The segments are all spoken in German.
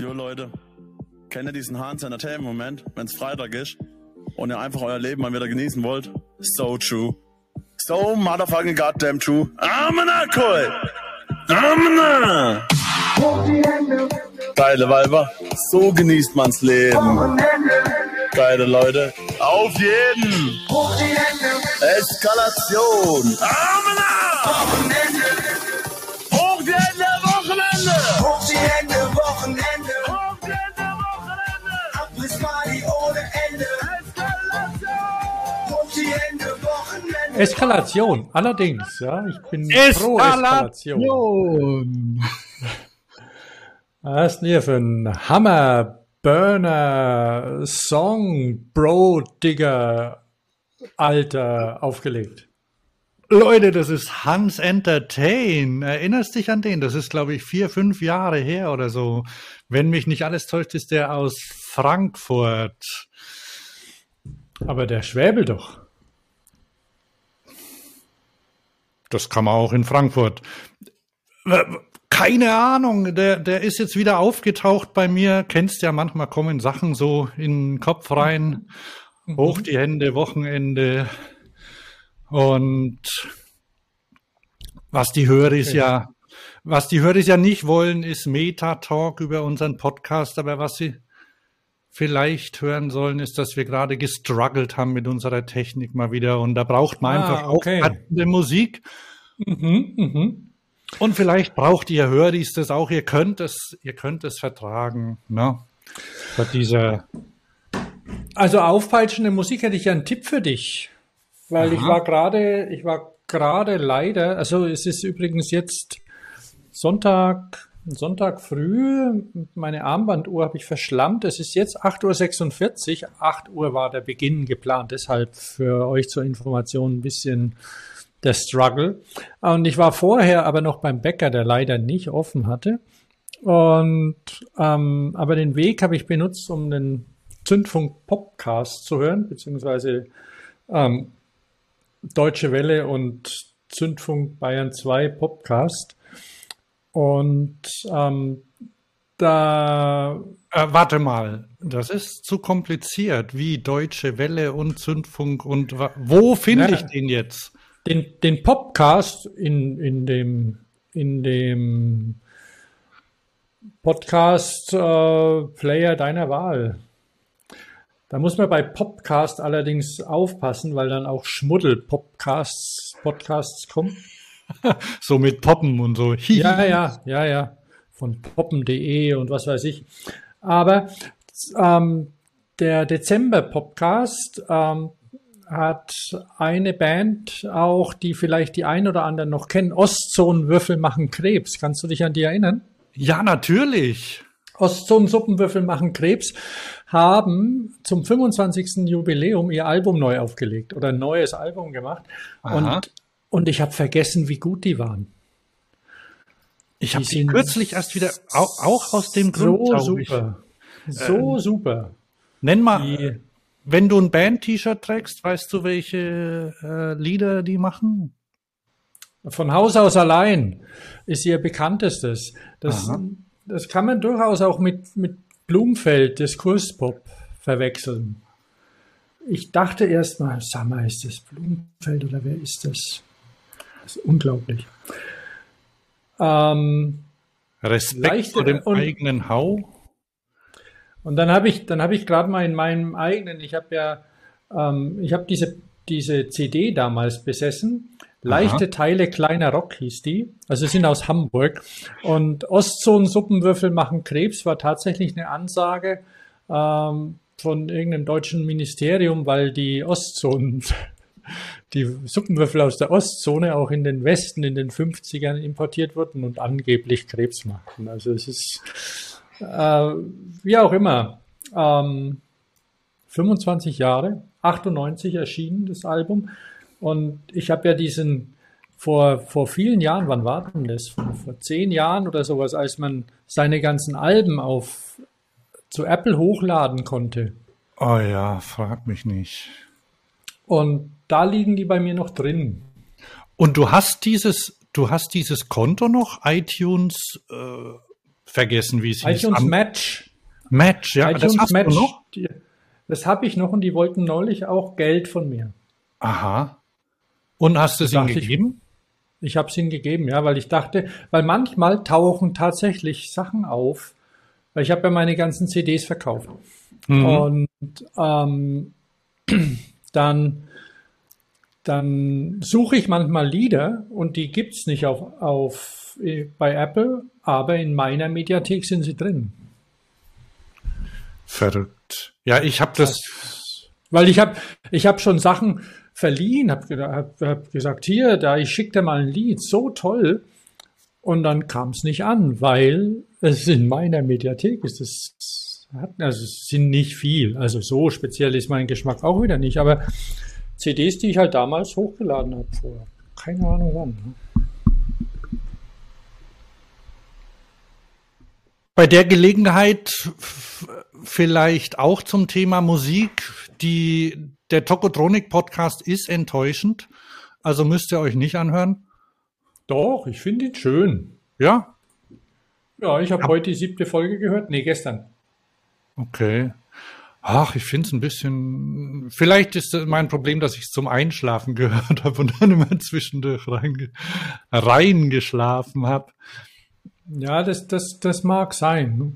Jo Leute, kennt ihr diesen Hans Entertainment Moment, wenn es Freitag ist und ihr einfach euer Leben mal wieder genießen wollt? So true. So motherfucking goddamn true. Amena cool. Amena. Geile Weiber, so genießt man's Leben. Geile Leute, auf jeden. Eskalation. Amena. Eskalation, allerdings, ja. Ich bin pro Eskalation. Eskalation. Was ist denn hier für ein Hammer, Burner, Song, Bro, Digger, Alter, aufgelegt? Leute, das ist Hans Entertain. Erinnerst dich an den? Das ist, glaube ich, vier, fünf Jahre her oder so. Wenn mich nicht alles täuscht, ist der aus Frankfurt. Aber der Schwäbel doch. Das kann man auch in Frankfurt. Keine Ahnung, der, der ist jetzt wieder aufgetaucht bei mir. Kennst ja, manchmal kommen Sachen so in den Kopf rein. Hoch die Hände, Wochenende. Und was die Höris ja, was die Höris ja nicht wollen, ist Meta-Talk über unseren Podcast. Aber was sie vielleicht hören sollen, ist, dass wir gerade gestruggelt haben mit unserer Technik mal wieder. Und da braucht man Ah, einfach okay. aufwertende Musik. Mhm, mhm. Und vielleicht braucht ihr Höris das auch. Ihr könnt es, ihr könnt es vertragen. Ne? Bei dieser Also aufpeitschende Musik hätte ich ja einen Tipp für dich. Weil ich Aha. war gerade, ich war gerade leider, also es ist übrigens jetzt Sonntag, Sonntag früh, meine Armbanduhr habe ich verschlammt. Es ist jetzt 8.46 Uhr. 8 Uhr war der Beginn geplant. Deshalb für euch zur Information ein bisschen der Struggle. Und ich war vorher aber noch beim Bäcker, der leider nicht offen hatte. Und ähm, aber den Weg habe ich benutzt, um den Zündfunk Popcast zu hören, beziehungsweise ähm, Deutsche Welle und Zündfunk Bayern 2 Popcast. Und ähm, da Äh, warte mal, das ist zu kompliziert. Wie Deutsche Welle und Zündfunk und wo finde Ja. ich den jetzt? den, den Popcast in, in dem, in dem Podcast äh, Player deiner Wahl. Da muss man bei Popcast allerdings aufpassen, weil dann auch Schmuddel-Podcasts Podcasts kommen. So mit Poppen und so. Ja, ja, ja, ja. Von poppen.de und was weiß ich. Aber ähm, der Dezember-Podcast ähm, hat eine Band auch, die vielleicht die ein oder anderen noch kennen. Ostzonenwürfel machen Krebs. Kannst du dich an die erinnern? Ja, natürlich. Ostzonensuppenwürfel machen Krebs haben zum 25. Jubiläum ihr Album neu aufgelegt oder ein neues Album gemacht. Aha. Und, und ich habe vergessen, wie gut die waren. Ich habe sie kürzlich erst wieder auch, auch aus dem Grund, So glaub ich. super. So super. Nenn mal, Die, wenn du ein Band-T-Shirt trägst, weißt du, welche äh, Lieder die machen? von Haus aus allein ist ihr bekanntestes. Das, Aha. das kann man durchaus auch mit, mit Blumfeld, Diskurspop, verwechseln. Ich dachte erst mal, sag mal, ist das Blumfeld oder wer ist das? Das ist unglaublich. Ähm, Respekt vor dem und- eigenen Hau. Und dann habe ich, dann habe ich gerade mal in meinem eigenen, ich habe ja, ähm, ich habe diese, diese CD damals besessen. Leichte Teile kleiner Rock hieß die. Also sind aus Hamburg. Und Ostzonen-Suppenwürfel machen Krebs war tatsächlich eine Ansage ähm, von irgendeinem deutschen Ministerium, weil die Ostzonen, die Suppenwürfel aus der Ostzone auch in den Westen in den 50ern importiert wurden und angeblich Krebs machten. Also es ist äh, wie auch immer, ähm, 25 Jahre, 98 erschienen das Album. Und ich habe ja diesen vor, vor vielen Jahren, wann war denn das? Vor, vor zehn Jahren oder sowas, als man seine ganzen Alben auf zu Apple hochladen konnte. Oh ja, frag mich nicht. Und da liegen die bei mir noch drin. Und du hast dieses, du hast dieses Konto noch, iTunes äh, vergessen, wie es hieß. iTunes Am- Match. Match, ja. iTunes das hast Match. du noch? Die, das habe ich noch und die wollten neulich auch Geld von mir. Aha. Und hast du es ihnen dachte ich- gegeben? Ich habe es ihnen gegeben, ja, weil ich dachte, weil manchmal tauchen tatsächlich Sachen auf, weil ich habe ja meine ganzen CDs verkauft. Mhm. Und ähm, dann, dann suche ich manchmal Lieder und die gibt's nicht auf, auf, äh, bei Apple, aber in meiner Mediathek sind sie drin. Verrückt. Ja, ich habe das. Weil ich habe ich hab schon Sachen verliehen, habe hab, hab gesagt, hier, da ich schick dir mal ein Lied, so toll. Und dann kam es nicht an, weil es in meiner Mediathek ist. Es hat, also es sind nicht viel. Also so speziell ist mein Geschmack auch wieder nicht. Aber CDs, die ich halt damals hochgeladen habe vor keine Ahnung wann. ne? Bei der Gelegenheit vielleicht auch zum Thema Musik. Die, der Tokotronik Podcast ist enttäuschend. Also müsst ihr euch nicht anhören. Doch, ich finde ihn schön. Ja? Ja, ich habe heute die siebte Folge gehört. Nee, gestern. Okay. Ach, ich finde es ein bisschen. Vielleicht ist mein Problem, dass ich es zum Einschlafen gehört habe und dann immer zwischendurch reinge reingeschlafen habe. Ja, das, das, das mag sein. ne?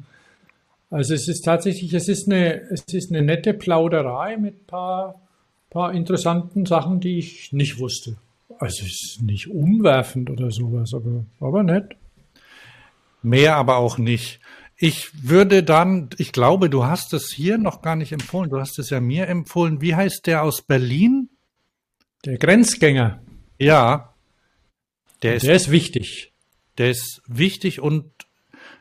Also es ist tatsächlich, es ist eine, es ist eine nette Plauderei mit paar, paar interessanten Sachen, die ich nicht wusste. Also es ist nicht umwerfend oder sowas, aber, aber nett. Mehr aber auch nicht. Ich würde dann, ich glaube, du hast es hier noch gar nicht empfohlen. Du hast es ja mir empfohlen. Wie heißt der aus Berlin? Der Grenzgänger, Ja. Der ist, der ist wichtig. der ist wichtig und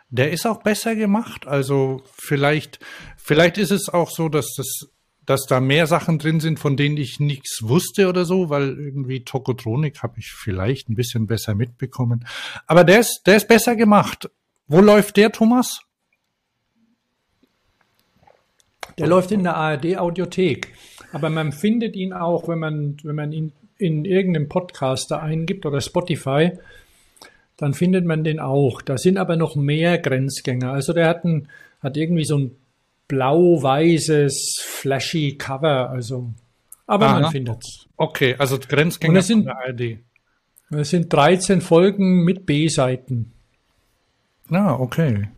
der ist auch besser gemacht. Also vielleicht, vielleicht ist es auch so, dass das, dass da mehr Sachen drin sind, von denen ich nichts wusste oder so, weil irgendwie Tokotronik habe ich vielleicht ein bisschen besser mitbekommen. Aber der ist, der ist besser gemacht. Wo läuft der, Thomas? Der läuft in der ARD Audiothek. Aber man findet ihn auch, wenn man, wenn man ihn in irgendeinem Podcaster eingibt oder Spotify, dann findet man den auch. Da sind aber noch mehr Grenzgänger. Also der hat, ein, hat irgendwie so ein blau-weißes, flashy Cover. Also, aber Aha. man findet's. Okay, also Und Grenzgänger es sind- von der ARD. Es sind 13 Folgen mit B-Seiten. Ah, okay.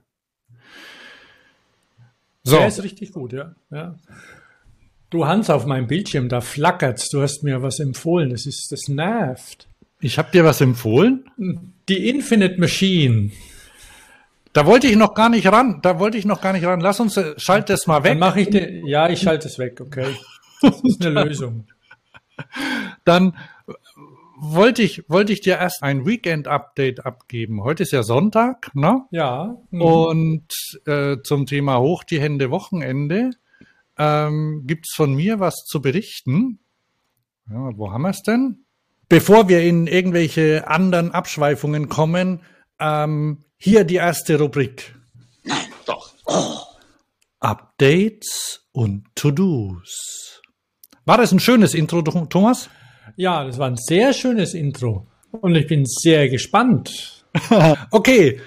So, Der ist richtig gut, ja. ja. Du Hans auf meinem Bildschirm, da flackert's. Du hast mir was empfohlen. Das ist, das nervt. ich habe dir was empfohlen. Die Infinite Machine. Da wollte ich noch gar nicht ran. Da wollte ich noch gar nicht ran. Lass uns, äh, schalt das mal Dann weg. mache ich den. Ja, ich schalte es weg, okay. Das ist eine Lösung. Dann wollte ich, wollte ich dir erst ein Weekend-Update abgeben. Heute ist ja Sonntag, ne? Ja. mhm. Und äh, zum Thema Hoch die Hände Wochenende ähm, gibt's von mir was zu berichten. Ja, wo haben wir's denn? Bevor wir in irgendwelche anderen Abschweifungen kommen, ähm, hier die erste Rubrik. Nein, doch. Updates und To-Dos. War das ein schönes Intro, Thomas? Ja, das war ein sehr schönes Intro. Und ich bin sehr gespannt. Okay.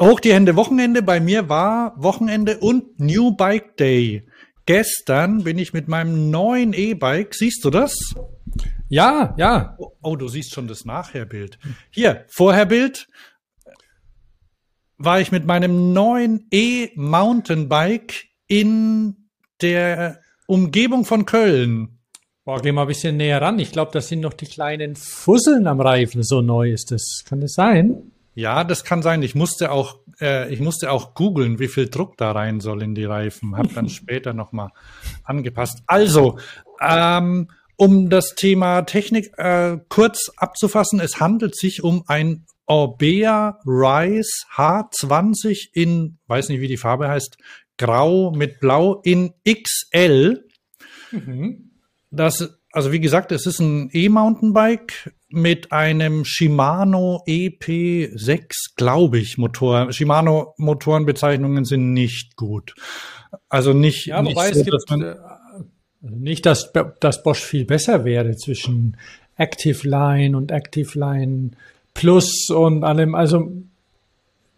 Hoch die Hände Wochenende. Bei mir war Wochenende und New Bike Day. Gestern bin ich mit meinem neuen E-Bike, siehst du das? Ja, ja. Oh, oh, du siehst schon das Nachherbild. Hier, Vorherbild. War ich mit meinem neuen E-Mountainbike in der Umgebung von Köln. Boah, geh mal ein bisschen näher ran. Ich glaube, das sind noch die kleinen Fusseln am Reifen. So neu ist das. Kann das sein? Ja, das kann sein. Ich musste auch, äh, ich musste auch googeln, wie viel Druck da rein soll in die Reifen. Hab dann später noch mal angepasst. Also, ähm, um das Thema Technik äh, kurz abzufassen, es handelt sich um ein Orbea Rise H20 in, weiß nicht, wie die Farbe heißt, grau mit blau in XL. Das, also wie gesagt, es ist ein E-Mountainbike mit einem Shimano EP6, glaube ich, Motor. Shimano Motorenbezeichnungen sind nicht gut. Also nicht, Ja, nicht wobei so, es dass gibt man, äh, nicht, dass, dass Bosch viel besser wäre zwischen Active Line und Active Line Plus und allem. Also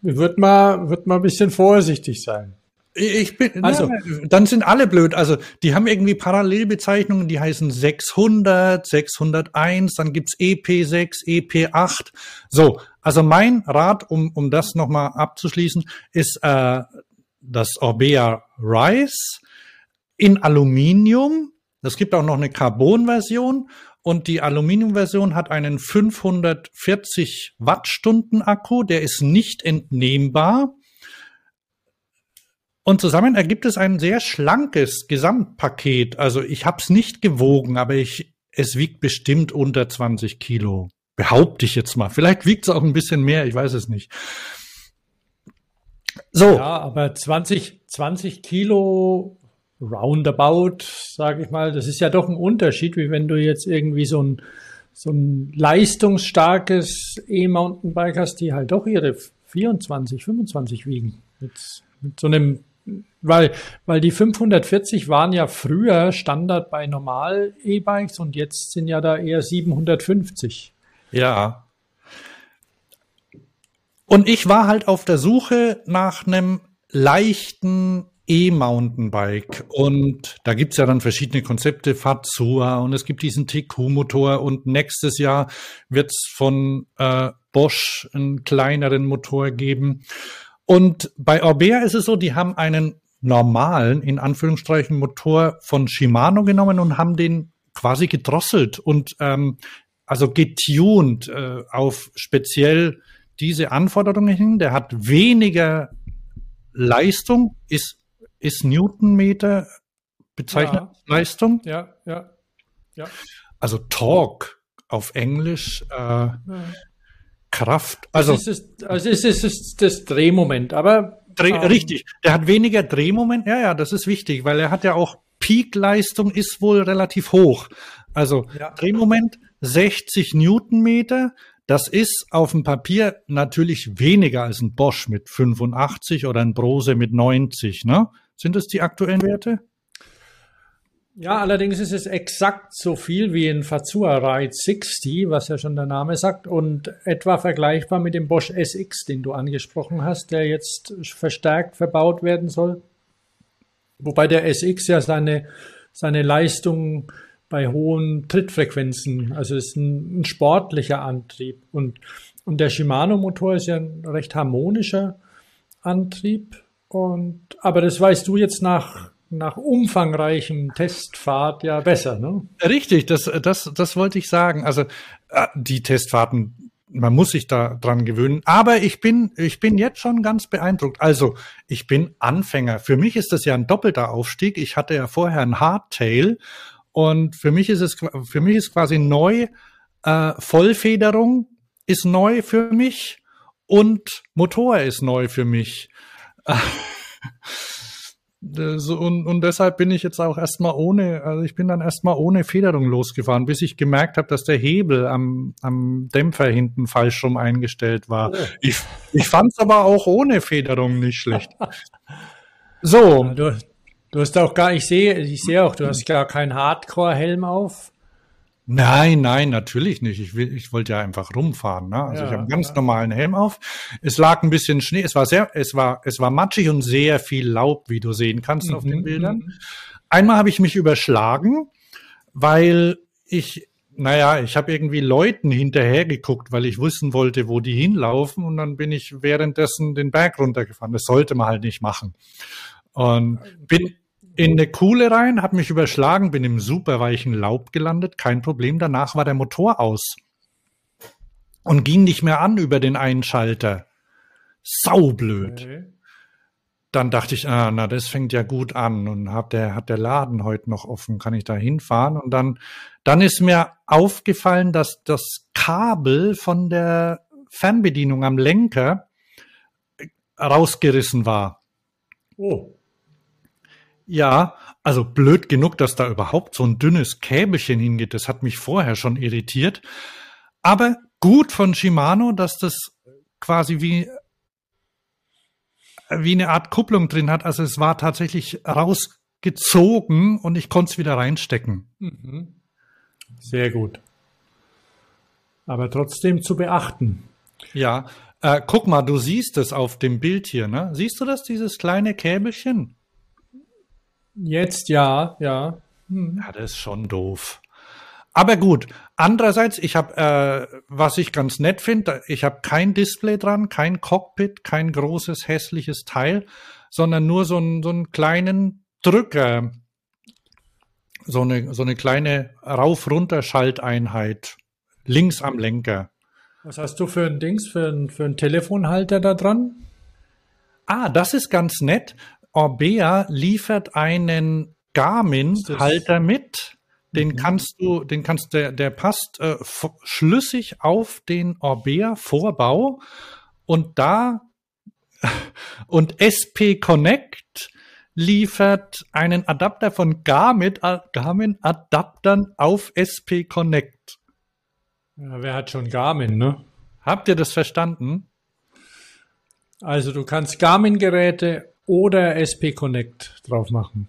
wird mal, wird mal ein bisschen vorsichtig sein. Ich bin, Also- also, dann sind alle blöd. Also, die haben irgendwie Parallelbezeichnungen, die heißen 600, 601, dann gibt's E EP6, EP8. So, also mein Rat, um, um das nochmal abzuschließen, ist äh, das Orbea Rise in Aluminium. Es gibt auch noch eine Carbon-Version und die Aluminium-Version hat einen 540 Wattstunden Akku, der ist nicht entnehmbar. Und zusammen ergibt es ein sehr schlankes Gesamtpaket. Also ich habe es nicht gewogen, aber ich, es wiegt bestimmt unter 20 Kilo. Behaupte ich jetzt mal. Vielleicht wiegt es auch ein bisschen mehr, ich weiß es nicht. So, Ja, aber 20, 20 Kilo roundabout, sage ich mal, das ist ja doch ein Unterschied, wie wenn du jetzt irgendwie so ein, so ein leistungsstarkes E-Mountainbike hast, die halt doch ihre 24, 25 wiegen. Mit, mit so einem, weil, weil die 540 waren ja früher Standard bei normal E-Bikes und jetzt sind ja da eher 750. Ja. Und ich war halt auf der Suche nach einem leichten E-Mountainbike. Und da gibt's ja dann verschiedene Konzepte, Fazua und es gibt diesen TQ-Motor und nächstes Jahr wird's von äh, Bosch einen kleineren Motor geben. Und bei Orbea ist es so, die haben einen normalen, in Anführungsstrichen, Motor von Shimano genommen und haben den quasi gedrosselt und ähm, also getuned äh, auf speziell diese Anforderungen hin. Der hat weniger Leistung, ist, ist Newtonmeter bezeichnet Ja. Leistung, Ja, ja, ja. also Torque auf Englisch, äh, ja. Kraft, also Also, es ist, also es ist, es ist das Drehmoment, aber Dreh, ähm, richtig. Der hat weniger Drehmoment. Ja, ja, das ist wichtig, weil er hat ja auch Peakleistung ist wohl relativ hoch. Also Ja. Drehmoment 60 Newtonmeter. Das ist auf dem Papier natürlich weniger als ein Bosch mit 85 oder ein Brose mit 90. Ne? Sind das die aktuellen Werte? Ja, allerdings ist es exakt so viel wie ein Fazua Ride 60, was ja schon der Name sagt, und etwa vergleichbar mit dem Bosch SX, den du angesprochen hast, der jetzt verstärkt verbaut werden soll. Wobei der SX ja seine, seine Leistung bei hohen Trittfrequenzen, also ist ein, ein sportlicher Antrieb. Und, und der Shimano-Motor ist ja ein recht harmonischer Antrieb. Und, aber das weißt du jetzt nach, nach umfangreichem Testfahrt ja besser, ne? Richtig, das, das, das wollte ich sagen. Also äh, die Testfahrten, man muss sich da dran gewöhnen. Aber ich bin, ich bin jetzt schon ganz beeindruckt. Also ich bin Anfänger. Für mich ist das ja ein doppelter Aufstieg. Ich hatte ja vorher ein Hardtail und für mich ist es, für mich ist quasi neu äh, Vollfederung ist neu für mich und Motor ist neu für mich. Und, und deshalb bin ich jetzt auch erstmal ohne, also ich bin dann erstmal ohne Federung losgefahren, bis ich gemerkt habe, dass der Hebel am, am Dämpfer hinten falsch rum eingestellt war. Oh. Ich, ich fand es aber auch ohne Federung nicht schlecht. So, Du, du hast auch gar, ich sehe, ich sehe auch, du hast gar keinen Hardcore-Helm auf. Nein, nein, natürlich nicht. Ich, will, ich wollte ja einfach rumfahren. Ne? Also Ja, ich habe einen ganz ja. normalen Helm auf. Es lag ein bisschen Schnee. Es war sehr, es war, es war matschig und sehr viel Laub, wie du sehen kannst auf den Mhm, Bildern. mhm. Einmal habe ich mich überschlagen, weil ich, naja, ich habe irgendwie Leuten hinterher geguckt, weil ich wissen wollte, wo die hinlaufen. Und dann bin ich währenddessen den Berg runtergefahren. Das sollte man halt nicht machen. Und bin in eine Kuhle rein, habe mich überschlagen, bin im super weichen Laub gelandet, kein Problem. Danach war der Motor aus und ging nicht mehr an über den Einschalter. Saublöd. Okay. Dann dachte ich, ah, na, das fängt ja gut an und hat der, hat der Laden heute noch offen, kann ich da hinfahren? Und dann, dann ist mir aufgefallen, dass das Kabel von der Fernbedienung am Lenker rausgerissen war. Oh, Ja, also blöd genug, dass da überhaupt so ein dünnes Käbelchen hingeht. Das hat mich vorher schon irritiert. Aber gut von Shimano, dass das quasi wie, wie eine Art Kupplung drin hat. Also es war tatsächlich rausgezogen und ich konnte es wieder reinstecken. mhm. sehr gut. Aber trotzdem zu beachten. Ja, Äh, guck mal, du siehst es auf dem Bild hier, ne? Siehst du das, dieses kleine Käbelchen? Jetzt ja, ja. Ja, das ist schon doof. Aber gut, andererseits, ich habe, äh, was ich ganz nett finde, ich habe kein Display dran, kein Cockpit, kein großes hässliches Teil, sondern nur so, einen so einen kleinen Drücker, so eine, so eine kleine Rauf-Runter-Schalteinheit links am Lenker. Was hast du für ein Dings, für ein, für ein Telefonhalter da dran? Ah, das ist ganz nett. Orbea liefert einen Garmin-Halter mit. Den kannst du, den kannst der, der passt äh, schlüssig auf den Orbea-Vorbau und da und SP Connect liefert einen Adapter von Garmin, äh, Garmin Adaptern auf SP Connect. Ja, wer hat schon Garmin, ne? Habt ihr das verstanden? Also du kannst Garmin-Geräte oder SP Connect drauf machen.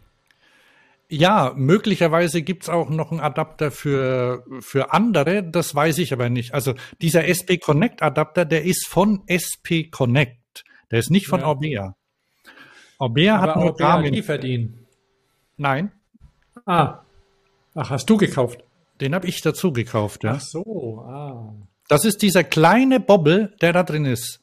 Ja, möglicherweise gibt's auch noch einen Adapter für, für andere, das weiß ich aber nicht. Also dieser SP Connect Adapter, der ist von SP Connect. Der ist nicht von Ja. Orbea. Orbea hat Aber nur Orbea Garmin. liefert ihn. Nein, Ah. Ach, hast du gekauft? den habe ich dazu gekauft. Ja. Ach so, ah. Das ist dieser kleine Bobbel, der da drin ist.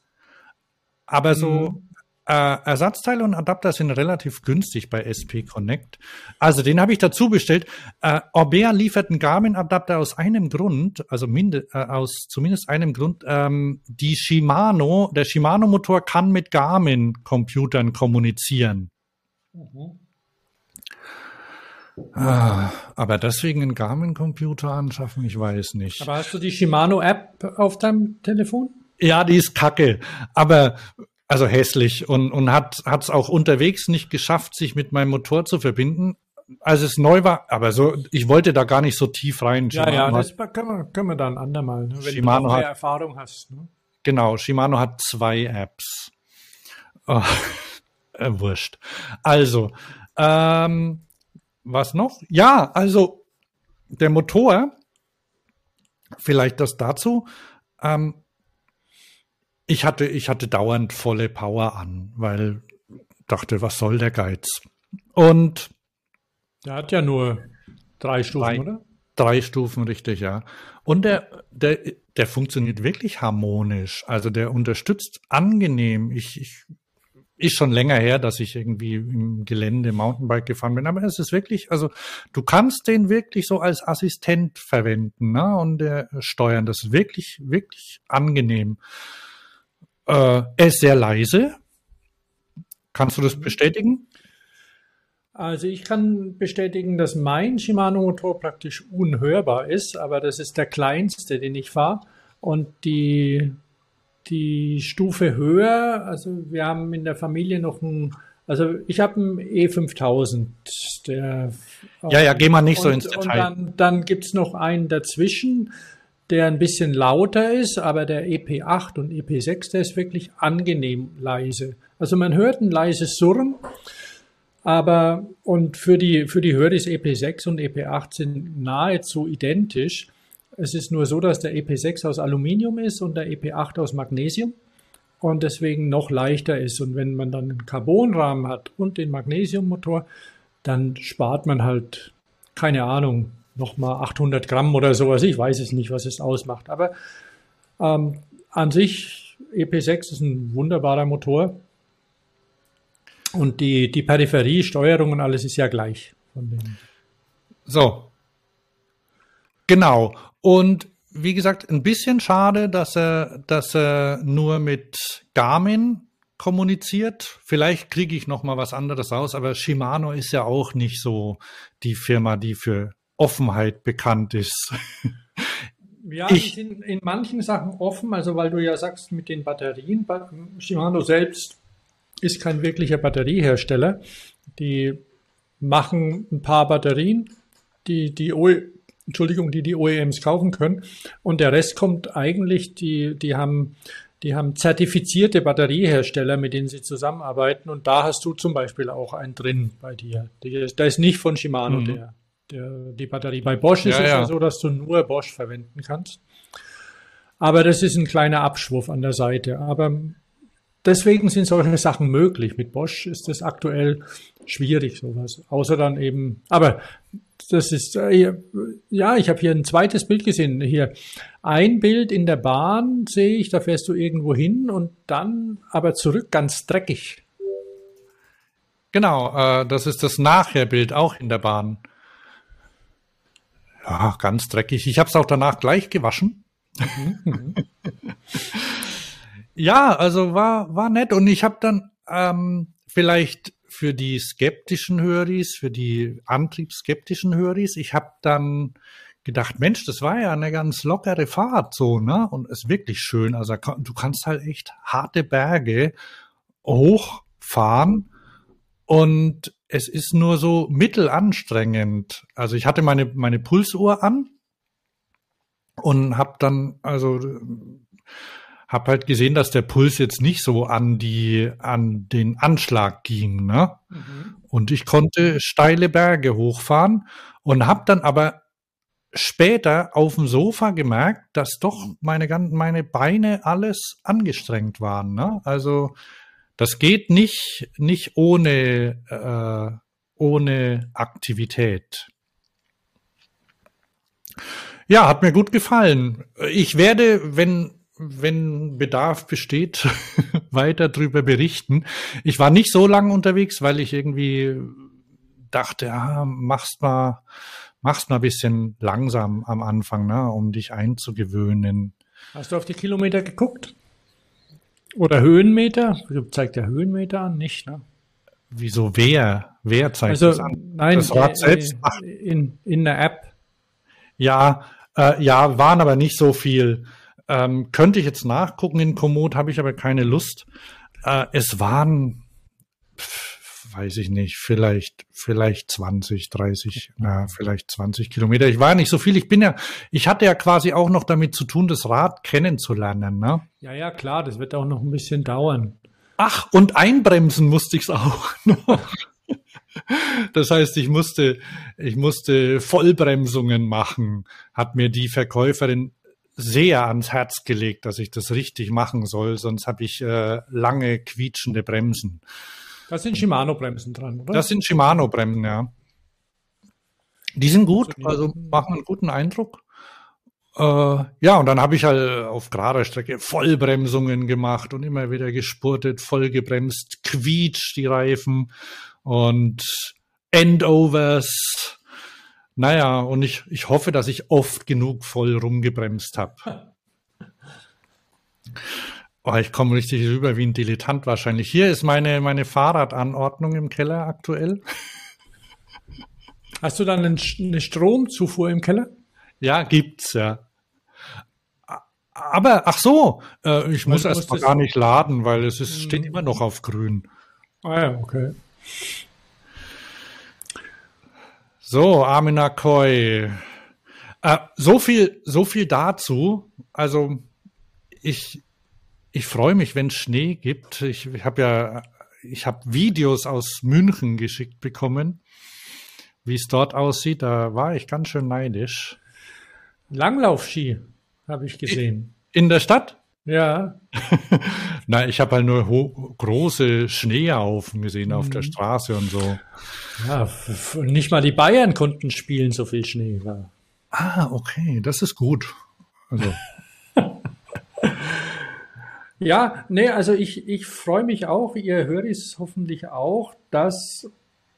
Aber so äh, Ersatzteile und Adapter sind relativ günstig bei SP Connect. Also den habe ich dazu bestellt. Äh, Orbea liefert einen Garmin-Adapter aus einem Grund, also minde, äh, aus zumindest einem Grund. Ähm, die Shimano, der Shimano-Motor kann mit Garmin-Computern kommunizieren. Ah, aber deswegen einen Garmin-Computer anschaffen, ich weiß nicht. Aber hast du die Shimano-App auf deinem Telefon? Ja, die ist kacke, aber also hässlich und, und hat es auch unterwegs nicht geschafft, sich mit meinem Motor zu verbinden. Als es neu war, aber so, ich wollte da gar nicht so tief rein. Ja, ja, Shimano das hat, können wir, können wir dann andermal, ne? wenn Shimano du mehr hat- Erfahrung hast. Ne? genau, Shimano hat zwei Apps. Oh, äh, wurscht. Also, ähm, was noch? Ja, also der Motor, vielleicht das dazu. Ähm, ich hatte, ich hatte dauernd volle Power an, weil dachte, was soll der Geiz? Und Der hat ja nur drei Stufen, Drei. oder? drei Stufen, richtig, ja. Und der, der, der funktioniert wirklich harmonisch. Also der unterstützt angenehm. Ich, ich ist schon länger her, dass ich irgendwie im Gelände Mountainbike gefahren bin, aber es ist wirklich, also du kannst den wirklich so als Assistent verwenden, ne? Und der steuern. Das ist wirklich, wirklich angenehm. Äh, er ist sehr leise. Kannst du das bestätigen? Also ich kann bestätigen, dass mein Shimano-Motor praktisch unhörbar ist, aber das ist der kleinste, den ich fahre. Und die, die Stufe höher, also wir haben in der Familie noch einen, also ich habe einen E5000. Der, Ja, ja, geh mal nicht so und, ins Und Detail. dann, dann gibt's noch einen dazwischen, der ein bisschen lauter ist, aber der EP8 und EP6, der ist wirklich angenehm leise. Also man hört ein leises Surren, aber und für die, für die Höhe ist EP6 und EP8 sind nahezu identisch. Es ist nur so, dass der EP6 aus Aluminium ist und der EP8 aus Magnesium und deswegen noch leichter ist. Und wenn man dann einen Carbonrahmen hat und den Magnesiummotor, dann spart man halt, keine Ahnung, nochmal 800 Gramm oder sowas. Ich weiß es nicht, was es ausmacht. Aber ähm, an sich, EP6 ist ein wunderbarer Motor. Und die, die Peripherie, Steuerung und alles ist ja gleich. So. Genau. Und wie gesagt, ein bisschen schade, dass er, dass er nur mit Garmin kommuniziert. Vielleicht kriege ich noch mal was anderes raus, aber Shimano ist ja auch nicht so die Firma, die für Offenheit bekannt ist. Ja, Ich- die sind in manchen Sachen offen, also weil du ja sagst, mit den Batterien, Ba- Shimano selbst ist kein wirklicher Batteriehersteller. Die machen ein paar Batterien, die die, OE Entschuldigung, die, die OEMs kaufen können. Und der Rest kommt eigentlich, die, die haben, die haben zertifizierte Batteriehersteller, mit denen sie zusammenarbeiten. Und da hast du zum Beispiel auch einen drin bei dir. Da ist nicht von Shimano Mhm. der, der, die Batterie. Bei Bosch ist Ja, es ja ja. so, dass du nur Bosch verwenden kannst. Aber das ist ein kleiner Abschwurf an der Seite. Aber deswegen sind solche Sachen möglich. Mit Bosch ist das aktuell schwierig, sowas. Außer dann eben, aber das ist, äh, ja, ich habe hier ein zweites Bild gesehen. Hier ein Bild in der Bahn sehe ich, da fährst du irgendwo hin und dann aber zurück ganz dreckig. Genau, äh, das ist das Nachherbild auch in der Bahn. Ja, ganz dreckig. Ich habe es auch danach gleich gewaschen. ja, also war war nett und ich habe dann ähm, vielleicht für die skeptischen Höris, für die antriebsskeptischen Höris, ich habe dann gedacht, Mensch, das war ja eine ganz lockere Fahrt so, ne? Und ist wirklich schön. Also du kannst halt echt harte Berge hochfahren und es ist nur so mittelanstrengend. Also ich hatte meine meine Pulsuhr an und habe dann also habe halt gesehen, dass der Puls jetzt nicht so an die an den Anschlag ging, ne? Mhm. Und ich konnte steile Berge hochfahren und habe dann aber später auf dem Sofa gemerkt, dass doch meine ganzen meine Beine alles angestrengt waren, ne? Also das geht nicht nicht ohne äh, ohne Aktivität. Ja, hat mir gut gefallen. Ich werde, wenn wenn Bedarf besteht, weiter drüber berichten. Ich war nicht so lange unterwegs, weil ich irgendwie dachte, ah, machst mal, machst mal ein bisschen langsam am Anfang, ne, um dich einzugewöhnen. Hast du auf die Kilometer geguckt? Oder Höhenmeter? Du zeigt der Höhenmeter an, nicht, ne? Wieso wer? Wer zeigt also, das an? Nein, das Rad äh, selbst? in, in der App. Ja, äh, ja, waren aber nicht so viel. Ähm, könnte ich jetzt nachgucken in Komoot, habe ich aber keine Lust. Äh, es waren, pf, weiß ich nicht, vielleicht, vielleicht 20, 30, na, vielleicht 20 Kilometer. Ich war nicht so viel. Ich bin ja, ich hatte ja quasi auch noch damit zu tun, das Rad kennenzulernen, ne? Ja, ja, klar, das wird auch noch ein bisschen dauern. Ach, und einbremsen musste ich es auch noch. Das heißt, ich musste, ich musste Vollbremsungen machen, hat mir die Verkäuferin sehr ans Herz gelegt, dass ich das richtig machen soll, sonst habe ich äh, lange quietschende Bremsen. Da sind Shimano-Bremsen dran, oder? Das sind Shimano-Bremsen, ja. Die sind gut, also machen einen guten Eindruck. Äh, ja, und dann habe ich halt auf gerader Strecke Vollbremsungen gemacht und immer wieder gespurtet, voll gebremst, quietscht die Reifen und Endovers naja, und ich, ich hoffe, dass ich oft genug voll rumgebremst habe. Oh, ich komme richtig rüber wie ein Dilettant wahrscheinlich. Hier ist meine, meine Fahrradanordnung im Keller aktuell. Hast du dann eine Stromzufuhr im Keller? Ja, gibt's, ja. Aber, ach so, äh, ich muss erst mal gar nicht laden, weil es ist, steht immer noch auf grün. Ah ja, okay. So, Armin Akoi. Äh, so viel, so viel dazu. Also ich, ich freue mich, wenn es Schnee gibt. Ich, ich habe ja, ich habe Videos aus München geschickt bekommen, wie es dort aussieht. Da war ich ganz schön neidisch. Langlaufski habe ich gesehen. In der Stadt? Ja. Na, ich habe halt nur große Schneehaufen gesehen auf der mhm. Straße und so. Ja, nicht mal die Bayern konnten spielen, so viel Schnee war. Ah, okay, das ist gut. Also. ja, nee, also ich, ich freue mich auch, ihr hört es hoffentlich auch, dass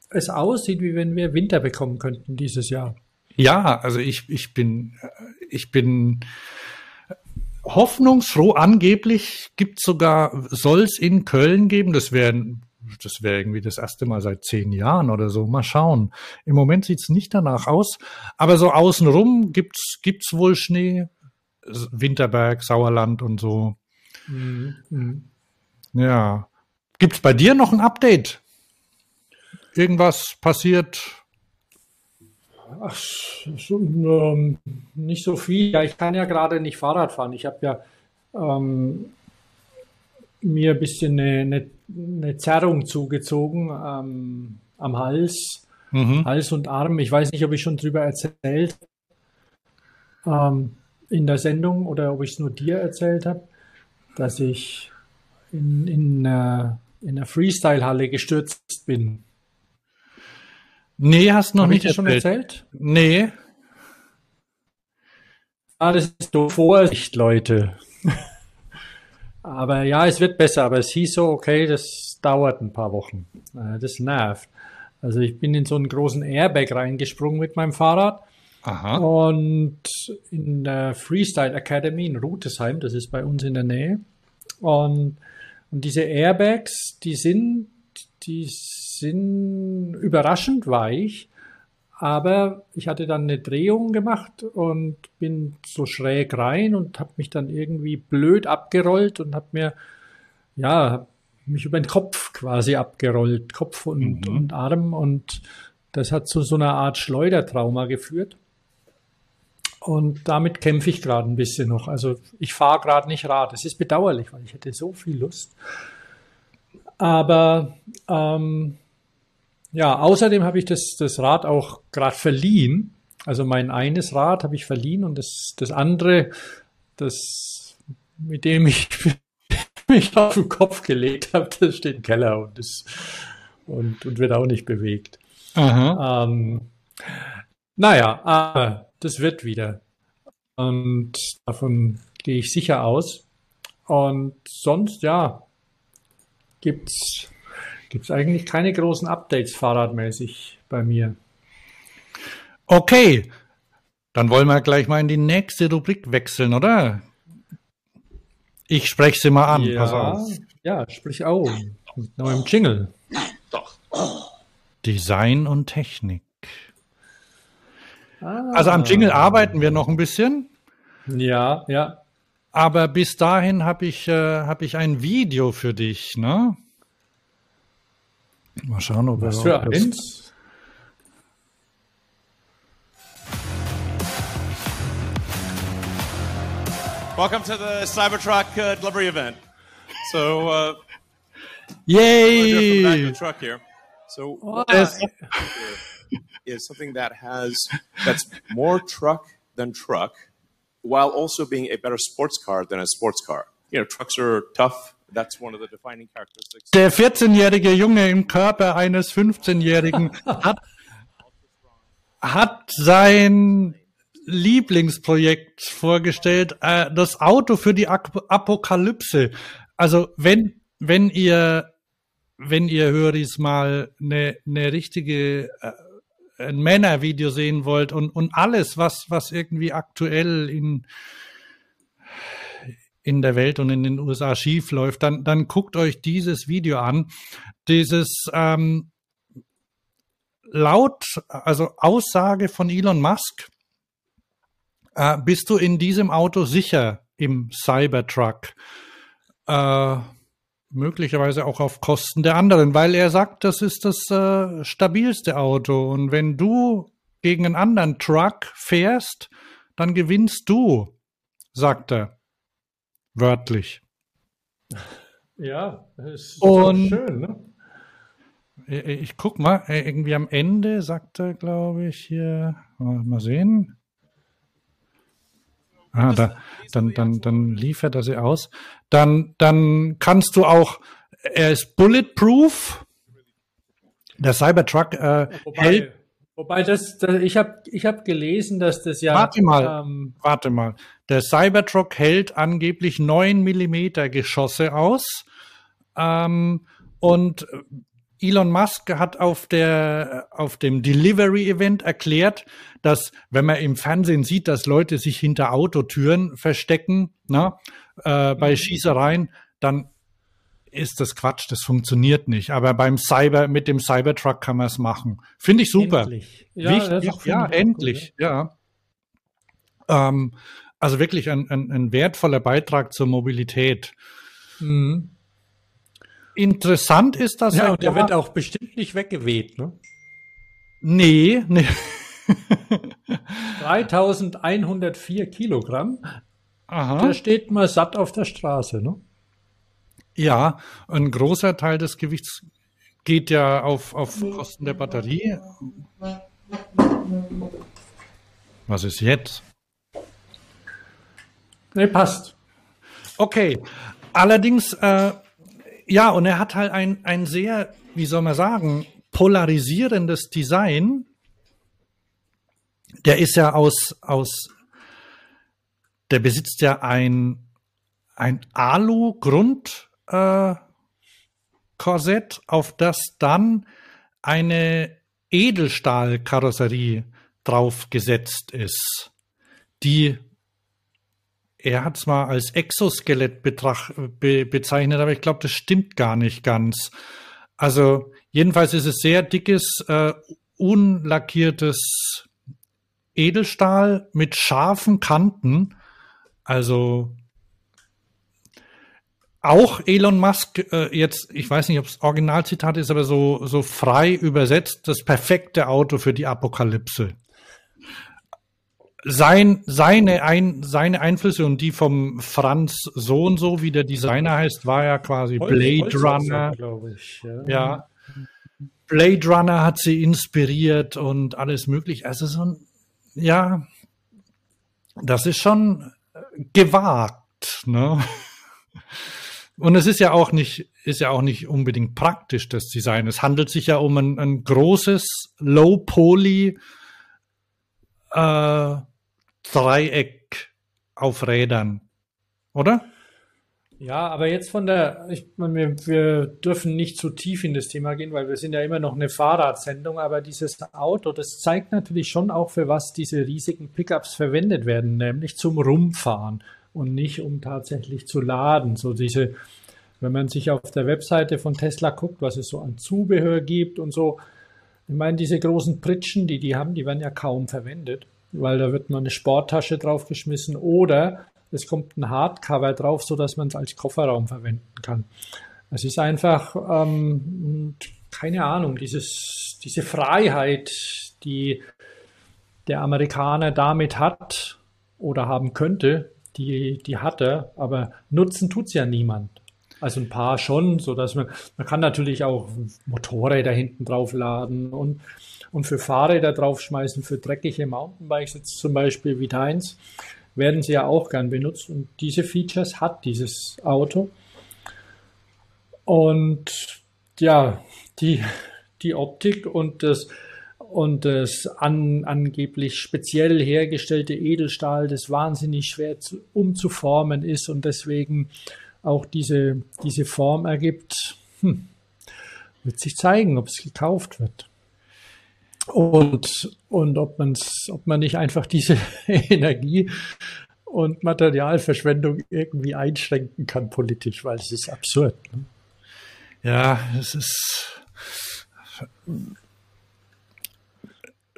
es aussieht, wie wenn wir Winter bekommen könnten dieses Jahr. Ja, also ich, ich bin, ich bin hoffnungsfroh. Angeblich gibt sogar, soll es in Köln geben. Das wäre das wäre irgendwie das erste Mal seit zehn Jahren oder so. Mal schauen. Im Moment sieht's nicht danach aus. Aber so außenrum gibt's gibt's wohl Schnee. Winterberg, Sauerland und so. Mhm. Ja. Gibt's bei dir noch ein Update? Irgendwas passiert? Ach, so, ähm, nicht so viel. Ja, ich kann ja gerade nicht Fahrrad fahren. Ich habe ja ähm, mir ein bisschen eine, eine, eine Zerrung zugezogen ähm, am Hals, mhm. Hals und Arm. Ich weiß nicht, ob ich schon drüber erzählt. Ähm, in der Sendung oder ob ich es nur dir erzählt habe, dass ich in, in, äh, in der Freestyle-Halle gestürzt bin. Nee, hast noch Hab ich nicht dir schon erzählt? Nee. Ah, das ist so Vorsicht, Leute. aber ja, es wird besser, aber es hieß so, okay, das dauert ein paar Wochen. Äh, Das nervt. Also ich bin in so einen großen Airbag reingesprungen mit meinem Fahrrad Aha. und in der Freestyle Academy in Rutesheim, das ist bei uns in der Nähe. Und, und diese Airbags, die sind, die sind überraschend weich, aber ich hatte dann eine Drehung gemacht und bin so schräg rein und habe mich dann irgendwie blöd abgerollt und habe mir, ja, mich über den Kopf quasi abgerollt, Kopf und, Mhm. und Arm und das hat zu so einer Art Schleudertrauma geführt. Und damit kämpfe ich gerade ein bisschen noch. Also ich fahre gerade nicht Rad. Es ist bedauerlich, weil ich hätte so viel Lust. Aber ähm, ja, außerdem habe ich das, das Rad auch gerade verliehen. Also mein eines Rad habe ich verliehen und das, das andere, das, mit dem ich mich auf den Kopf gelegt habe, das steht im Keller und, das, und, und wird auch nicht bewegt. Aha. Ähm, naja, aber das wird wieder. Und davon gehe ich sicher aus. Und sonst, ja, gibt's gibt's eigentlich keine großen Updates fahrradmäßig bei mir. Okay. Dann wollen wir gleich mal in die nächste Rubrik wechseln, oder? Ich spreche sie mal an. Pass ja, auf. ja, sprich auch. Mit neuem Jingle. Design und Technik. Ah, Also am Jingle arbeiten wir noch ein bisschen, Ja, ja. aber bis dahin habe ich, äh, hab ich ein Video für dich, ne? Mal schauen, ob Was wir für eins? Welcome to the Cybertruck uh, delivery event. So, uh, we're here from the back of Yay! the truck here. So, what Das, is something that has that's more truck than truck, while also being a better sports car than a sports car. You know, trucks are tough. That's one of the defining characteristics. der 14-jährige Junge im Körper eines 15-Jährigen hat, hat sein Lieblingsprojekt vorgestellt, äh, das Auto für die Ap Apokalypse. Also wenn, wenn ihr, wenn ihr Höris mal eine, eine richtige äh, ein Männervideo sehen wollt und, und alles, was, was irgendwie aktuell in, in der Welt und in den USA schief läuft, dann, dann guckt euch dieses Video an. Dieses ähm, laut, also Aussage von Elon Musk, äh, bist du in diesem Auto sicher im Cybertruck. Äh, möglicherweise auch auf Kosten der anderen, weil er sagt, das ist das äh, stabilste Auto. Und wenn du gegen einen anderen Truck fährst, dann gewinnst du, sagt er. Wörtlich. Ja, das ist Und- schön, ne? Äh, Ich guck mal, äh, irgendwie am Ende sagt er, glaube ich, hier, mal sehen. Ah, da, dann, dann, dann liefert er sie aus. Dann, dann kannst du auch, er ist bulletproof. Der Cybertruck äh, hält, Wobei, wobei das, das ich habe ich hab gelesen, dass das ja. Warte mal. Ähm, warte mal, der Cybertruck hält angeblich 9 Millimeter Geschosse aus. Ähm, und Elon Musk hat auf der auf dem Delivery Event erklärt, dass wenn man im Fernsehen sieht, dass Leute sich hinter Autotüren verstecken, na, äh, bei Schießereien, dann ist das Quatsch, das funktioniert nicht. Aber beim Cyber mit dem Cybertruck kann man es machen. Finde ich super. Endlich. Ja, Wichtig, ja, ich auch endlich, ja. Ähm, also wirklich ein, ein, ein wertvoller Beitrag zur Mobilität. Gut, ja. Mhm. Interessant ist das. Ja, und der wird auch bestimmt nicht weggeweht, ne? Nee, nee. 3104 Kilogramm. Aha. Der steht mal satt auf der Straße, ne? Ja, ein großer Teil des Gewichts geht ja auf, auf Kosten der Batterie. Was ist jetzt? Nee, passt. Okay. Allerdings, äh, ja, und er hat halt ein, ein sehr, wie soll man sagen, polarisierendes Design. Der ist ja aus, aus, der besitzt ja ein, ein Alu-Grund, äh, auf das dann eine Edelstahlkarosserie draufgesetzt ist, die er hat es mal als Exoskelett betrach, be, bezeichnet, aber ich glaube, das stimmt gar nicht ganz. Also jedenfalls ist es sehr dickes, äh, unlackiertes Edelstahl mit scharfen Kanten. Also auch Elon Musk äh, jetzt, ich weiß nicht, ob es Originalzitat ist, aber so, so frei übersetzt, das perfekte Auto für die Apokalypse. Sein, seine, ein, seine Einflüsse und die vom Franz so und so, wie der Designer heißt, war ja quasi Blade Runner. glaube ich. Ja. Ja. Blade Runner hat sie inspiriert und alles mögliche. Also so ein, ja, das ist schon gewagt, ne? Und es ist ja auch nicht, ist ja auch nicht unbedingt praktisch, das Design. Es handelt sich ja um ein, ein großes Low-Poly äh, Dreieck auf Rädern. Oder? Ja, aber jetzt von der, ich meine, wir, dürfen nicht zu tief in das Thema gehen, weil wir sind ja immer noch eine Fahrradsendung, aber dieses Auto, das zeigt natürlich schon auch, für was diese riesigen Pickups verwendet werden, nämlich zum Rumfahren und nicht um tatsächlich zu laden. So diese, wenn man sich auf der Webseite von Tesla guckt, was es so an Zubehör gibt und so, ich meine, diese großen Pritschen, die die haben, die werden ja kaum verwendet, weil da wird mal eine Sporttasche draufgeschmissen oder es kommt ein Hardcover drauf, so dass man es als Kofferraum verwenden kann. Es ist einfach, ähm, keine Ahnung, dieses, diese Freiheit, die der Amerikaner damit hat oder haben könnte, die, die hat er, aber nutzen tut's ja niemand. Also ein paar schon, so dass man, man kann natürlich auch Motorräder hinten drauf laden und, und für Fahrräder draufschmeißen, für dreckige Mountainbikes jetzt zum Beispiel wie deins, werden sie ja auch gern benutzt und diese Features hat dieses Auto. Und ja, die, die Optik und das, und das an, angeblich speziell hergestellte Edelstahl, das wahnsinnig schwer zu, umzuformen ist und deswegen auch diese, diese Form ergibt, hm, wird sich zeigen, ob es gekauft wird. Und, und ob, man's, ob man nicht einfach diese Energie und Materialverschwendung irgendwie einschränken kann politisch, weil es ist absurd. Ne? Ja, es ist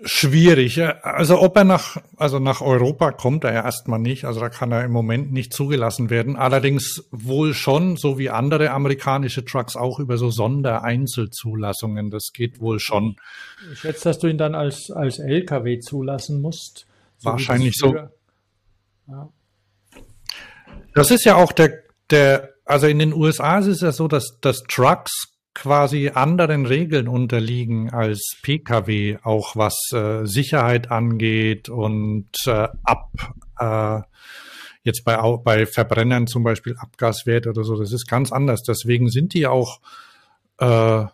schwierig. Also ob er nach, also nach Europa kommt er ja erstmal nicht. Also da kann er im Moment nicht zugelassen werden. Allerdings wohl schon, so wie andere amerikanische Trucks auch über so Sondereinzelzulassungen. Das geht wohl schon. Ich schätze, dass du ihn dann als, als LKW zulassen musst. So Wahrscheinlich so. Ja. Das ist ja auch der, der, also in den USA ist es ja so, dass, dass Trucks quasi anderen Regeln unterliegen als Pkw, auch was äh, Sicherheit angeht und äh, ab äh, jetzt bei, bei Verbrennern zum Beispiel Abgaswert oder so, das ist ganz anders. Deswegen sind die auch äh,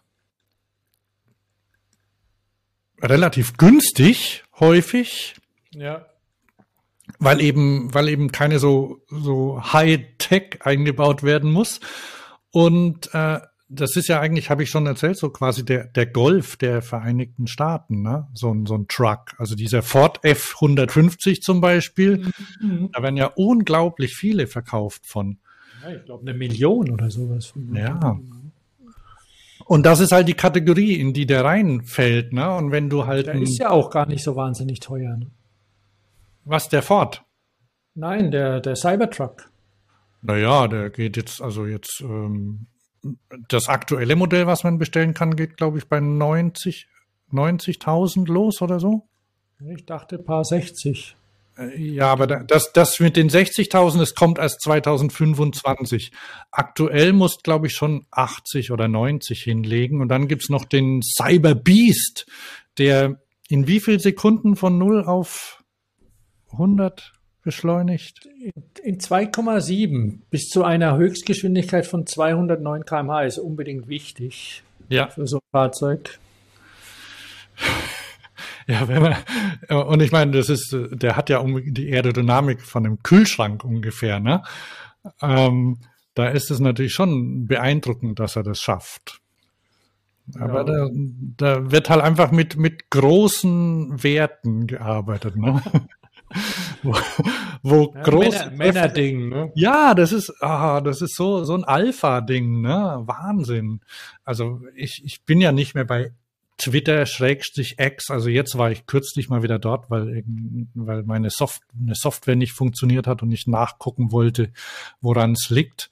relativ günstig häufig ja. weil eben, weil eben keine so, so High-Tech eingebaut werden muss. Und äh, das ist ja eigentlich, habe ich schon erzählt, so quasi der, der Golf der Vereinigten Staaten, ne? So ein, so ein Truck. Also dieser Ford F-150 zum Beispiel, da werden ja unglaublich viele verkauft von. ja, ich glaube eine Million oder sowas. Ja. Und das ist halt die Kategorie, in die der reinfällt, ne? Und wenn du halt, Der ein, ist ja auch gar nicht so wahnsinnig teuer. Ne? was der Ford? Nein, der, der Cybertruck. Naja, der geht jetzt, also jetzt, ähm, das aktuelle Modell, was man bestellen kann, geht, glaube ich, bei 90, 90.000 los oder so. Ich dachte paar 60. Äh, Ja, aber da- das, das mit den 60.000, das kommt erst 2025. Aktuell muss, glaube ich, schon 80 oder 90 hinlegen. Und dann gibt's noch den Cyber Beast, der in wie viel Sekunden von 0 auf 100 beschleunigt? In 2,7 bis zu einer Höchstgeschwindigkeit von 209 km/h ist unbedingt wichtig Ja. für so ein Fahrzeug. Ja, wenn man, und ich meine, das ist, der hat ja die Aerodynamik von einem Kühlschrank ungefähr, ne? Ähm, da ist es natürlich schon beeindruckend, dass er das schafft. Aber Ja. da, da wird halt einfach mit, mit großen Werten gearbeitet, ne? wo wo Ja, große Männer, Männerding, ne? ja, das ist, ah, das ist so, so ein Alpha-Ding, ne? Wahnsinn. Also ich, ich bin ja nicht mehr bei Twitter Schrägstrich X. Also jetzt war ich kürzlich mal wieder dort, weil, weil meine Soft, eine Software nicht funktioniert hat und ich nachgucken wollte, woran es liegt.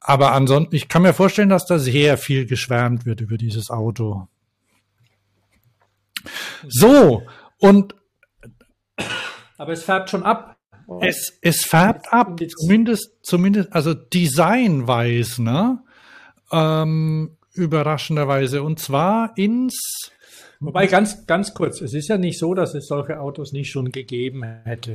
Aber ansonsten, ich kann mir vorstellen, dass da sehr viel geschwärmt wird über dieses Auto. So, und Aber es färbt schon ab. es, es färbt ab, zumindest, zumindest, also designweise, ne? Ähm, überraschenderweise. Und zwar ins, Wobei ganz, ganz kurz, es ist ja nicht so, dass es solche Autos nicht schon gegeben hätte.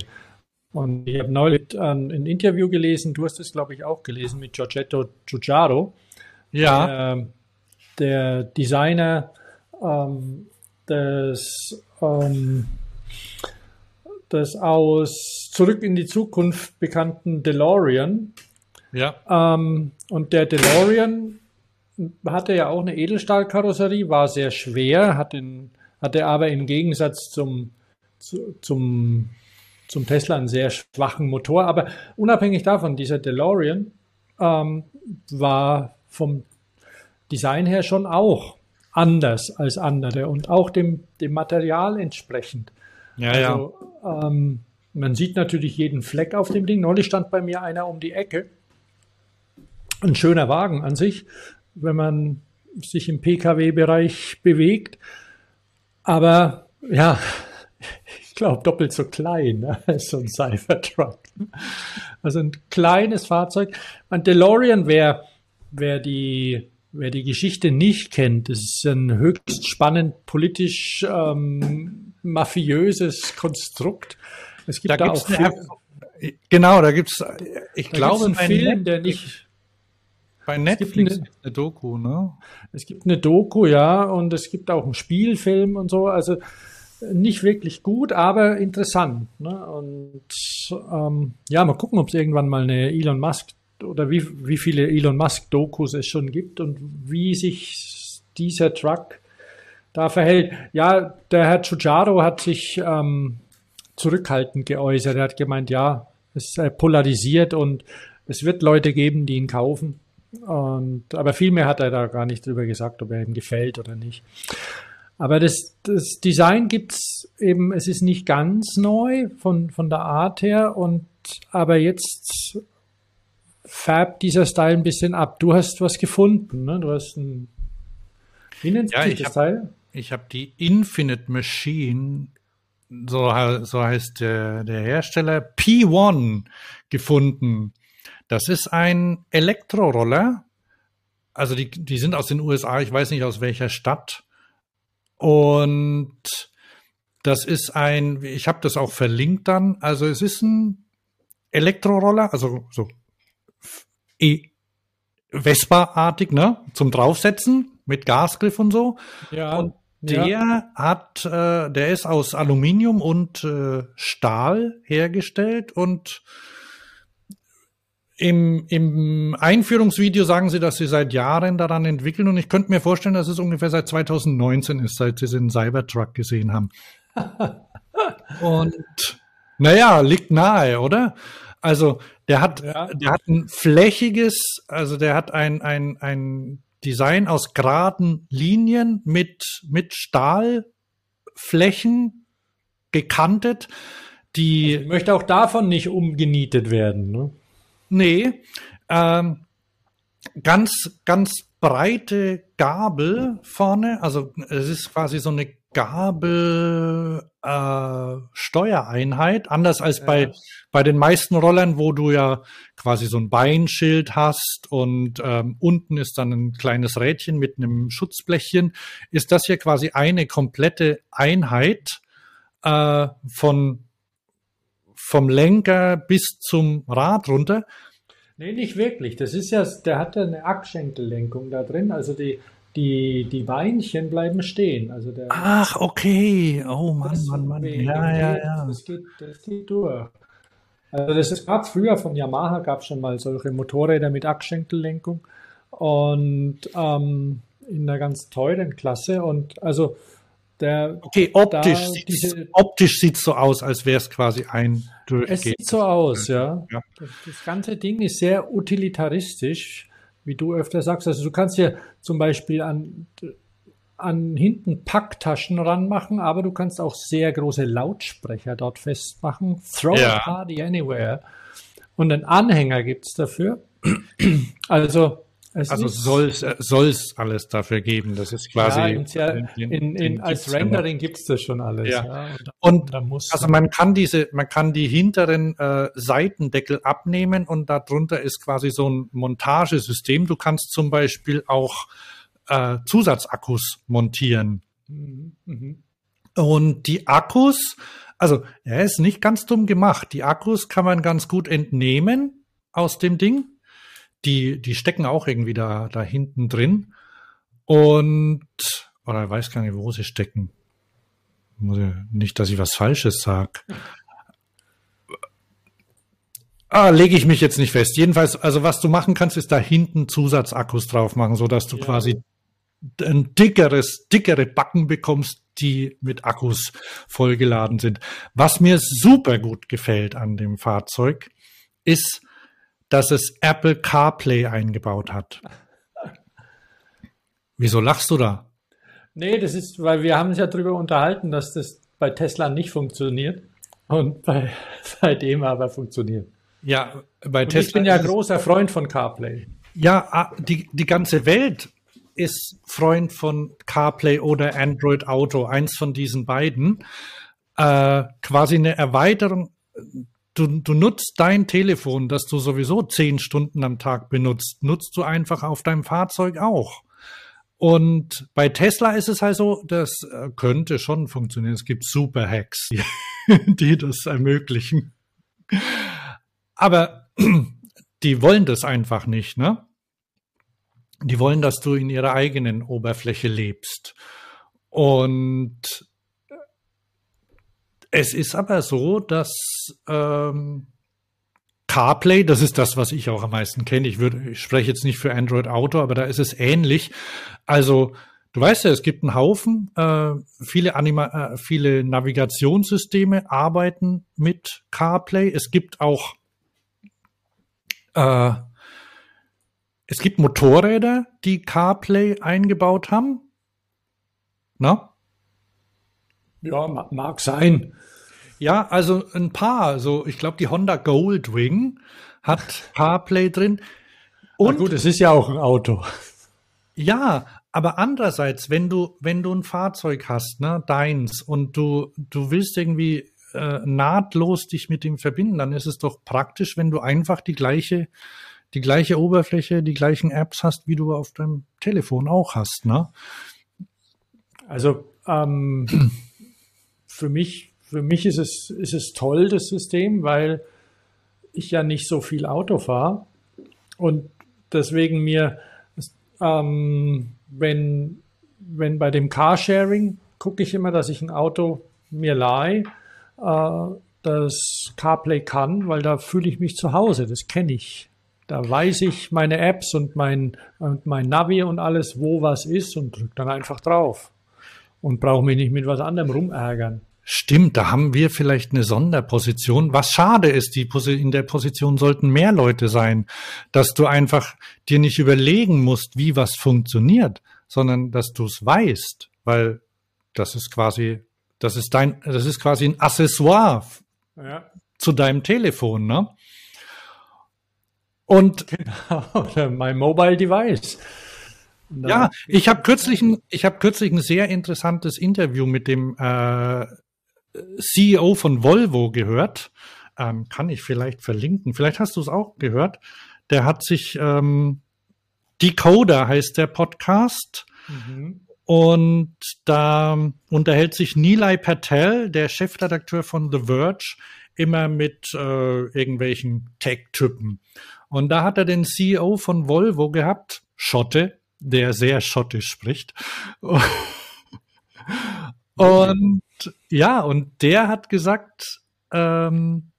Und ich habe neulich ähm, ein Interview gelesen, du hast es, glaube ich, auch gelesen, mit Giorgetto Giugiaro, ja, ähm, der Designer ähm, des, ähm, des aus Zurück in die Zukunft bekannten DeLorean. ja, Ähm, und der DeLorean hatte ja auch eine Edelstahlkarosserie, war sehr schwer, hat den, hatte aber im Gegensatz zum, zu, zum, zum Tesla einen sehr schwachen Motor. Aber unabhängig davon, dieser DeLorean ähm, war vom Design her schon auch anders als andere und auch dem, dem Material entsprechend. Ja, ja. Also, ähm, man sieht natürlich jeden Fleck auf dem Ding. Neulich stand bei mir einer um die Ecke. Ein schöner Wagen an sich, wenn man sich im Pkw-Bereich bewegt. Aber ja, ich glaube doppelt so klein ne, als so ein Cybertruck. Also ein kleines Fahrzeug. Ein DeLorean, wer, wer, die, wer die Geschichte nicht kennt, ist ein höchst spannend politisch ähm, mafiöses Konstrukt. Es gibt Da da, auch eine, Fil- genau, da gibt's, ich da glaube, einen Film, der nicht bei gibt Netflix eine- gibt's eine Doku, ne? Es gibt eine Doku, ja, und es gibt auch einen Spielfilm und so. Also nicht wirklich gut, aber interessant. Ne? Und ähm, ja, mal gucken, ob es irgendwann mal eine Elon Musk oder wie, wie viele Elon Musk-Dokus es schon gibt und wie sich dieser Truck da verhält. Ja, der Herr Giugiaro hat sich ähm, zurückhaltend geäußert. Er hat gemeint, ja, es äh, polarisiert und es wird Leute geben, die ihn kaufen. Und, aber viel mehr hat er da gar nicht drüber gesagt, ob er ihm gefällt oder nicht. Aber das, das Design gibt's eben, es ist nicht ganz neu von, von der Art her und aber jetzt färbt dieser Style ein bisschen ab. Du hast was gefunden, ne? Du hast ein, wie nennt Ja, sich ich das hab- Teil? Ich habe die Infinite Machine, so, so heißt der, der Hersteller, P1 gefunden. Das ist ein Elektroroller. Also die, die sind aus den USA, ich weiß nicht aus welcher Stadt. Und das ist ein, ich habe das auch verlinkt dann. Also es ist ein Elektroroller, also so e Vespa-artig, ne? Zum draufsetzen mit Gasgriff und so. Ja, Und der hat, äh, der ist aus Aluminium und äh, Stahl hergestellt und im, im Einführungsvideo sagen sie, dass sie seit Jahren daran entwickeln und ich könnte mir vorstellen, dass es ungefähr seit 2019 ist, seit sie den Cybertruck gesehen haben. und naja, liegt nahe, oder? Also der hat, Ja. der hat ein flächiges, also der hat ein, ein, ein Design aus geraden Linien mit, mit Stahlflächen gekantet, die Ich möchte auch davon nicht umgenietet werden. Ne? Nee, ähm, ganz, ganz breite Gabel vorne. Also es ist quasi so eine Gabel äh, Steuereinheit, anders als bei, bei den meisten Rollern, wo du ja quasi so ein Beinschild hast und ähm, unten ist dann ein kleines Rädchen mit einem Schutzblechchen, ist das hier quasi eine komplette Einheit äh, von vom Lenker bis zum Rad runter. Nee, nicht wirklich. Das ist ja, der hat ja eine Achschenkellenkung da drin. Also die, die, die Beinchen bleiben stehen. Also der, Ach, okay. Oh Mann, das Mann, Mann. Ja, ja, ja. Das geht, das geht durch. Also das ist gab früher von Yamaha gab es schon mal solche Motorräder mit Achschenkellenkung und ähm, in einer ganz teuren Klasse und also der Okay, optisch, Da diese- optisch sieht's so aus, als wäre es quasi ein Es durchgehend. sieht so aus, ja. Ja. Das, das ganze Ding ist sehr utilitaristisch, wie du öfter sagst. Also du kannst ja zum Beispiel an, an hinten Packtaschen ranmachen, aber du kannst auch sehr große Lautsprecher dort festmachen. Throw Ja. a party anywhere. Und einen Anhänger gibt's dafür. Also es Also ist, soll's, äh, alles dafür geben. Das ist quasi. ja, in, in, den in, als ja. Rendering gibt's das schon alles. Ja. Ja. Und, Und da muss Also man kann diese, man kann die hinteren äh, Seitendeckel abnehmen und darunter ist quasi so ein Montagesystem. Du kannst zum Beispiel auch äh, Zusatzakkus montieren. Mhm, mhm. Und die Akkus, also er ist nicht ganz dumm gemacht. Die Akkus kann man ganz gut entnehmen aus dem Ding. Die, die stecken auch irgendwie da, da hinten drin. Und, oder ich weiß gar nicht, wo sie stecken. Nicht, dass ich was Falsches sag. Ah, lege ich mich jetzt nicht fest. Jedenfalls, also was du machen kannst, ist da hinten Zusatzakkus drauf machen, so dass du Ja. quasi ein dickeres, dickere Backen bekommst, die mit Akkus vollgeladen sind. Was mir super gut gefällt an dem Fahrzeug, ist, dass es Apple CarPlay eingebaut hat. Wieso lachst du da? Nee, das ist, weil wir haben uns ja darüber unterhalten, dass das bei Tesla nicht funktioniert und bei, bei dem aber funktioniert. Ja, bei Und ich bin ja großer Freund von CarPlay. Ja, ah, die, die ganze Welt ist Freund von CarPlay oder Android Auto, eins von diesen beiden. Äh, quasi eine Erweiterung. Du, du nutzt dein Telefon, das du sowieso zehn Stunden am Tag benutzt, nutzt du einfach auf deinem Fahrzeug auch. Und bei Tesla ist es halt so, das äh, könnte schon funktionieren. Es gibt super Hacks, die, die das ermöglichen. Aber die wollen das einfach nicht, ne? Die wollen, dass du in ihrer eigenen Oberfläche lebst. Und es ist aber so, dass ähm, CarPlay, das ist das, was ich auch am meisten kenne. Ich würde, ich spreche jetzt nicht für Android Auto, aber da ist es ähnlich. Also du weißt ja, es gibt einen Haufen, äh, viele Anima äh, viele Navigationssysteme arbeiten mit CarPlay. Es gibt auch äh, es gibt Motorräder, die CarPlay eingebaut haben. Na? Ja, ma- mag sein. Ja, also ein paar. So, ich glaube, die Honda Goldwing hat CarPlay drin. Und Und gut, es ist ja auch ein Auto. ja, aber andererseits, wenn du wenn du ein Fahrzeug hast, ne, deins, und du du willst irgendwie äh, nahtlos dich mit ihm verbinden, dann ist es doch praktisch, wenn du einfach die gleiche die gleiche Oberfläche, die gleichen Apps hast, wie du auf deinem Telefon auch hast, ne? Also ähm, für mich, für mich ist es, ist es toll, das System, weil ich ja nicht so viel Auto fahre und deswegen mir, ähm, wenn, wenn bei dem Carsharing gucke ich immer, dass ich ein Auto mir leihe, äh, das CarPlay kann, weil da fühle ich mich zu Hause, das kenne ich. Da weiß ich meine Apps und mein, und mein Navi und alles, wo was ist und drücke dann einfach drauf und brauche mich nicht mit was anderem rumärgern. Stimmt, da haben wir vielleicht eine Sonderposition. Was schade ist, die Posi in der Position sollten mehr Leute sein, dass du einfach dir nicht überlegen musst, wie was funktioniert, sondern dass du es weißt, weil das ist quasi, das ist dein, das ist quasi ein Accessoire Ja. zu deinem Telefon, ne? Und Oder mein Mobile Device. Ja, ich habe kürzlich, ein, ich habe kürzlich ein sehr interessantes Interview mit dem äh, CEO von Volvo gehört. Ähm, kann ich vielleicht verlinken? Vielleicht hast du es auch gehört. Der hat sich ähm, Decoder heißt der Podcast. Mhm. Und da unterhält sich Nilay Patel, der Chefredakteur von The Verge, immer mit äh, irgendwelchen Tech-Typen. Und da hat er den CEO von Volvo gehabt, Schotte, der sehr schottisch spricht. Und ja, und der hat gesagt, ähm,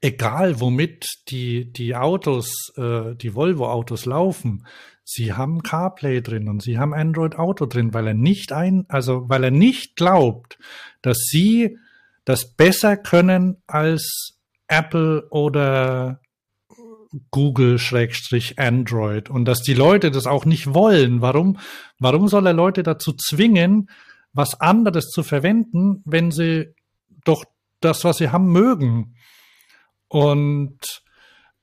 egal womit die, die Autos, äh, die Volvo-Autos laufen, sie haben CarPlay drin und sie haben Android Auto drin, weil er nicht ein, also weil er nicht glaubt, dass sie das besser können als Apple oder Google Schrägstrich Android und dass die Leute das auch nicht wollen. Warum, warum soll er Leute dazu zwingen, was anderes zu verwenden, wenn sie doch das, was sie haben, mögen? Und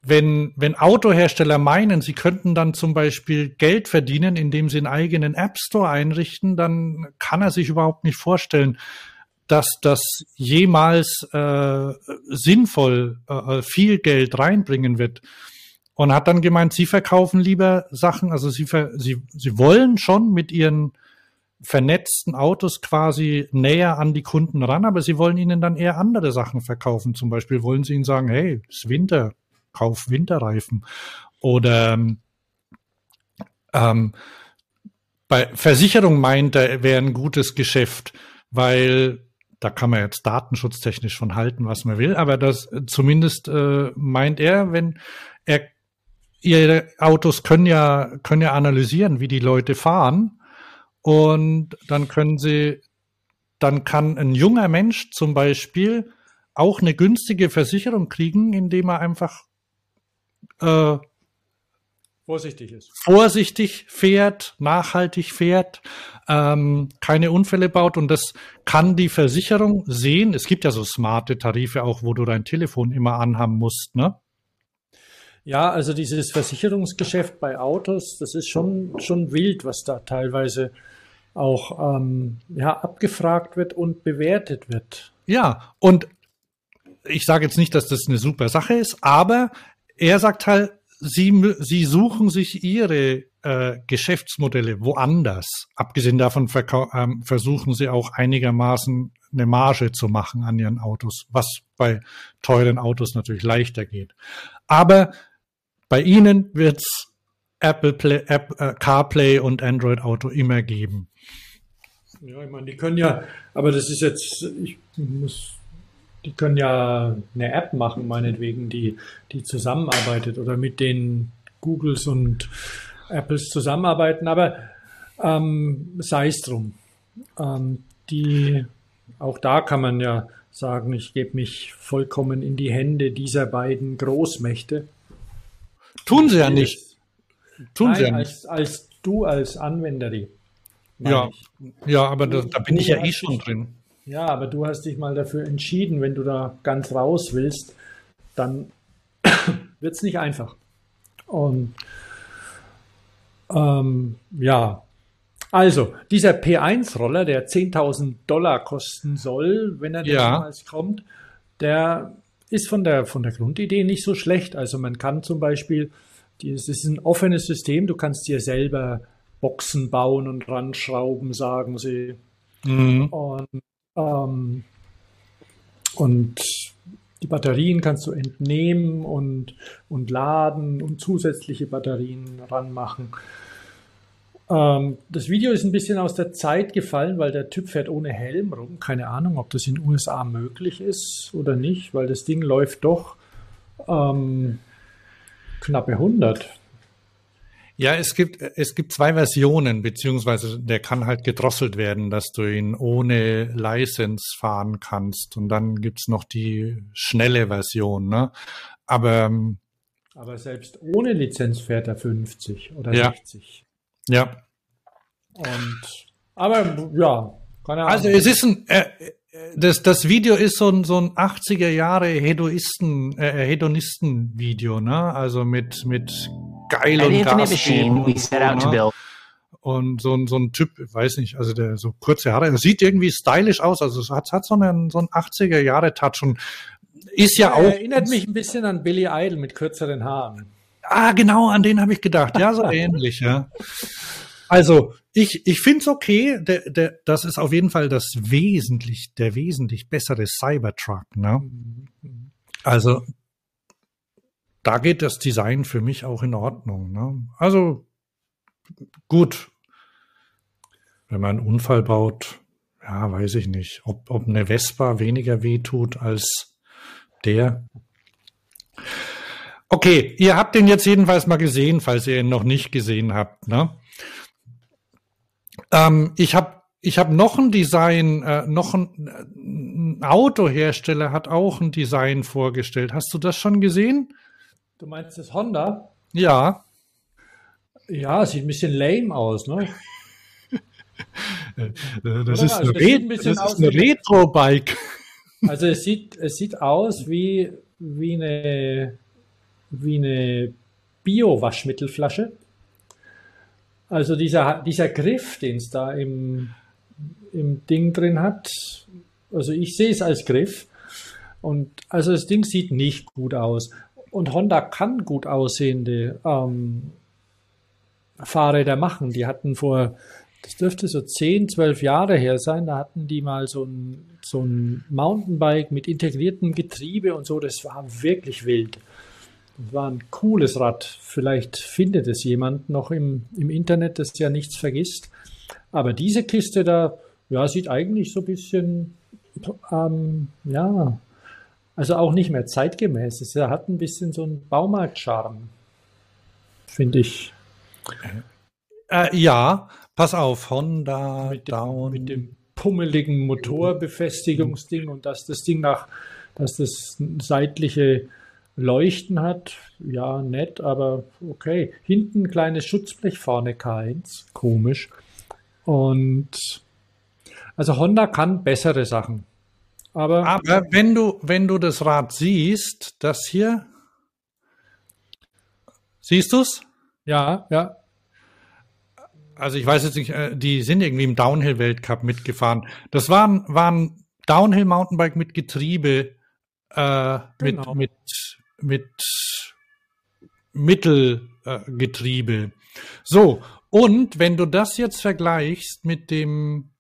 wenn, wenn Autohersteller meinen, sie könnten dann zum Beispiel Geld verdienen, indem sie einen eigenen App Store einrichten, dann kann er sich überhaupt nicht vorstellen, dass das jemals äh, sinnvoll äh, viel Geld reinbringen wird. Und hat dann gemeint, sie verkaufen lieber Sachen, also sie, sie, sie wollen schon mit ihren vernetzten Autos quasi näher an die Kunden ran, aber sie wollen ihnen dann eher andere Sachen verkaufen. Zum Beispiel wollen sie ihnen sagen, hey, es ist Winter, kauf Winterreifen. Oder ähm, bei Versicherung meint er, wäre ein gutes Geschäft, weil da kann man jetzt datenschutztechnisch von halten, was man will, aber das zumindest äh, meint er, wenn er ihre Autos können ja können ja analysieren, wie die Leute fahren und dann können sie, dann kann ein junger Mensch zum Beispiel auch eine günstige Versicherung kriegen, indem er einfach äh, vorsichtig ist. Vorsichtig fährt, nachhaltig fährt, ähm, keine Unfälle baut und das kann die Versicherung sehen. Es gibt ja so smarte Tarife auch, wo du dein Telefon immer anhaben musst, ne? Ja, also dieses Versicherungsgeschäft bei Autos, das ist schon, schon wild, was da teilweise auch ähm, ja, abgefragt wird und bewertet wird. Ja, und ich sage jetzt nicht, dass das eine super Sache ist, aber er sagt halt, sie, sie suchen sich ihre äh, Geschäftsmodelle woanders. Abgesehen davon ähm, versuchen sie auch einigermaßen eine Marge zu machen an ihren Autos, was bei teuren Autos natürlich leichter geht. Aber bei ihnen wird's Apple Play, App, äh, CarPlay und Android Auto immer geben. Ja, ich meine, die können ja, aber das ist jetzt, ich muss, die können ja eine App machen, meinetwegen, die, die zusammenarbeitet oder mit den Googles und Apples zusammenarbeiten, aber ähm, sei es drum. Ähm, die, auch da kann man ja sagen, ich gebe mich vollkommen in die Hände dieser beiden Großmächte. Tun sie ja nicht. Tun Nein, sie ja nicht. Als, du als Anwenderin. Ja, ja, aber da, da bin ich ja eh schon drin. Ja, aber du hast dich mal dafür entschieden, wenn du da ganz raus willst, dann wird es nicht einfach. Und ähm, ja, also dieser P1-Roller, der 10.000 Dollar kosten soll, wenn er ja. damals kommt, der ist von der, von der Grundidee nicht so schlecht. Also man kann zum Beispiel es ist ein offenes System, du kannst dir selber Boxen bauen und ranschrauben, sagen sie. Mhm. Und, ähm, und die Batterien kannst du entnehmen und, und laden und zusätzliche Batterien ranmachen. Ähm, das Video ist ein bisschen aus der Zeit gefallen, weil der Typ fährt ohne Helm rum. Keine Ahnung, ob das in den USA möglich ist oder nicht, weil das Ding läuft doch ähm, knappe 100. Ja, es gibt, es gibt zwei Versionen, beziehungsweise der kann halt gedrosselt werden, dass du ihn ohne License fahren kannst. Und dann gibt's noch die schnelle Version, ne? Aber, ähm, aber selbst ohne Lizenz fährt er 50 oder ja. 60. Ja. Und, aber ja, keine Ahnung. Also es ist ein, äh, das, das Video ist so ein, so ein 80er Jahre Hedonisten, äh, Hedonisten-Video, ne? Also mit, mit geil und Gas ne? und so ein, so ein Typ, weiß nicht, also der so kurze Haare, er sieht irgendwie stylisch aus, also es hat, hat so einen, so einen 80er Jahre Touch und ist ja, ja auch. Erinnert mich ein bisschen an Billy Idol mit kürzeren Haaren. Ah, genau, an den habe ich gedacht. Ja, so ähnlich, ja. Also, ich, ich finde es okay. Der, der, das ist auf jeden Fall das wesentlich, der wesentlich bessere Cybertruck. Ne? Also da geht das Design für mich auch in Ordnung. Ne? Also gut, wenn man einen Unfall baut, ja, weiß ich nicht, ob, ob eine Vespa weniger wehtut als der. Okay, ihr habt den jetzt jedenfalls mal gesehen, falls ihr ihn noch nicht gesehen habt. Ne? Ähm, ich habe ich hab noch ein Design, äh, noch ein, ein Autohersteller hat auch ein Design vorgestellt. Hast du das schon gesehen? Du meinst das Honda? Ja. Ja, sieht ein bisschen lame aus, ne? Äh, Das ist Also ein, das ein das ist ein Retro-Bike. Also es sieht, es sieht aus wie, wie eine, wie eine Bio-Waschmittelflasche. Also dieser, dieser Griff, den es da im, im Ding drin hat, also ich sehe es als Griff. Und also das Ding sieht nicht gut aus. Und Honda kann gut aussehende ähm, Fahrräder machen. Die hatten vor, das dürfte so 10, 12 Jahre her sein, da hatten die mal so ein, so ein Mountainbike mit integriertem Getriebe und so. Das war wirklich wild. Das war ein cooles Rad. Vielleicht findet es jemand noch im, im Internet, das ja nichts vergisst. Aber diese Kiste da, ja, sieht eigentlich so ein bisschen, ähm, ja, also auch nicht mehr zeitgemäß. Es hat ein bisschen so einen Baumarkt-Charme, finde ich. Äh, ja, pass auf, Honda mit dem, Down. mit dem pummeligen Motorbefestigungsding und dass das Ding nach, dass das seitliche Leuchten hat, ja, nett, aber okay. Hinten ein kleines Schutzblech, vorne keins. Komisch. Und also Honda kann bessere Sachen. Aber Aber wenn du, wenn du das Rad siehst, das hier, siehst du's? ja, ja, Also ich weiß jetzt nicht, äh, die sind irgendwie im Downhill-Weltcup mitgefahren. Das waren, waren Downhill-Mountainbike mit Getriebe, äh, Genau. mit, mit, mit Mittelgetriebe. So, und wenn du das jetzt vergleichst mit dem,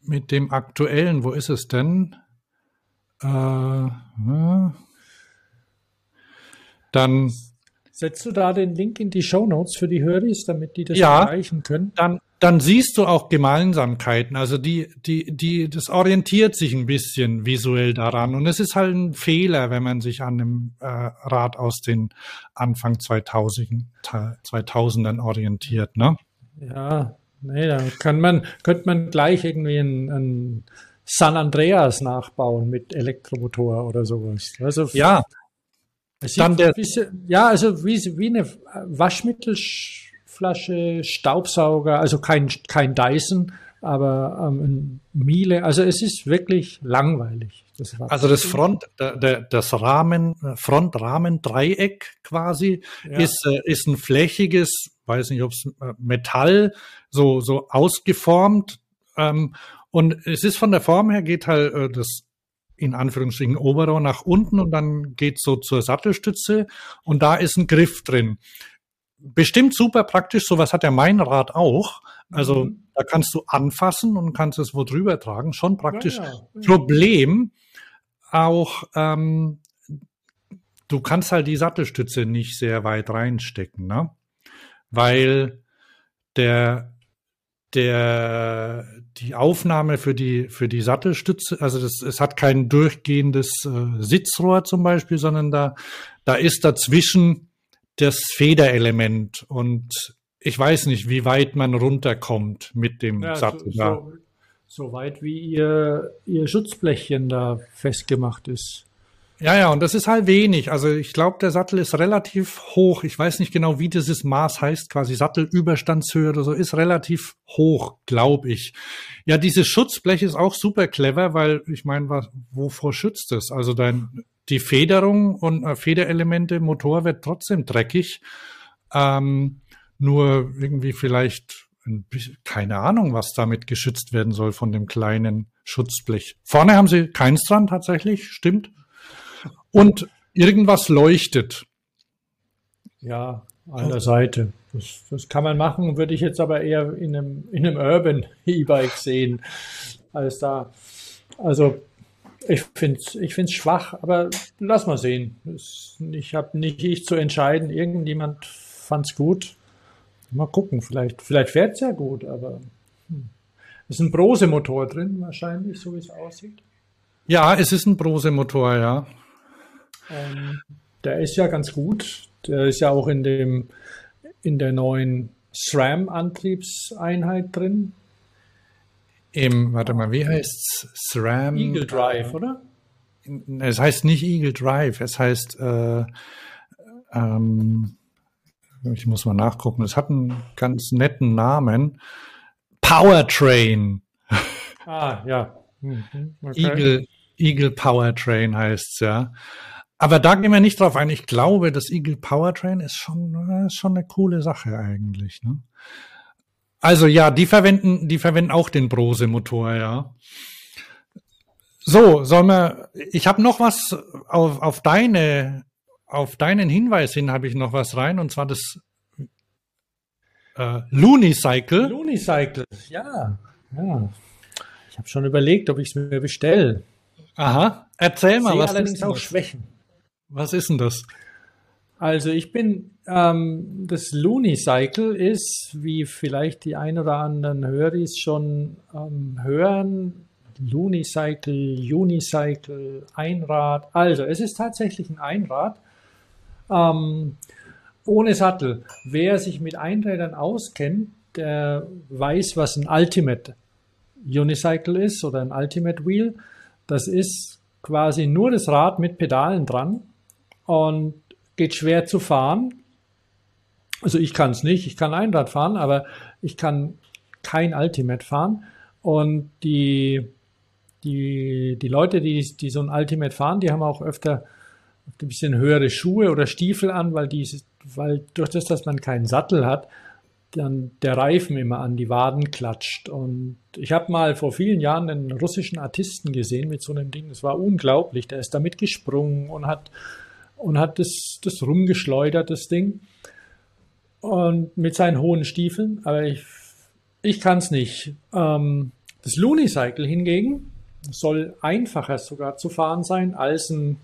mit dem aktuellen, wo ist es denn? Äh, äh, dann setzt du da den Link in die Show Notes für die Höris, damit die das Ja. erreichen können? dann, dann siehst du auch Gemeinsamkeiten. Also die, die, die, das orientiert sich ein bisschen visuell daran. Und es ist halt ein Fehler, wenn man sich an einem äh, Rad aus den Anfang 2000, 2000ern orientiert. Ne? Ja, nee, da kann man, könnte man gleich irgendwie ein, ein San Andreas nachbauen mit Elektromotor oder sowas. Also Ja, dann der- bisschen, ja, also wie, wie eine Waschmittelflasche, Staubsauger, also kein, kein Dyson, aber ähm, Miele. Also es ist wirklich langweilig. Das also das Front, der, der, das Rahmen, äh, Frontrahmen-Dreieck quasi Ja. ist, äh, ist ein flächiges, weiß nicht, ob es äh, Metall, so, so ausgeformt. Ähm, und es ist von der Form her geht halt äh, das in Anführungsstrichen Oberrohr nach unten und dann geht so zur Sattelstütze und da ist ein Griff drin. Bestimmt super praktisch, sowas hat ja mein Rad auch. Also Mhm. da kannst du anfassen und kannst es wo drüber tragen, schon praktisch. Ja, ja. Problem auch, ähm, du kannst halt die Sattelstütze nicht sehr weit reinstecken, ne? Weil der der die Aufnahme für die für die Sattelstütze, also das, es hat kein durchgehendes äh, Sitzrohr zum Beispiel, sondern da da ist dazwischen das Federelement und ich weiß nicht, wie weit man runterkommt mit dem Ja, Sattel so, so weit wie ihr, ihr Schutzblechchen da festgemacht ist. Ja, ja, und das ist halt wenig. Also ich glaube, der Sattel ist relativ hoch. Ich weiß nicht genau, wie dieses Maß heißt, quasi Sattelüberstandshöhe oder so, ist relativ hoch, glaube ich. Ja, dieses Schutzblech ist auch super clever, weil ich meine, wovor schützt es? Also dein, die Federung und äh, Federelemente, Motor wird trotzdem dreckig. Ähm, nur irgendwie vielleicht, bisschen, keine Ahnung, was damit geschützt werden soll von dem kleinen Schutzblech. Vorne haben sie keins dran tatsächlich, stimmt. Und irgendwas leuchtet. Ja, an der Seite. Das, das kann man machen, würde ich jetzt aber eher in einem, in einem Urban E-Bike sehen, als da. Also ich finde es ich find's schwach, aber lass mal sehen. Ich habe nicht ich zu entscheiden. Irgendjemand fand es gut. Mal gucken, vielleicht, vielleicht fährt es ja gut, aber hm. ist ein Brose-Motor drin, wahrscheinlich, so wie es aussieht. Ja, es ist ein Brose-Motor, ja. Ähm, der ist ja ganz gut. Der ist ja auch in dem in der neuen SRAM-Antriebseinheit drin. Im, warte mal, wie heißt's? SRAM? Eagle Drive, oder? Es heißt nicht Eagle Drive, es heißt, äh, ähm, ich muss mal nachgucken, es hat einen ganz netten Namen. Powertrain. Ah, ja. Mhm, okay. Eagle, Eagle Powertrain heißt's ja. Aber da gehen wir nicht drauf ein. Ich glaube, das Eagle Powertrain ist schon, äh, ist schon eine coole Sache eigentlich. Ne? Also ja, die verwenden, die verwenden auch den Brose-Motor, ja. So, sollen wir, ich habe noch was auf, auf deine, auf deinen Hinweis hin habe ich noch was rein, und zwar das äh, Lunicycle. Lunicycle, ja. ja. Ich habe schon überlegt, ob ich es mir bestelle. Aha, erzähl mal, Sehe was allerdings ist, auch das? Schwächen. was ist denn das? Also ich bin, ähm, das Lunicycle ist, wie vielleicht die ein oder anderen Höris schon ähm, hören, Lunicycle, Unicycle, Einrad. Also es ist tatsächlich ein Einrad ähm, ohne Sattel. Wer sich mit Einrädern auskennt, der weiß, was ein Ultimate Unicycle ist oder ein Ultimate Wheel. Das ist quasi nur das Rad mit Pedalen dran und geht schwer zu fahren. Also ich kann es nicht, ich kann Einrad fahren, aber ich kann kein Ultimate fahren. Und die, die, die Leute, die, die so ein Ultimate fahren, die haben auch öfter ein bisschen höhere Schuhe oder Stiefel an, weil, die, weil durch das, dass man keinen Sattel hat, dann der Reifen immer an die Waden klatscht. Und ich habe mal vor vielen Jahren einen russischen Artisten gesehen mit so einem Ding. Das war unglaublich. Der ist damit gesprungen und hat, und hat das, das rumgeschleudert, das Ding. Und mit seinen hohen Stiefeln. Aber ich, ich kann es nicht. Ähm, das Lunicycle hingegen soll einfacher sogar zu fahren sein als ein,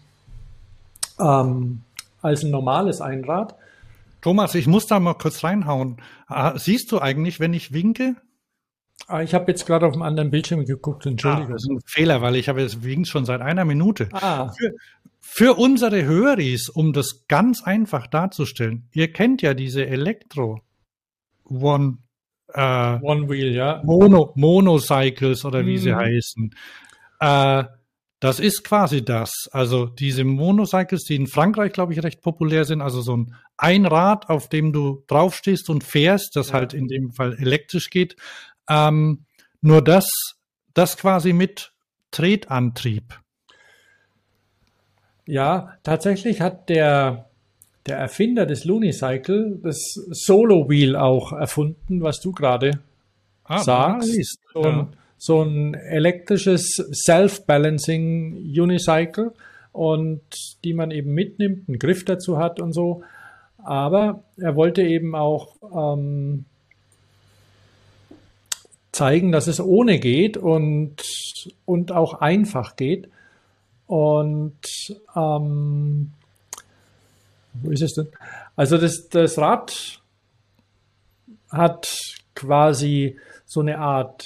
ähm, als ein normales Einrad. Thomas, ich muss da mal kurz reinhauen. Ah, Siehst du eigentlich, wenn ich winke? Ah, Ich habe jetzt gerade auf dem anderen Bildschirm geguckt, Ah, entschuldige. das ist ein Fehler, weil ich habe es winkt schon seit einer Minute. Ah, Für, für unsere Höris, um das ganz einfach darzustellen, ihr kennt ja diese Elektro One äh, One Wheel, ja. Mono, Monocycles oder wie sie Mhm. heißen. Äh, das ist quasi das. Also diese Monocycles, die in Frankreich, glaube ich, recht populär sind. Also so ein Einrad, auf dem du draufstehst und fährst, das Ja. halt in dem Fall elektrisch geht. Ähm, nur das, das quasi mit Tretantrieb. Ja, tatsächlich hat der, der Erfinder des Lunicycle das Solo Wheel auch erfunden, was du gerade Ah, sagst. siehst. So Ja. ein, so ein elektrisches Self-Balancing Unicycle und die man eben mitnimmt, einen Griff dazu hat und so. Aber er wollte eben auch ähm, zeigen, dass es ohne geht und, und auch einfach geht. Und ähm, wo ist es denn? Also das, das Rad hat quasi so eine Art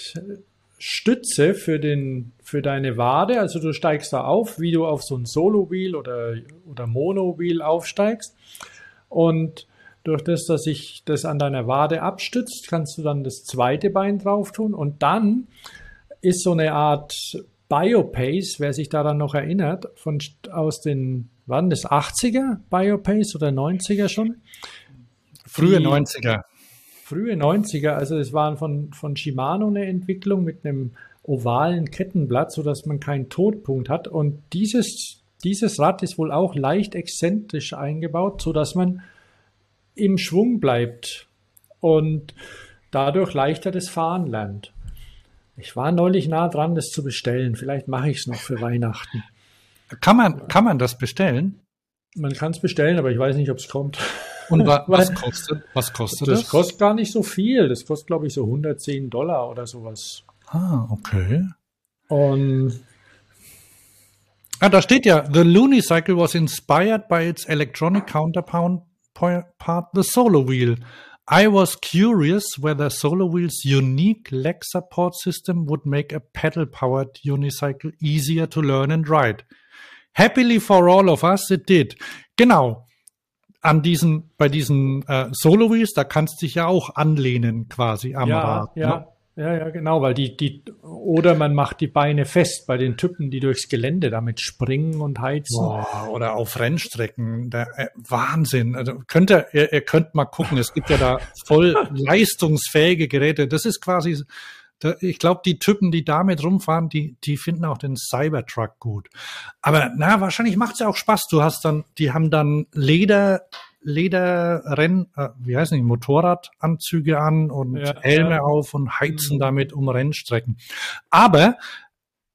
Stütze für, den, für deine Wade. Also du steigst da auf, wie du auf so ein Solo-Wheel oder, oder Mono-Wheel aufsteigst. Und durch das, dass sich das an deiner Wade abstützt, kannst du dann das zweite Bein drauf tun. Und dann ist so eine Art Biopace, wer sich daran noch erinnert, von, aus den, wann das 80er Biopace oder 90er schon? Frühe Die- 90er. frühe 90er, also es waren von, von Shimano eine Entwicklung mit einem ovalen Kettenblatt, sodass man keinen Todpunkt hat. Und dieses, dieses Rad ist wohl auch leicht exzentrisch eingebaut, sodass man im Schwung bleibt und dadurch leichter das Fahren lernt. Ich war neulich nah dran, das zu bestellen. Vielleicht mache ich es noch für Weihnachten. Kann man, kann man das bestellen? Man kann es bestellen, aber ich weiß nicht, ob es kommt. Und wa was kostet, was kostet das? Das kostet gar nicht so viel. Das kostet, glaube ich, so 110 Dollar oder sowas. ah, okay. Und Ah, da steht ja, the Looney Cycle was inspired by its electronic counterpart, part, the Solo Wheel. I was curious whether Solo Wheel's unique leg support system would make a pedal-powered unicycle easier to learn and ride. Happily for all of us, it did. Genau. An diesen, bei diesen äh, Solo Wheels, da kannst du dich ja auch anlehnen quasi am ja, Rad. ja, ne? Ja, ja, genau, weil die, die, oder man macht die Beine fest bei den Typen, die durchs Gelände damit springen und heizen. Boah, oder auf Rennstrecken. Da, äh, Wahnsinn. Also könnt ihr, ihr, ihr könnt mal gucken. Es gibt ja da voll leistungsfähige Geräte. Das ist quasi, ich glaube, die Typen, die damit rumfahren, die, die finden auch den Cybertruck gut. Aber na, wahrscheinlich macht es ja auch Spaß. Du hast dann, die haben dann Leder, Lederrenn, äh, wie heißen die, Motorradanzüge an und Ja, Helme ja. auf und heizen damit um Rennstrecken. Aber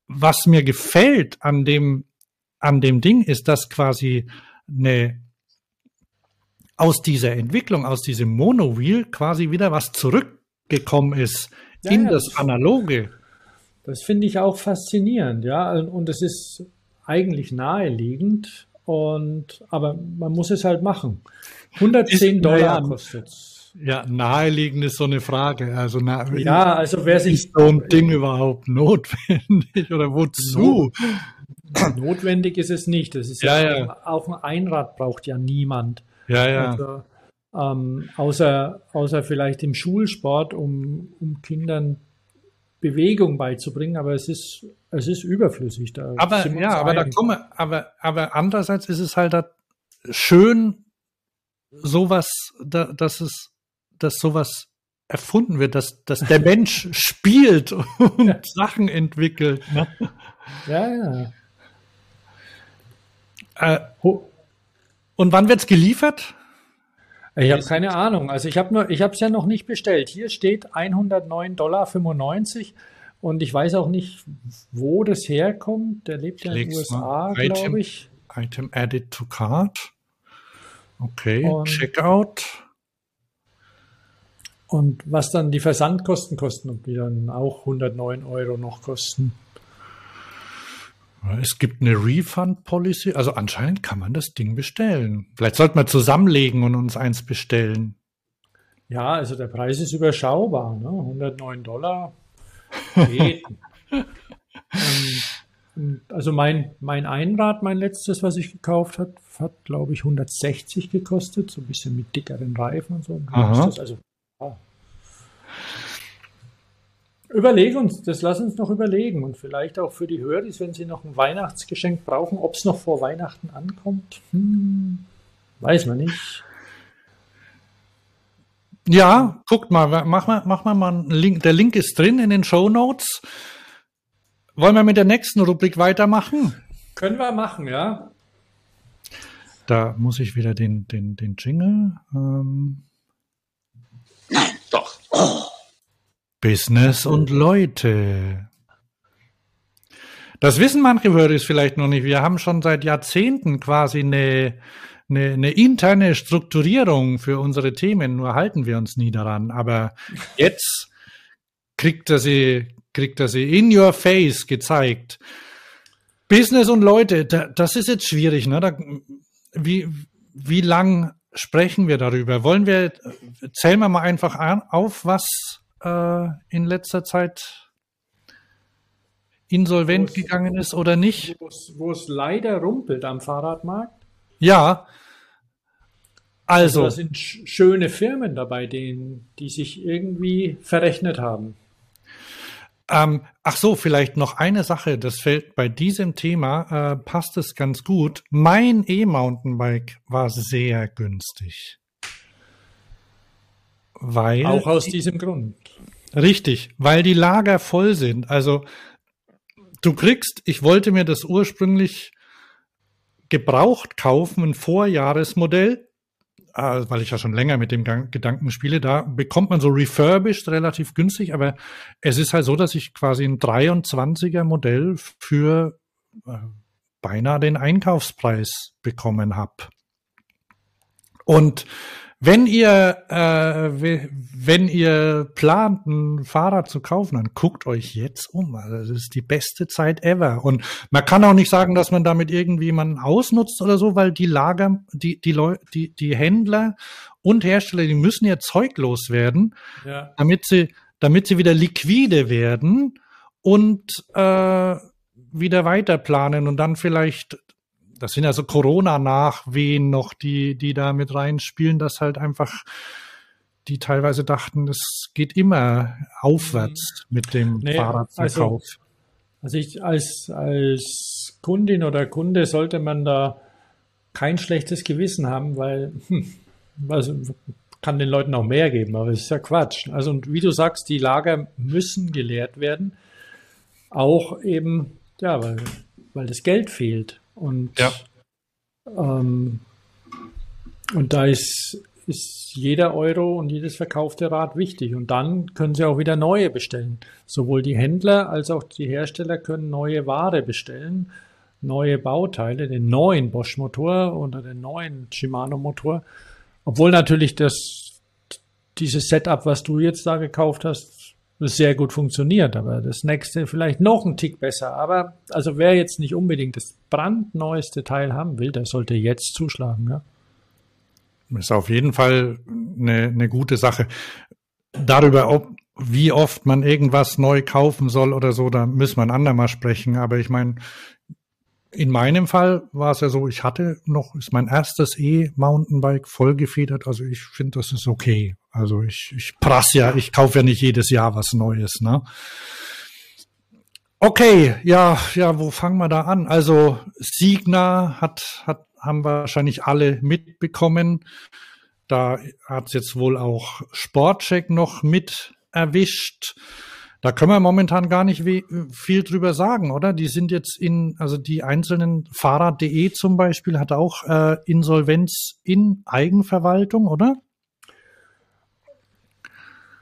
was mir gefällt an dem, an dem Ding ist, dass quasi eine aus dieser Entwicklung, aus diesem Monowheel quasi wieder was zurückgekommen ist Ja, in das- Analoge. Das finde ich auch faszinierend, ja. Und es ist eigentlich naheliegend. Und, aber man muss es halt machen. 110 Ist- Dollar naja, kostet's. Ja, naheliegend ist so eine Frage. Also na, Ja, also wer sich ist so ein Ding überhaupt notwendig oder wozu? notwendig ist es nicht. Das ist Ja, ja, ja. Auch ein Einrad braucht ja niemand. Ja, ja. Also, ähm, außer, außer vielleicht im Schulsport, um, um Kindern Bewegung beizubringen, aber es ist, es ist überflüssig. Da Aber ja, aber da komme, aber aber andererseits ist es halt da schön, sowas, da, dass es, dass sowas erfunden wird, dass, dass der Mensch spielt und Sachen entwickelt. Ne? Ja, ja. Äh, und wann wird's geliefert? Ich habe keine Ahnung. Also ich habe es ja noch nicht bestellt. Hier steht 109,95 Dollar und ich weiß auch nicht, wo das herkommt. Der lebt ja in den USA, glaube ich. Item added to cart. Okay, Und- Checkout. Und was dann die Versandkosten kosten und die dann auch 109 Euro noch kosten. Es gibt eine Refund Policy. Also anscheinend kann man das Ding bestellen. Vielleicht sollten wir zusammenlegen und uns eins bestellen. Ja, also der Preis ist überschaubar. Ne? 109 Dollar geht. ähm, und also mein, mein Einrad, mein letztes, was ich gekauft habe, hat, glaube ich, 160 gekostet. So ein bisschen mit dickeren Reifen und so. Das also, ja. Überleg uns, das lass uns noch überlegen und vielleicht auch für die Höris, wenn sie noch ein Weihnachtsgeschenk brauchen, ob es noch vor Weihnachten ankommt. Hm, weiß man nicht. Ja, guckt mal, mach mal, mach mal mal einen Link. Der Link ist drin in den Show Notes. Wollen wir mit der nächsten Rubrik weitermachen? Können wir machen, ja. Da muss ich wieder den, den, den Jingle. Ähm. Nein, doch. Business und Leute. Das wissen manche Hörer vielleicht noch nicht. Wir haben schon seit Jahrzehnten quasi eine, eine, eine interne Strukturierung für unsere Themen, nur halten wir uns nie daran. Aber jetzt kriegt er sie, kriegt er sie in your face gezeigt. Business und Leute, da, das ist jetzt schwierig, ne? Da, wie, wie lang sprechen wir darüber? Wollen wir, zählen wir mal einfach an, auf, was äh, in letzter Zeit insolvent es- gegangen ist oder nicht? Wo es- Wo es leider rumpelt am Fahrradmarkt. Ja. Also, Da sind sch- schöne Firmen dabei, denen, die sich irgendwie verrechnet haben. Ähm, ach so, vielleicht noch eine Sache, das fällt bei diesem Thema, äh, passt es ganz gut. Mein E-Mountainbike war sehr günstig. Weil, Auch aus diesem Grund. Richtig, weil die Lager voll sind. Also, du kriegst, ich wollte mir das ursprünglich gebraucht kaufen, ein Vorjahresmodell, äh, weil ich ja schon länger mit dem Gedanken spiele, da bekommt man so refurbished relativ günstig, aber es ist halt so, dass ich quasi ein 23er Modell für äh, beinahe den Einkaufspreis bekommen habe. Und wenn ihr, äh, we- wenn ihr plant, ein Fahrrad zu kaufen, dann guckt euch jetzt um. Also das ist die beste Zeit ever. Und man kann auch nicht sagen, dass man damit irgendwie jemanden ausnutzt oder so, weil die Lager, die, die Leute, die, die Händler und Hersteller, die müssen ihr Zeug loswerden, Ja. damit sie, damit sie wieder liquide werden und äh, wieder weiter planen und dann vielleicht, das sind ja so Corona-Nachwehen noch, die, die da mit reinspielen, dass halt einfach die teilweise dachten, es geht immer aufwärts mit dem Nee, Fahrradverkauf. Also ich als, als Kundin oder Kunde sollte man da kein schlechtes Gewissen haben, weil hm, also kann den Leuten auch mehr geben, aber es ist ja Quatsch. Also und wie du sagst, die Lager müssen geleert werden, auch eben, ja, weil, weil das Geld fehlt. Und, Ja. ähm, und da ist, ist jeder Euro und jedes verkaufte Rad wichtig. Und dann können sie auch wieder neue bestellen. Sowohl die Händler als auch die Hersteller können neue Ware bestellen, neue Bauteile, den neuen Bosch-Motor oder den neuen Shimano-Motor. Obwohl natürlich das, dieses Setup, was du jetzt da gekauft hast, sehr gut funktioniert, aber das nächste vielleicht noch ein Tick besser. Aber also wer jetzt nicht unbedingt das brandneueste Teil haben will, der sollte jetzt zuschlagen. Ja? Ist auf jeden Fall eine, eine gute Sache. Darüber, ob, wie oft man irgendwas neu kaufen soll oder so, da müssen wir ein andermal sprechen. Aber ich meine, in meinem Fall war es ja so, ich hatte noch, ist mein erstes E-Mountainbike vollgefedert. Also ich finde, das ist okay. Also ich, ich prass ja, ich kaufe ja nicht jedes Jahr was Neues, ne? Okay, ja, ja, wo fangen wir da an? Also Signa hat, hat, haben wahrscheinlich alle mitbekommen. Da hat's jetzt wohl auch Sportcheck noch mit erwischt. Da können wir momentan gar nicht viel drüber sagen, oder? Die sind jetzt in, also die einzelnen Fahrrad.de zum Beispiel hat auch äh, Insolvenz in Eigenverwaltung, oder?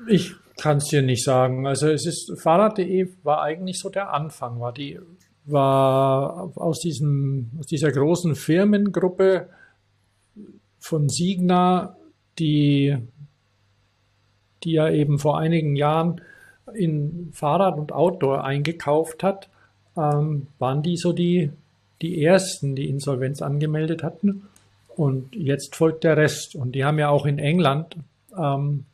Ich kann es dir nicht sagen. Also es ist Fahrrad.de war eigentlich so der Anfang, war die war aus diesem aus dieser großen Firmengruppe von Signa, die die ja eben vor einigen Jahren in Fahrrad und Outdoor eingekauft hat, ähm, waren die so die die ersten, die Insolvenz angemeldet hatten. Und jetzt folgt der Rest. Und die haben ja auch in England ähm,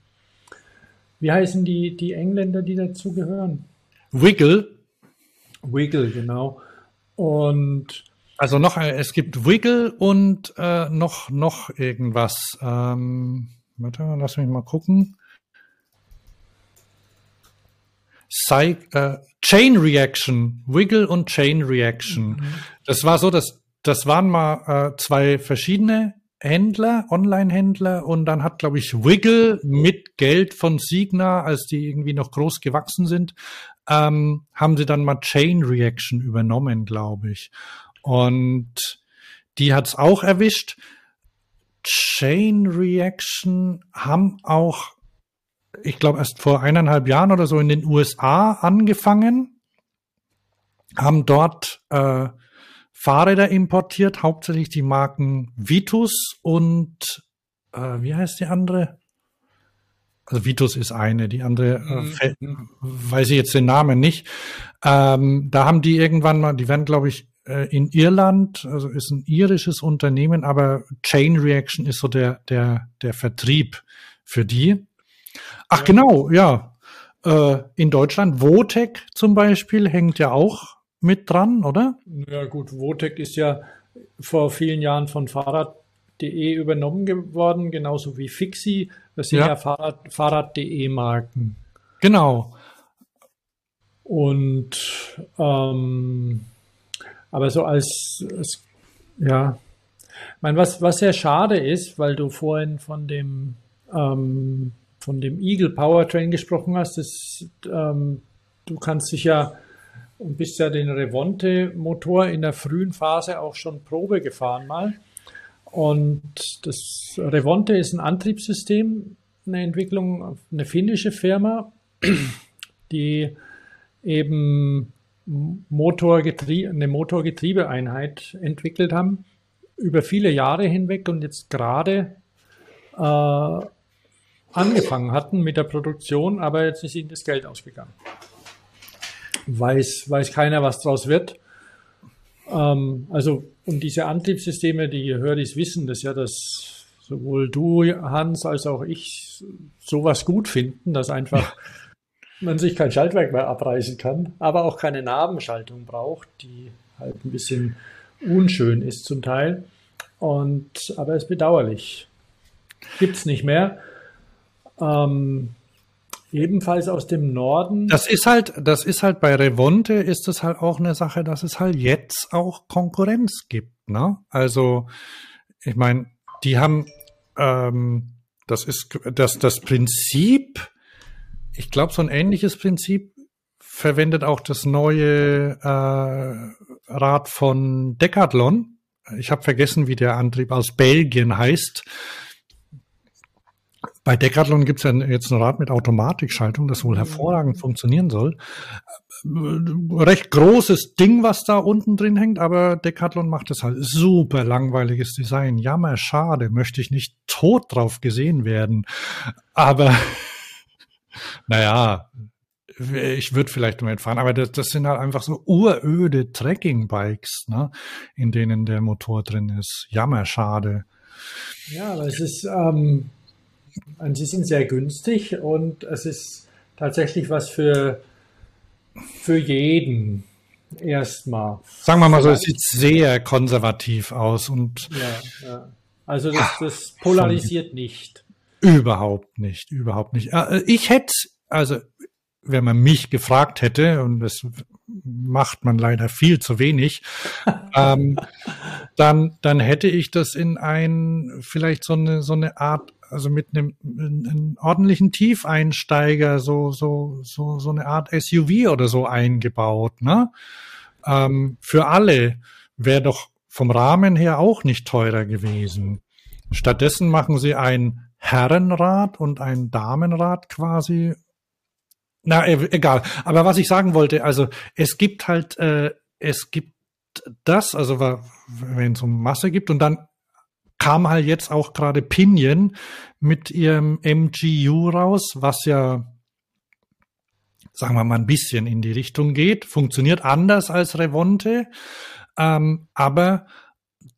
wie heißen die, die Engländer, die dazugehören? Wiggle, Wiggle, genau. Und also noch, äh, es gibt Wiggle und äh, noch, noch irgendwas. Ähm, warte, lass mich mal gucken. Psy äh, Chain Reaction, Wiggle und Chain Reaction. Das war so, dass das waren mal äh, zwei verschiedene Händler, Online-Händler und dann hat, glaube ich, Wiggle mit Geld von Signa, als die irgendwie noch groß gewachsen sind, ähm, haben sie dann mal Chain Reaction übernommen, glaube ich. Und die hat's auch erwischt. Chain Reaction haben auch, ich glaube, erst vor eineinhalb Jahren oder so in den USA angefangen, haben dort äh, Fahrräder importiert, hauptsächlich die Marken Vitus und äh, wie heißt die andere? Also Vitus ist eine, die andere äh, fällt- weiß ich jetzt den Namen nicht. Ähm, da haben die irgendwann mal, die werden, glaube ich, äh, in Irland, also ist ein irisches Unternehmen, aber Chain Reaction ist so der, der, der Vertrieb für die. Ach genau, ja. Äh, in Deutschland, Votec zum Beispiel hängt ja auch mit dran, oder? ja gut, Votec ist ja vor vielen Jahren von Fahrrad.de übernommen geworden, genauso wie Fixie. Das sind Ja. ja, Fahrrad, Fahrrad.de Marken. Genau. Und ähm, aber so als, als ja, ich meine, was, was sehr schade ist, weil du vorhin von dem ähm, von dem Eagle Powertrain gesprochen hast, das, ähm, du kannst dich ja und bist ja den Revonte-Motor in der frühen Phase auch schon Probe gefahren mal. Und das Revonte ist ein Antriebssystem, eine Entwicklung, eine finnische Firma, die eben Motorgetrie eine Motorgetriebeeinheit entwickelt haben über viele Jahre hinweg und jetzt gerade äh, angefangen hatten mit der Produktion, aber jetzt ist ihnen das Geld ausgegangen. Weiß, weiß keiner, was draus wird. Ähm, also, und diese Antriebssysteme, die Höris wissen das ja, dass sowohl du, Hans, als auch ich sowas gut finden, dass einfach man sich kein Schaltwerk mehr abreißen kann, aber auch keine Nabenschaltung braucht, die halt ein bisschen unschön ist zum Teil. Und, aber es ist bedauerlich. Gibt's nicht mehr. Ähm, ebenfalls aus dem Norden. Das ist halt, das ist halt bei Revonte ist es halt auch eine Sache, dass es halt jetzt auch Konkurrenz gibt, ne? Also, ich meine, die haben, ähm, das ist das, das Prinzip, ich glaube, so ein ähnliches Prinzip verwendet auch das neue äh, Rad von Decathlon. Ich habe vergessen, wie der Antrieb aus Belgien heißt. Bei Decathlon gibt es ja jetzt ein Rad mit Automatikschaltung, das wohl hervorragend funktionieren soll. Recht großes Ding, was da unten drin hängt, aber Decathlon macht es halt super langweiliges Design. Jammer, schade, möchte ich nicht tot drauf gesehen werden. Aber naja, ich würde vielleicht damit fahren, aber das, das sind halt einfach so uröde Trekking-Bikes, ne, in denen der Motor drin ist. Jammer, schade. Ja, aber es ist, ähm, sie sind sehr günstig und es ist tatsächlich was für, für jeden erstmal. Sagen wir mal so, es sieht sehr konservativ aus und Ja, ja. Also das, das polarisiert nicht. Überhaupt nicht, überhaupt nicht. Äh, Ich hätte, also wenn man mich gefragt hätte, und das macht man leider viel zu wenig, ähm, dann, dann hätte ich das in ein, vielleicht so eine, so eine Art, also mit einem, einem ordentlichen Tiefeinsteiger, so, so, so, so eine Art SUV oder so eingebaut, ne? Ähm, für alle wäre doch vom Rahmen her auch nicht teurer gewesen. Stattdessen machen sie ein Herrenrad und ein Damenrad quasi. Na, e- egal. Aber was ich sagen wollte, also es gibt halt, äh, es gibt das, also wenn es um Masse gibt und dann kam halt jetzt auch gerade Pinion mit ihrem MGU raus, was ja, sagen wir mal, ein bisschen in die Richtung geht, funktioniert anders als Revonte, ähm, aber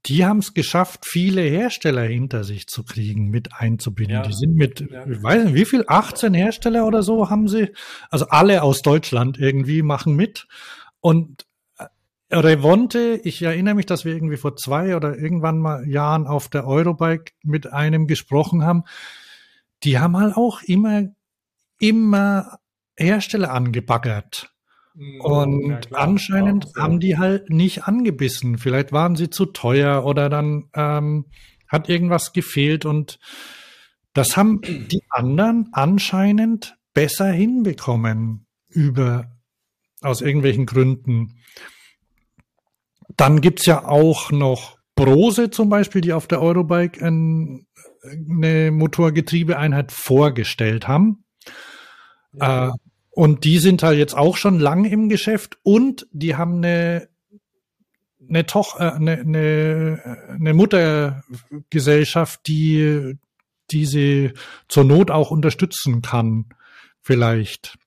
die haben es geschafft, viele Hersteller hinter sich zu kriegen, mit einzubinden. Ja. Die sind mit, Ja. ich weiß nicht, wie viel, 18 Hersteller oder so haben sie, also alle aus Deutschland irgendwie machen mit. Und Revonte, ich erinnere mich, dass wir irgendwie vor zwei oder irgendwann mal Jahren auf der Eurobike mit einem gesprochen haben. Die haben halt auch immer, immer Hersteller angebaggert. Und Ja, anscheinend so. haben die halt nicht angebissen. Vielleicht waren sie zu teuer oder dann ähm, hat irgendwas gefehlt und das haben die anderen anscheinend besser hinbekommen über aus irgendwelchen Gründen. Dann gibt's ja auch noch Brose zum Beispiel, die auf der Eurobike ein, eine Motorgetriebeeinheit vorgestellt haben. Äh, und die sind halt jetzt auch schon lang im Geschäft und die haben eine eine, Toch äh, eine, eine, eine Muttergesellschaft, die die sie zur Not auch unterstützen kann, vielleicht.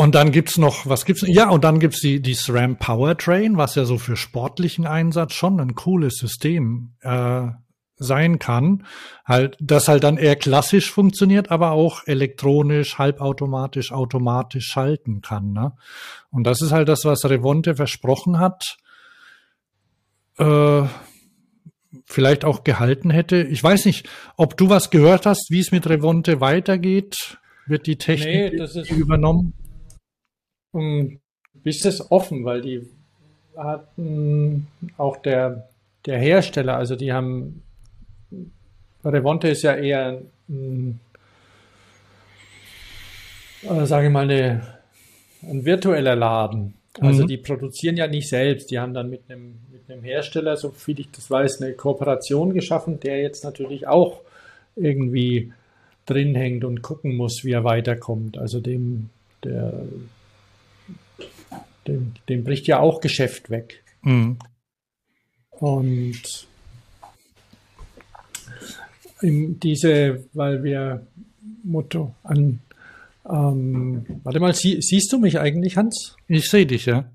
Und dann gibt's noch, was gibt's? Ja, und dann gibt's die, die SRAM Powertrain, was ja so für sportlichen Einsatz schon ein cooles System äh, sein kann. Halt, das halt dann eher klassisch funktioniert, aber auch elektronisch, halbautomatisch, automatisch schalten kann. Ne? Und das ist halt das, was Revonte versprochen hat. Äh, vielleicht auch gehalten hätte. Ich weiß nicht, ob du was gehört hast, wie es mit Revonte weitergeht. Wird die Technik Nee, ist- übernommen? Ist das offen, weil die hatten auch der, der Hersteller, also die haben, Revonte ist ja eher, ein, äh, sage ich mal, eine, ein virtueller Laden. Also Mhm. die produzieren ja nicht selbst, die haben dann mit einem, mit einem Hersteller, so viel ich das weiß, eine Kooperation geschaffen, der jetzt natürlich auch irgendwie drin hängt und gucken muss, wie er weiterkommt. Also dem, der, dem, dem bricht ja auch Geschäft weg. Mhm. Und diese, weil wir Motto an, ähm, warte mal, sie, siehst du mich eigentlich, Hans? Ich sehe dich, ja.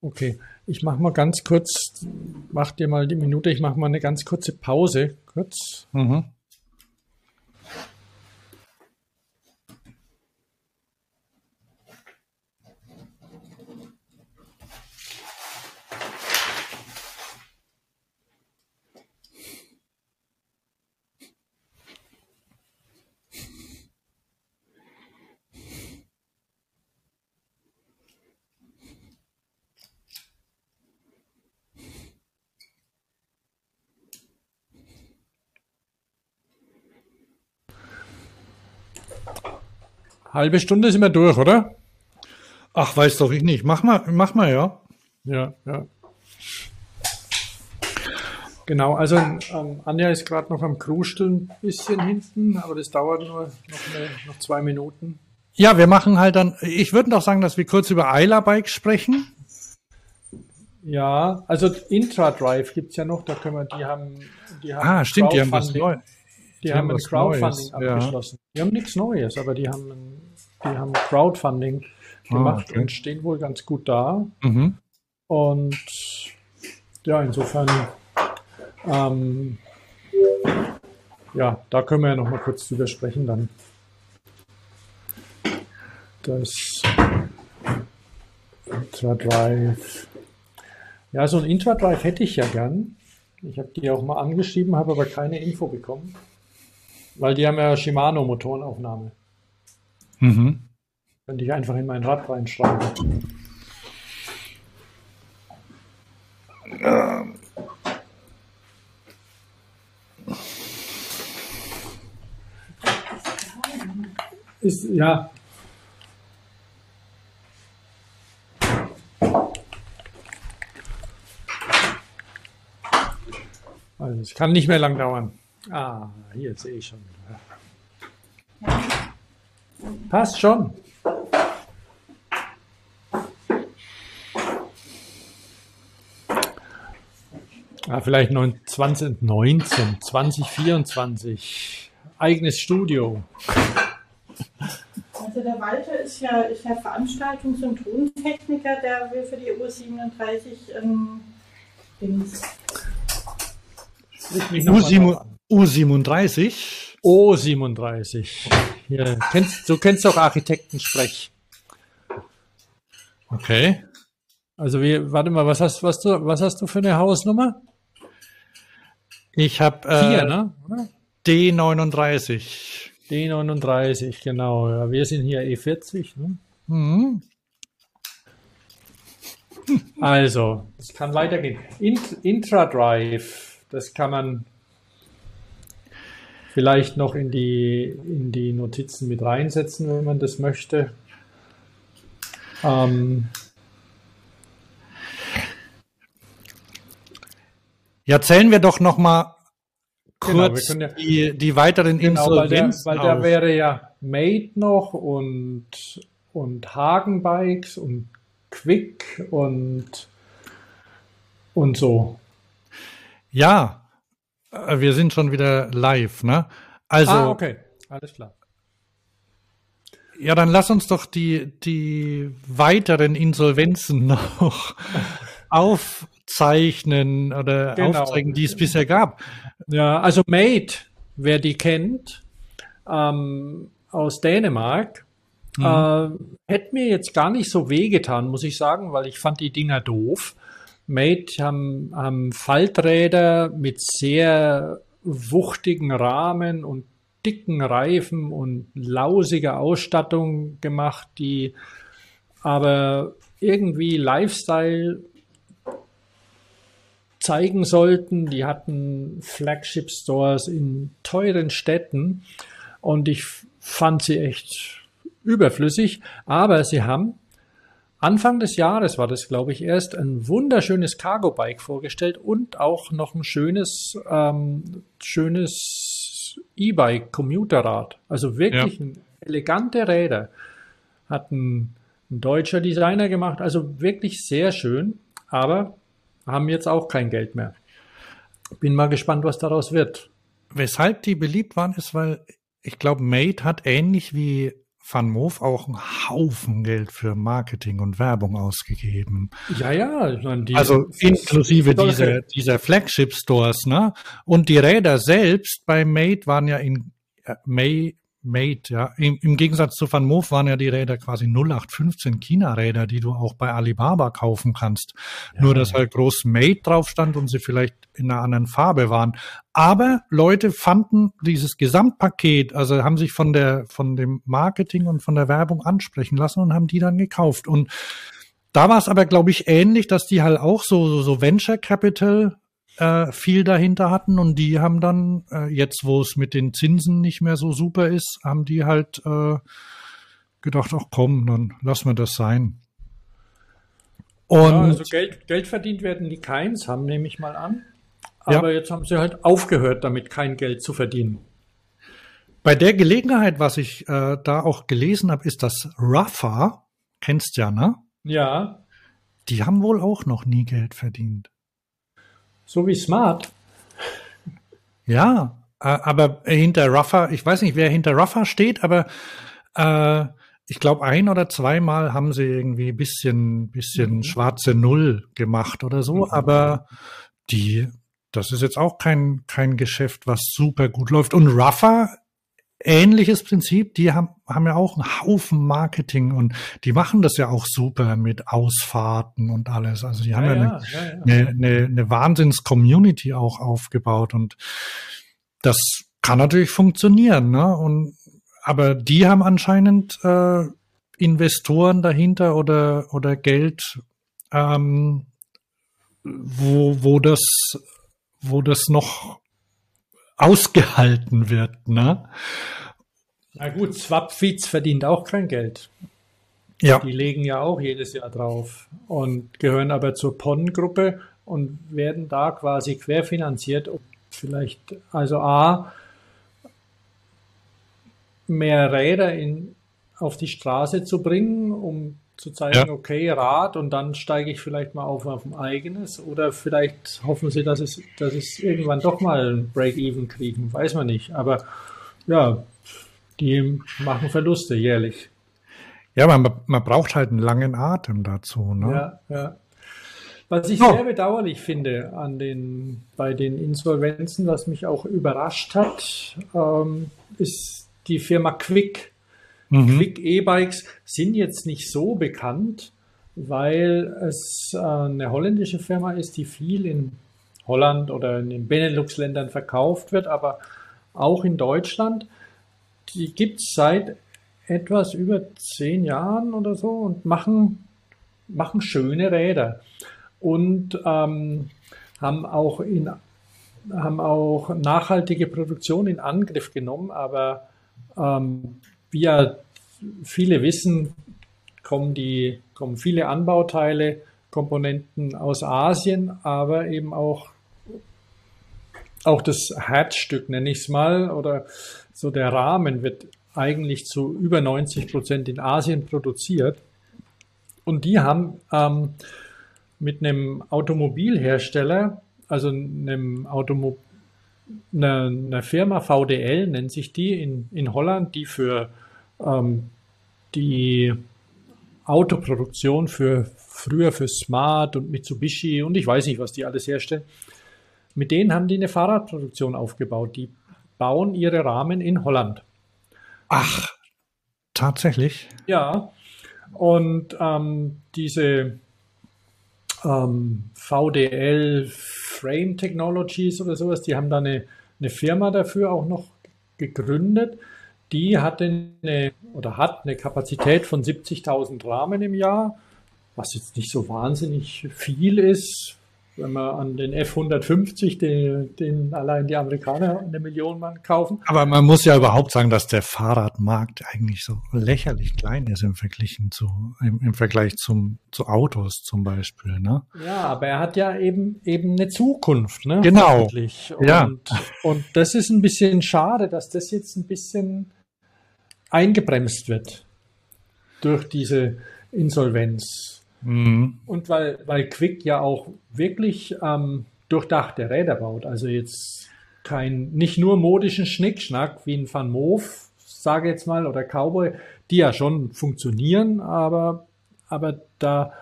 Okay, ich mache mal ganz kurz, mach dir mal die Minute, ich mache mal eine ganz kurze Pause, kurz. Mhm. Halbe Stunde sind wir durch, oder? Ach, weiß doch ich nicht. Mach mal, mach mal, ja. Ja, ja. Genau, also ähm, Anja ist gerade noch am Krusteln, ein bisschen hinten, aber das dauert nur noch, eine, noch zwei Minuten. Ja, wir machen halt dann, ich würde doch sagen, dass wir kurz über Eiler Bike sprechen. Ja, also Intradrive gibt's ja noch, da können wir, die haben, die haben Ah, stimmt, die haben was Neues. Die, Die haben haben ein Crowdfunding Neues, ja. abgeschlossen. Die haben nichts Neues, aber die haben, ein, die haben Crowdfunding gemacht Ah, okay. und stehen wohl ganz gut da. Mhm. Und ja, insofern, ähm, ja, da können wir ja noch mal kurz drüber sprechen dann. Das Intradrive. Ja, so ein Intradrive hätte ich ja gern. Ich habe die auch mal angeschrieben, habe aber keine Info bekommen. Weil die haben ja Shimano-Motorenaufnahme. Mhm. Könnte ich einfach in mein Rad reinschreiben. Ist, ja. Also, es kann nicht mehr lang dauern. Ah, hier sehe ich schon. Passt schon. Ja, vielleicht 2019, 2024. Eigenes Studio. Also der Walter ist ja, ist ja Veranstaltungs- und Tontechniker, der will für die Uhr 37 ähm, Dings. U37? O37. Ja, kennst, du kennst auch Architektensprech. Okay. Also wie, warte mal, was hast, was du, was hast du für eine Hausnummer? Ich habe äh, ne? D39. D39, genau. Ja, wir sind hier E40. Ne? Mhm. Also, es kann weitergehen. Int Intradrive, das kann man vielleicht noch in die, in die Notizen mit reinsetzen, wenn man das möchte. Ähm, Ja, zählen wir doch noch mal Genau, kurz können ja- die, die weiteren genau, weil, der, Insolvenzen weil da auf. wäre ja Made noch und, und Hagen Bikes und Quick und, und so. Ja, wir sind schon wieder live, ne? Also, ah, okay. Alles klar. ja, dann lass uns doch die, die weiteren Insolvenzen noch aufzeichnen oder Genau. aufzeigen, die es bisher gab. Ja, also Made, wer die kennt, ähm, aus Dänemark, äh, hätte mir jetzt gar nicht so wehgetan, muss ich sagen, weil ich fand die Dinger doof. Made haben, haben Falträder mit sehr wuchtigen Rahmen und dicken Reifen und lausiger Ausstattung gemacht, die aber irgendwie Lifestyle zeigen sollten. Die hatten Flagship Stores in teuren Städten und ich fand sie echt überflüssig. Aber sie haben Anfang des Jahres war das, glaube ich, erst ein wunderschönes Cargo-Bike vorgestellt und auch noch ein schönes, ähm, schönes E-Bike, Commuterrad. Also wirklich ein elegante Räder. Hat ein, ein deutscher Designer gemacht, also wirklich sehr schön, aber haben jetzt auch kein Geld mehr. Bin mal gespannt, was daraus wird. weshalb die beliebt waren, ist, weil ich glaube, Mate hat ähnlich wie Van Moof auch einen Haufen Geld für Marketing und Werbung ausgegeben. Ja, ja. Ich meine, die, Also inklusive dieser, dieser Flagship-Stores, ne? Und die Räder selbst bei Mate waren ja in äh, May, Mate, ja. Im, Im Gegensatz zu Van Moof waren ja die Räder quasi 0815 China-Räder, die du auch bei Alibaba kaufen kannst. Nur, dass halt groß Mate drauf stand und sie vielleicht in einer anderen Farbe waren. Aber Leute fanden dieses Gesamtpaket, also haben sich von der, von dem Marketing und von der Werbung ansprechen lassen und haben die dann gekauft. Und da war es aber, glaube ich, ähnlich, dass die halt auch so, so, so Venture Capital äh, viel dahinter hatten und die haben dann, äh, jetzt wo es mit den Zinsen nicht mehr so super ist, haben die halt äh, gedacht, ach komm, dann lassen wir das sein. Und Ja, also Geld, Geld verdient werden die keins haben, nehme ich mal an. Ja. Aber jetzt haben sie halt aufgehört, damit kein Geld zu verdienen. bei der Gelegenheit, was ich äh, da auch gelesen habe, ist, dass Rafa, kennst ja, ne? Ja, Die haben wohl auch noch nie Geld verdient. So wie Smart. Ja, aber hinter Rafa, ich weiß nicht, wer hinter Rafa steht, aber äh, ich glaube, ein oder zweimal haben sie irgendwie bisschen, bisschen schwarze Null gemacht oder so, aber die, das ist jetzt auch kein, kein Geschäft, was super gut läuft. Und Rafa, ähnliches Prinzip, die haben, haben ja auch einen Haufen Marketing und die machen das ja auch super mit Ausfahrten und alles. Also die haben ja, eine, ja, ja. eine, eine, eine Wahnsinns-Community auch aufgebaut und das kann natürlich funktionieren, ne? Und aber die haben anscheinend äh, Investoren dahinter oder oder Geld, ähm, wo wo das wo das noch ausgehalten wird, ne? Na gut, Swapfeeds verdient auch kein Geld. Ja, Die legen ja auch jedes Jahr drauf und gehören aber zur PON-Gruppe und werden da quasi querfinanziert, um vielleicht, also A, mehr Räder in, auf die Straße zu bringen, um zu zeigen, Ja. okay, Rad und dann steige ich vielleicht mal auf auf ein eigenes oder vielleicht hoffen sie, dass es, dass es irgendwann doch mal ein Break-Even kriegen, weiß man nicht. Aber ja, die machen Verluste jährlich. ja, man, man braucht halt einen langen Atem dazu, ne? Ja, ja. Was ich Oh. sehr bedauerlich finde an den, bei den Insolvenzen, was mich auch überrascht hat, ähm, ist die Firma Quick. Mhm. Quick E-Bikes sind jetzt nicht so bekannt, weil es äh, eine holländische Firma ist, die viel in Holland oder in den Benelux-Ländern verkauft wird, aber auch in Deutschland. Die gibt es seit etwas über zehn Jahren oder so und machen, machen schöne Räder und ähm, haben auch in haben auch nachhaltige Produktion in Angriff genommen, aber ähm, wie ja viele wissen, kommen die kommen viele Anbauteile, Komponenten aus Asien, aber eben auch auch das Herzstück, nenne ich es mal, oder so der Rahmen wird eigentlich zu über 90 Prozent in Asien produziert. Und die haben ähm, mit einem Automobilhersteller, also einem Automo einer, einer Firma VDL nennt sich die in, in Holland, die für ähm, die Autoproduktion für früher für Smart und Mitsubishi und ich weiß nicht, was die alles herstellen. Mit denen haben die eine Fahrradproduktion aufgebaut. Die bauen ihre Rahmen in Holland. Ach, tatsächlich. Ja, und ähm, diese ähm, VDL Frame Technologies oder sowas, die haben da eine, eine Firma dafür auch noch gegründet. Die hatte eine oder hat eine Kapazität von 70.000 Rahmen im Jahr, was jetzt nicht so wahnsinnig viel ist, wenn man an den F150, den, den allein die Amerikaner eine Million Mann kaufen. Aber man muss ja überhaupt sagen, dass der Fahrradmarkt eigentlich so lächerlich klein ist im Vergleich zu, im, im Vergleich zum, zu Autos zum Beispiel, ne? Ja, aber er hat ja eben eben eine Zukunft, ne? Genau. Und, Ja. und das ist ein bisschen schade, dass das jetzt ein bisschen eingebremst wird durch diese Insolvenz. Mhm. Und weil, weil Quick ja auch wirklich ähm, durchdachte Räder baut. Also jetzt kein, nicht nur modischen Schnickschnack wie ein Van Moof, sage jetzt mal, oder Cowboy, die ja schon funktionieren, aber, aber da,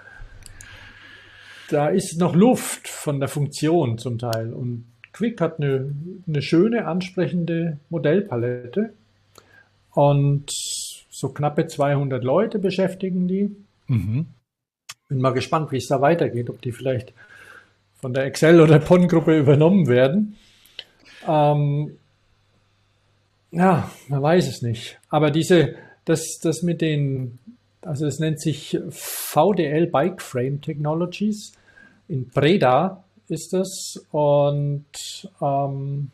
da ist noch Luft von der Funktion zum Teil. Und Quick hat eine, eine schöne, ansprechende Modellpalette. Und so knappe 200 Leute beschäftigen die. Mhm. Bin mal gespannt, wie es da weitergeht, ob die vielleicht von der Excel- oder PON-Gruppe übernommen werden. Ähm, ja, man weiß es nicht. Aber diese, das, das mit den, also es nennt sich VDL Bike Frame Technologies. In Breda ist das und ähm,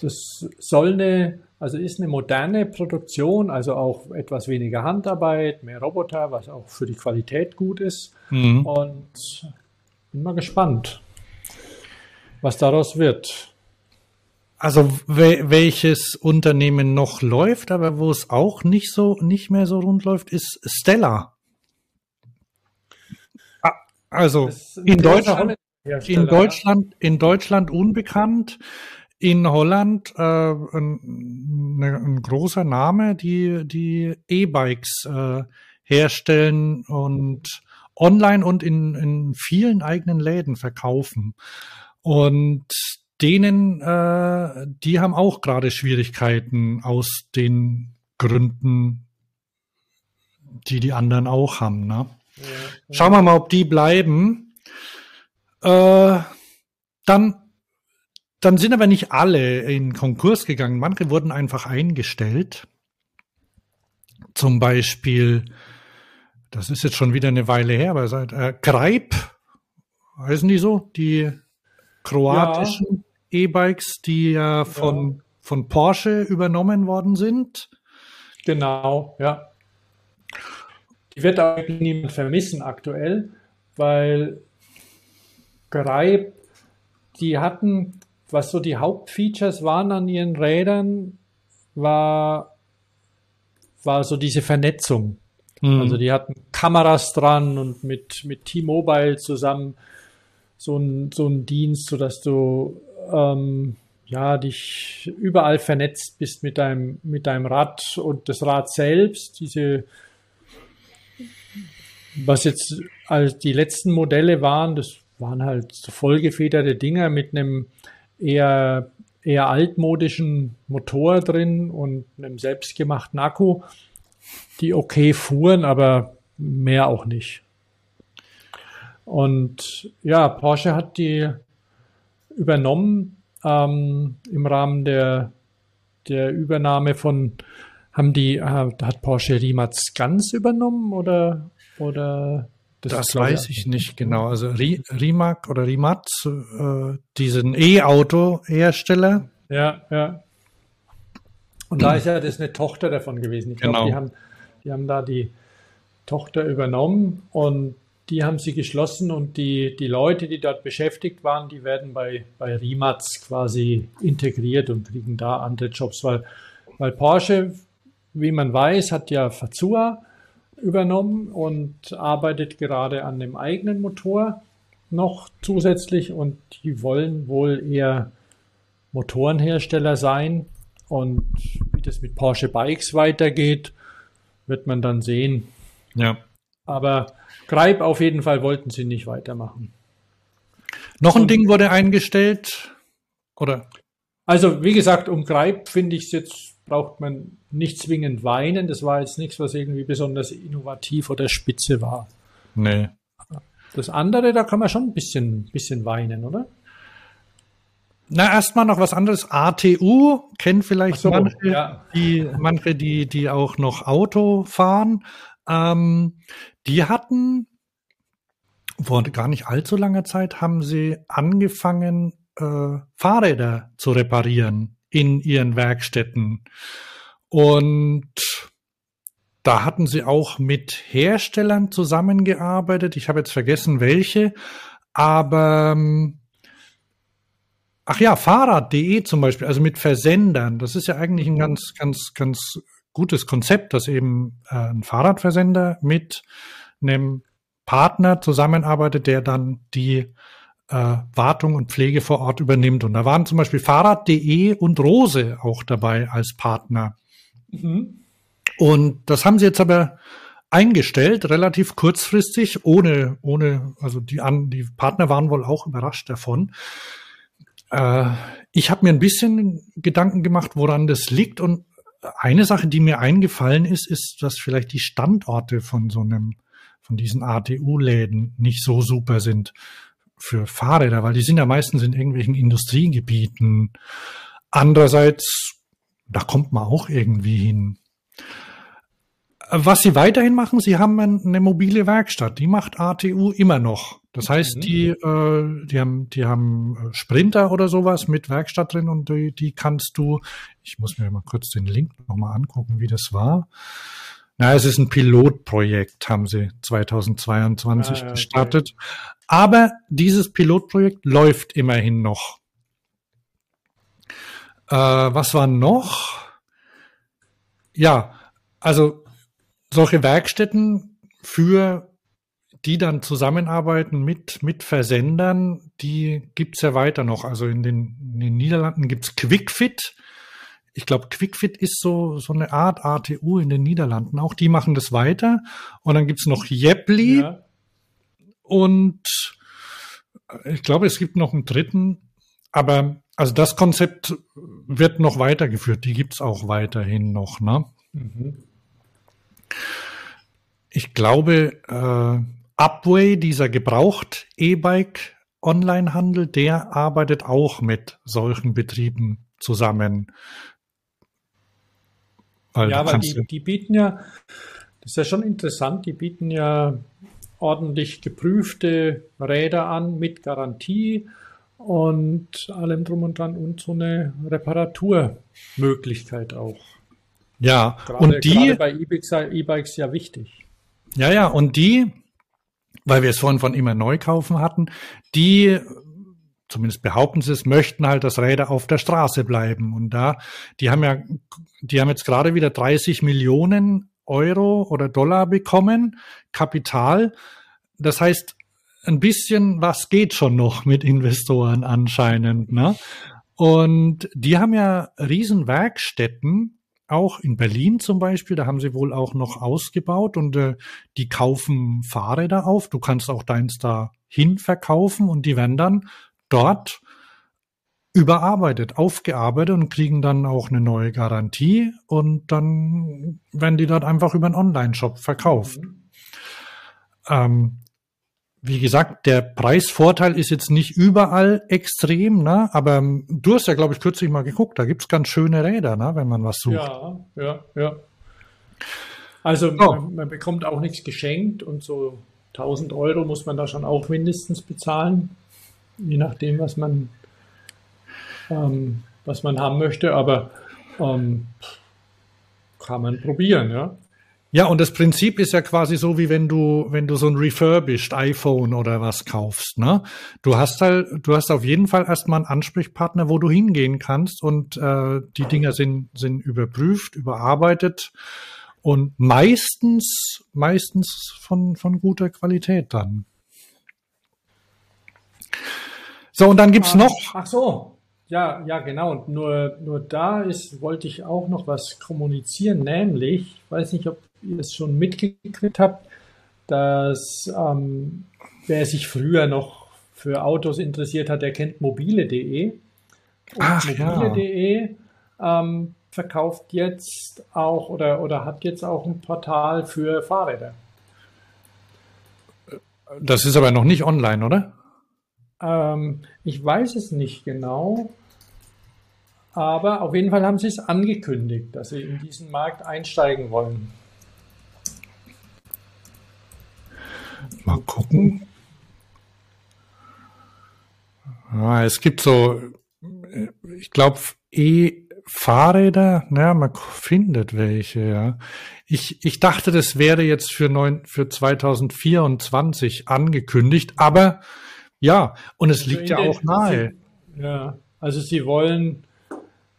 das soll eine, also ist eine moderne Produktion, also auch etwas weniger Handarbeit, mehr Roboter, was auch für die Qualität gut ist. Mhm. Und bin mal gespannt, was daraus wird. Also we welches Unternehmen noch läuft, aber wo es auch nicht so nicht mehr so rund läuft, ist Stella. Ah, Also in Deutschland, in Deutschland, in Deutschland unbekannt, in Holland äh, ein, ne, ein großer Name, die die E-Bikes äh, herstellen und online und in, in vielen eigenen Läden verkaufen. Und denen, äh, die haben auch gerade Schwierigkeiten aus den Gründen, die die anderen auch haben. Ne? Schauen wir mal, ob die bleiben. Äh, dann, dann sind aber nicht alle in Konkurs gegangen. Manche wurden einfach eingestellt. Zum Beispiel, das ist jetzt schon wieder eine Weile her, aber seit äh, Greip, heißen die so, die kroatischen E-Bikes, die ja von, von Porsche übernommen worden sind. Genau, ja. Die wird auch niemand vermissen aktuell, weil Greip, die hatten, was so die Hauptfeatures waren an ihren Rädern, war, war so diese Vernetzung. Also die hatten Kameras dran und mit, mit T-Mobile zusammen so ein, so ein Dienst, sodass du ähm, ja, dich überall vernetzt bist mit deinem, mit deinem Rad und das Rad selbst, diese, was jetzt als die letzten Modelle waren, das waren halt so vollgefederte Dinger mit einem eher, eher altmodischen Motor drin und einem selbstgemachten Akku, die okay fuhren, aber mehr auch nicht. Und ja, Porsche hat die übernommen ähm, im Rahmen der, der Übernahme von, haben die, äh, hat Porsche Rimac ganz übernommen oder, oder Das, glaub weiß ich nicht genau. Also Ri- Rimac oder Rimac, äh, diesen E-Auto-Hersteller. Ja, ja. Und da ist ja das eine Tochter davon gewesen. Ich Genau. glaube, die haben, die haben da die Tochter übernommen und die haben sie geschlossen und die, die Leute, die dort beschäftigt waren, die werden bei, bei Rimac quasi integriert und kriegen da andere Jobs, weil, weil Porsche, wie man weiß, hat ja Fazua übernommen und arbeitet gerade an dem eigenen Motor noch zusätzlich und die wollen wohl eher Motorenhersteller sein. Und wie das mit Porsche Bikes weitergeht, wird man dann sehen. Ja. Aber Greip auf jeden Fall wollten sie nicht weitermachen. Noch ein Ding wurde eingestellt. Oder? Also, wie gesagt, um Greip finde ich es jetzt, braucht man nicht zwingend weinen. Das war jetzt nichts, was irgendwie besonders innovativ oder spitze war. Nee. Das andere, da kann man schon ein bisschen, bisschen weinen, oder? Na, erstmal noch was anderes. ATU kennt vielleicht so, manche, ja. die, manche, die, die auch noch Auto fahren. Ähm, die hatten vor gar nicht allzu langer Zeit haben sie angefangen, äh, Fahrräder zu reparieren in ihren Werkstätten. Und da hatten sie auch mit Herstellern zusammengearbeitet. Ich habe jetzt vergessen, welche. Aber ähm, Ach ja, Fahrrad.de zum Beispiel, also mit Versendern. Das ist ja eigentlich ein ganz, ganz, ganz gutes Konzept, dass eben äh, ein Fahrradversender mit einem Partner zusammenarbeitet, der dann die äh, Wartung und Pflege vor Ort übernimmt. Und da waren zum Beispiel Fahrrad.de und Rose auch dabei als Partner. Und das haben sie jetzt aber eingestellt, relativ kurzfristig, ohne, ohne, also die, an, die Partner waren wohl auch überrascht davon. Äh, ich habe mir ein bisschen Gedanken gemacht, woran das liegt. Und eine Sache, die mir eingefallen ist, ist, dass vielleicht die Standorte von so einem, von diesen ATU-Läden nicht so super sind für Fahrräder, weil die sind ja meistens in irgendwelchen Industriegebieten. Andererseits, da kommt man auch irgendwie hin. Was sie weiterhin machen, sie haben eine mobile Werkstatt. Die macht ATU immer noch. Das heißt, die, äh, die haben, die haben Sprinter oder sowas mit Werkstatt drin und die, die kannst du, ich muss mir mal kurz den Link nochmal angucken, wie das war. Na, es ist ein Pilotprojekt, haben sie 2022 Ah, ja, okay. gestartet. Aber dieses Pilotprojekt läuft immerhin noch. Äh, was war noch? Ja, also solche Werkstätten für die dann zusammenarbeiten mit, mit Versendern, die gibt's ja weiter noch. Also in den, in den Niederlanden gibt's QuickFit. Ich glaube, QuickFit ist so, so eine Art ATU in den Niederlanden. Auch die machen das weiter. Und dann gibt's noch Jepli Ja. und ich glaube, es gibt noch einen dritten. Aber also das Konzept wird noch weitergeführt. Die gibt's auch weiterhin noch. Ne? Ich glaube, äh, Upway, dieser gebraucht E-Bike Onlinehandel, der arbeitet auch mit solchen Betrieben zusammen. Weil Ja, aber die, die bieten ja, das ist ja schon interessant, die bieten ja ordentlich geprüfte Räder an mit Garantie und allem drum und dran und so eine Reparaturmöglichkeit auch. ja, Gerade, und die, bei E-Bikes, E-Bikes ja wichtig. Ja, ja, und die, weil wir es vorhin von immer neu kaufen hatten, die, zumindest behaupten sie es, möchten halt, dass Räder auf der Straße bleiben. Und da, die haben ja, die haben jetzt gerade wieder 30 Millionen Euro oder Dollar bekommen, Kapital. Das heißt, ein bisschen was geht schon noch mit Investoren anscheinend, ne? Und die haben ja Riesenwerkstätten, auch in Berlin zum Beispiel, da haben sie wohl auch noch ausgebaut und äh, die kaufen Fahrräder auf. Du kannst auch deins da hin verkaufen und die werden dann dort überarbeitet, aufgearbeitet und kriegen dann auch eine neue Garantie und dann werden die dort einfach über einen Online-Shop verkauft. Ähm, wie gesagt, der Preisvorteil ist jetzt nicht überall extrem, ne? aber ähm, du hast ja, glaube ich, kürzlich mal geguckt, da gibt's ganz schöne Räder, ne? wenn man was sucht. Ja, ja, ja. Also So. man, man bekommt auch nichts geschenkt und so 1000 Euro muss man da schon auch mindestens bezahlen, je nachdem, was man, ähm, was man haben möchte. Aber ähm, kann man probieren, ja. Ja, und das Prinzip ist ja quasi so, wie wenn du, wenn du so ein refurbished iPhone oder was kaufst, ne? Du hast halt, du hast auf jeden Fall erstmal einen Ansprechpartner, wo du hingehen kannst und äh, die Dinger sind, sind überprüft, überarbeitet und meistens, meistens von, von guter Qualität dann. So, und dann gibt's noch, Ach so, ja, ja, genau. Und nur, nur da ist, wollte ich auch noch was kommunizieren, nämlich, ich weiß nicht, ob ihr es schon mitgekriegt habt, dass ähm, wer sich früher noch für Autos interessiert hat, der kennt mobile.de. Und Ach, ja. mobile.de ähm, verkauft jetzt auch oder, oder hat jetzt auch ein Portal für Fahrräder. das ist aber noch nicht online, oder? Ähm, ich weiß es nicht genau, aber auf jeden Fall haben sie es angekündigt, dass sie in diesen Markt einsteigen wollen. Mal gucken. Ja, es gibt so, ich glaube, E-Fahrräder, naja, man findet welche, ja. Ich, ich dachte, das wäre jetzt für, neun, für 2024 angekündigt, aber ja, und es liegt ja auch nahe. Ja, also sie wollen,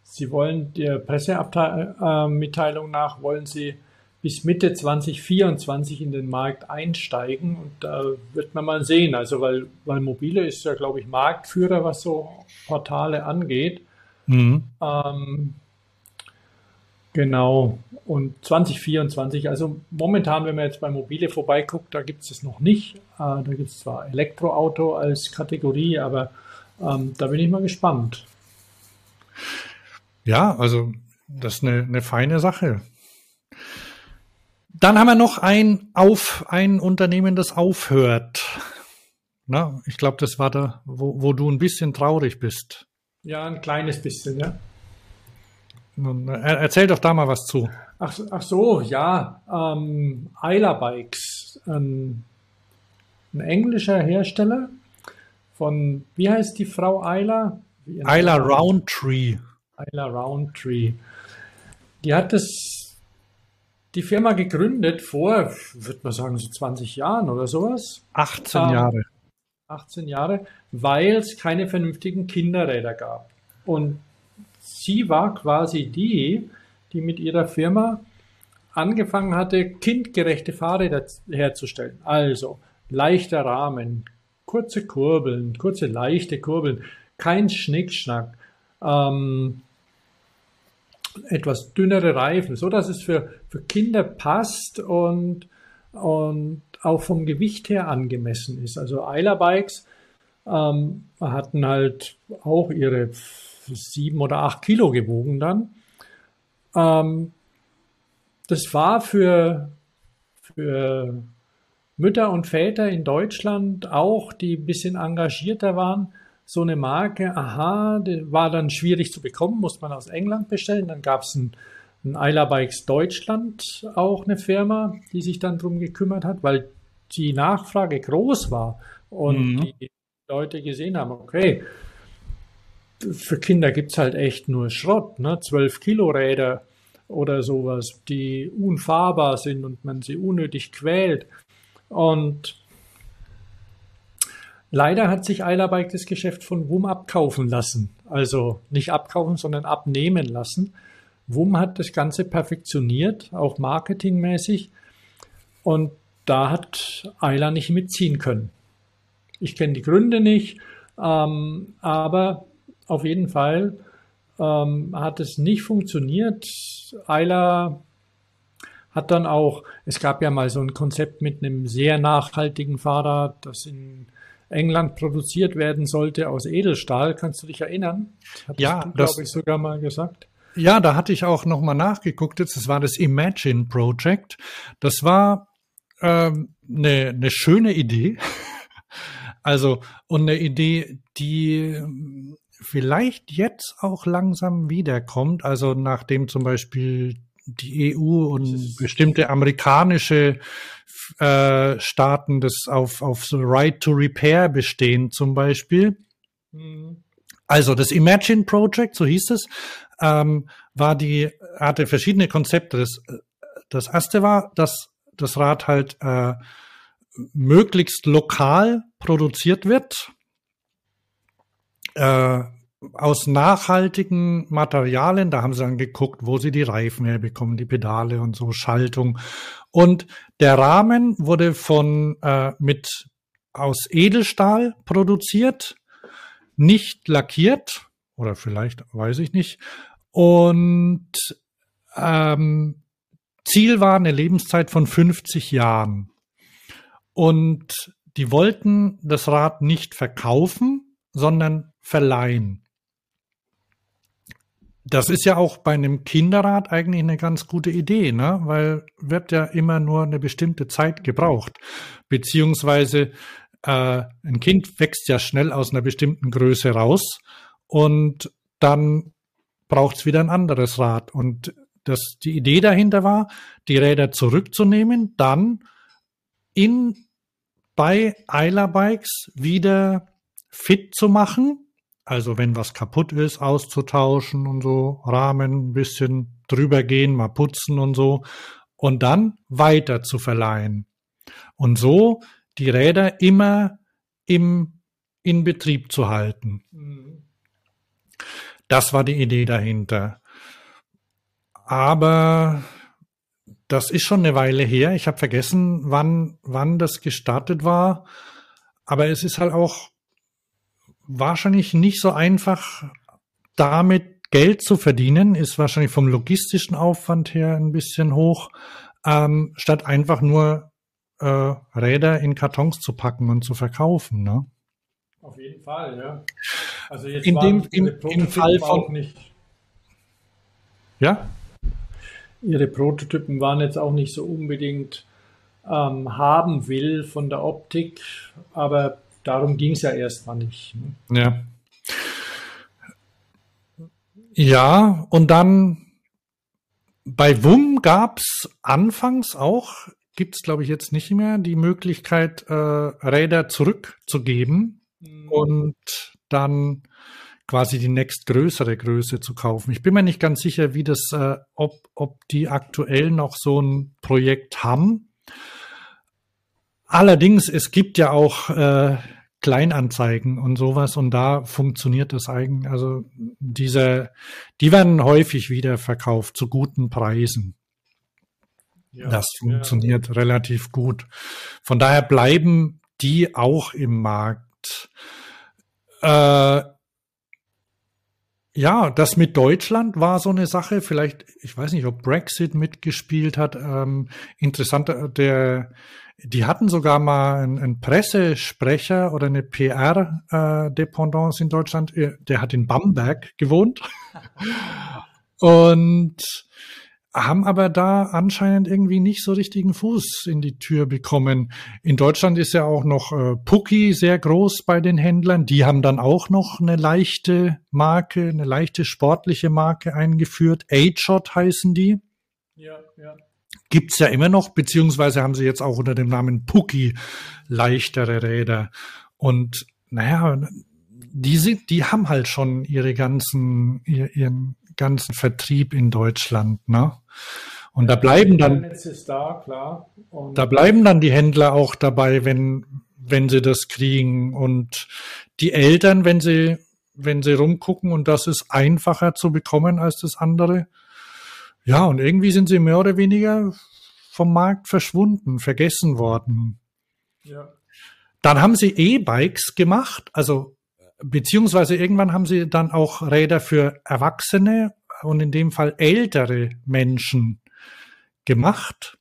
sie wollen der Pressemitteilung nach wollen sie bis Mitte 2024 in den Markt einsteigen und da wird man mal sehen. Also weil, weil Mobile ist ja, glaube ich, Marktführer, was so Portale angeht. Mhm. Ähm, genau. Und 2024, also momentan, wenn man jetzt bei Mobile vorbeiguckt, da gibt es es noch nicht. Äh, da gibt es zwar Elektroauto als Kategorie, aber ähm, da bin ich mal gespannt. Ja, also das ist eine, eine feine Sache. Dann haben wir noch ein, auf, ein Unternehmen, das aufhört. Na, ich glaube, das war da, wo, wo du ein bisschen traurig bist. Ja, ein kleines bisschen, ja. Er- Erzähl doch da mal was zu. Ach, ach so, ja. Ähm, Isla Bikes, ein, ein englischer Hersteller von, wie heißt die Frau Isla? Isla? Roundtree. Isla Roundtree. Die hat das, die Firma gegründet vor, würde man sagen, so 20 Jahren oder sowas. 18 Ah. Jahre. 18 Jahre, weil es keine vernünftigen Kinderräder gab. Und sie war quasi die, die mit ihrer Firma angefangen hatte, kindgerechte Fahrräder herzustellen. Also leichter Rahmen, kurze Kurbeln, kurze leichte Kurbeln, kein Schnickschnack, ähm, etwas dünnere Reifen, so dass es für, für Kinder passt und, und auch vom Gewicht her angemessen ist. Also Isla Bikes ähm, hatten halt auch ihre sieben oder acht Kilo gewogen dann. Ähm, das war für, für Mütter und Väter in Deutschland auch, die ein bisschen engagierter waren, so eine Marke, aha, die war dann schwierig zu bekommen, muss man aus England bestellen. Dann gab es ein, ein Isla Bikes Deutschland, auch eine Firma, die sich dann drum gekümmert hat, weil die Nachfrage groß war und Mhm. die Leute gesehen haben, okay, für Kinder gibt's halt echt nur Schrott, ne? 12 Kilo Räder oder sowas, die unfahrbar sind und man sie unnötig quält. Und leider hat sich Isla Bike das Geschäft von WUM abkaufen lassen. Also nicht abkaufen, sondern abnehmen lassen. WUM hat das Ganze perfektioniert, auch marketingmäßig. Und da hat Isla nicht mitziehen können. Ich kenne die Gründe nicht, ähm, aber auf jeden Fall ähm, hat es nicht funktioniert. Isla hat dann auch, es gab ja mal so ein Konzept mit einem sehr nachhaltigen Fahrrad, das in England produziert werden sollte aus Edelstahl. Kannst du dich erinnern? Hattest Ja, du, das- glaube ich, sogar mal gesagt. Ja, da hatte ich auch nochmal nachgeguckt. Jetzt, das war das Imagine Project. Das war ähm, eine, eine schöne Idee. Also, und eine Idee, die vielleicht jetzt auch langsam wiederkommt. Also, nachdem zum Beispiel die EU und bestimmte amerikanische äh, Staaten das auf, auf so Right to Repair bestehen, zum Beispiel. Hm. Also das Imagine Project, so hieß es, ähm, war die, hatte verschiedene Konzepte. Das, das erste war, dass das Rad halt äh, möglichst lokal produziert wird, äh, aus nachhaltigen Materialien. Da haben sie dann geguckt, wo sie die Reifen herbekommen, die Pedale und so, Schaltung. Und der Rahmen wurde von äh, mit aus Edelstahl produziert, nicht lackiert oder vielleicht weiß ich nicht. Und ähm, Ziel war eine Lebenszeit von 50 Jahren. Und die wollten das Rad nicht verkaufen, sondern verleihen. Das ist ja auch bei einem Kinderrad eigentlich eine ganz gute Idee, ne? weil wird ja immer nur eine bestimmte Zeit gebraucht. Beziehungsweise äh, ein Kind wächst ja schnell aus einer bestimmten Größe raus und dann braucht es wieder ein anderes Rad. Und das, die Idee dahinter war, die Räder zurückzunehmen, dann in bei Isla Bikes wieder fit zu machen. Also wenn was kaputt ist, auszutauschen und so, Rahmen ein bisschen drüber gehen, mal putzen und so. Und dann weiter zu verleihen. Und so die Räder immer im, in Betrieb zu halten. Hm. Das war die Idee dahinter. Aber das ist schon eine Weile her. Ich habe vergessen, wann, wann das gestartet war. Aber es ist halt auch wahrscheinlich nicht so einfach, damit Geld zu verdienen. Ist wahrscheinlich vom logistischen Aufwand her ein bisschen hoch, ähm, statt einfach nur äh, Räder in Kartons zu packen und zu verkaufen. Ne? Auf jeden Fall, ja. Also jetzt In dem- im- im Fall von- auch nicht, Ja, Ihre Prototypen waren jetzt auch nicht so unbedingt ähm, haben will von der Optik, aber darum ging es ja erstmal nicht. Ne? Ja. Ja, und dann bei WUM gab's anfangs auch, gibt's glaube ich jetzt nicht mehr, die Möglichkeit, äh, Räder zurückzugeben und dann quasi die nächstgrößere Größe zu kaufen. Ich bin mir nicht ganz sicher, wie das, äh, ob, ob die aktuell noch so ein Projekt haben. Allerdings, es gibt ja auch äh, Kleinanzeigen und sowas und da funktioniert das eigentlich. Also diese, die werden häufig wieder verkauft zu guten Preisen. Ja, Das funktioniert relativ gut. Von daher bleiben die auch im Markt. Äh, ja, das mit Deutschland war so eine Sache. Vielleicht, ich weiß nicht, ob Brexit mitgespielt hat. Ähm, interessant, äh, der, die hatten sogar mal einen, einen Pressesprecher oder eine PR-Dependance in Deutschland. Äh, Der hat in Bamberg gewohnt. Und haben aber da anscheinend irgendwie nicht so richtigen Fuß in die Tür bekommen. In Deutschland ist ja auch noch äh, Pucki sehr groß bei den Händlern. Die haben dann auch noch eine leichte Marke, eine leichte sportliche Marke eingeführt. A-Shot heißen die. Ja, ja. Gibt's ja immer noch, beziehungsweise haben sie jetzt auch unter dem Namen Pucki leichtere Räder. Und naja, die sind, die haben halt schon ihre ganzen, ihr, ihren ganzen Vertrieb in Deutschland, ne? Und da bleiben dann, da, da bleiben dann die Händler auch dabei, wenn, wenn sie das kriegen. Und die Eltern, wenn sie, wenn sie rumgucken und das ist einfacher zu bekommen als das andere. Ja, und irgendwie sind sie mehr oder weniger vom Markt verschwunden, vergessen worden. ja. Dann haben sie E-Bikes gemacht, also beziehungsweise irgendwann haben sie dann auch Räder für Erwachsene und in dem Fall ältere Menschen gemacht,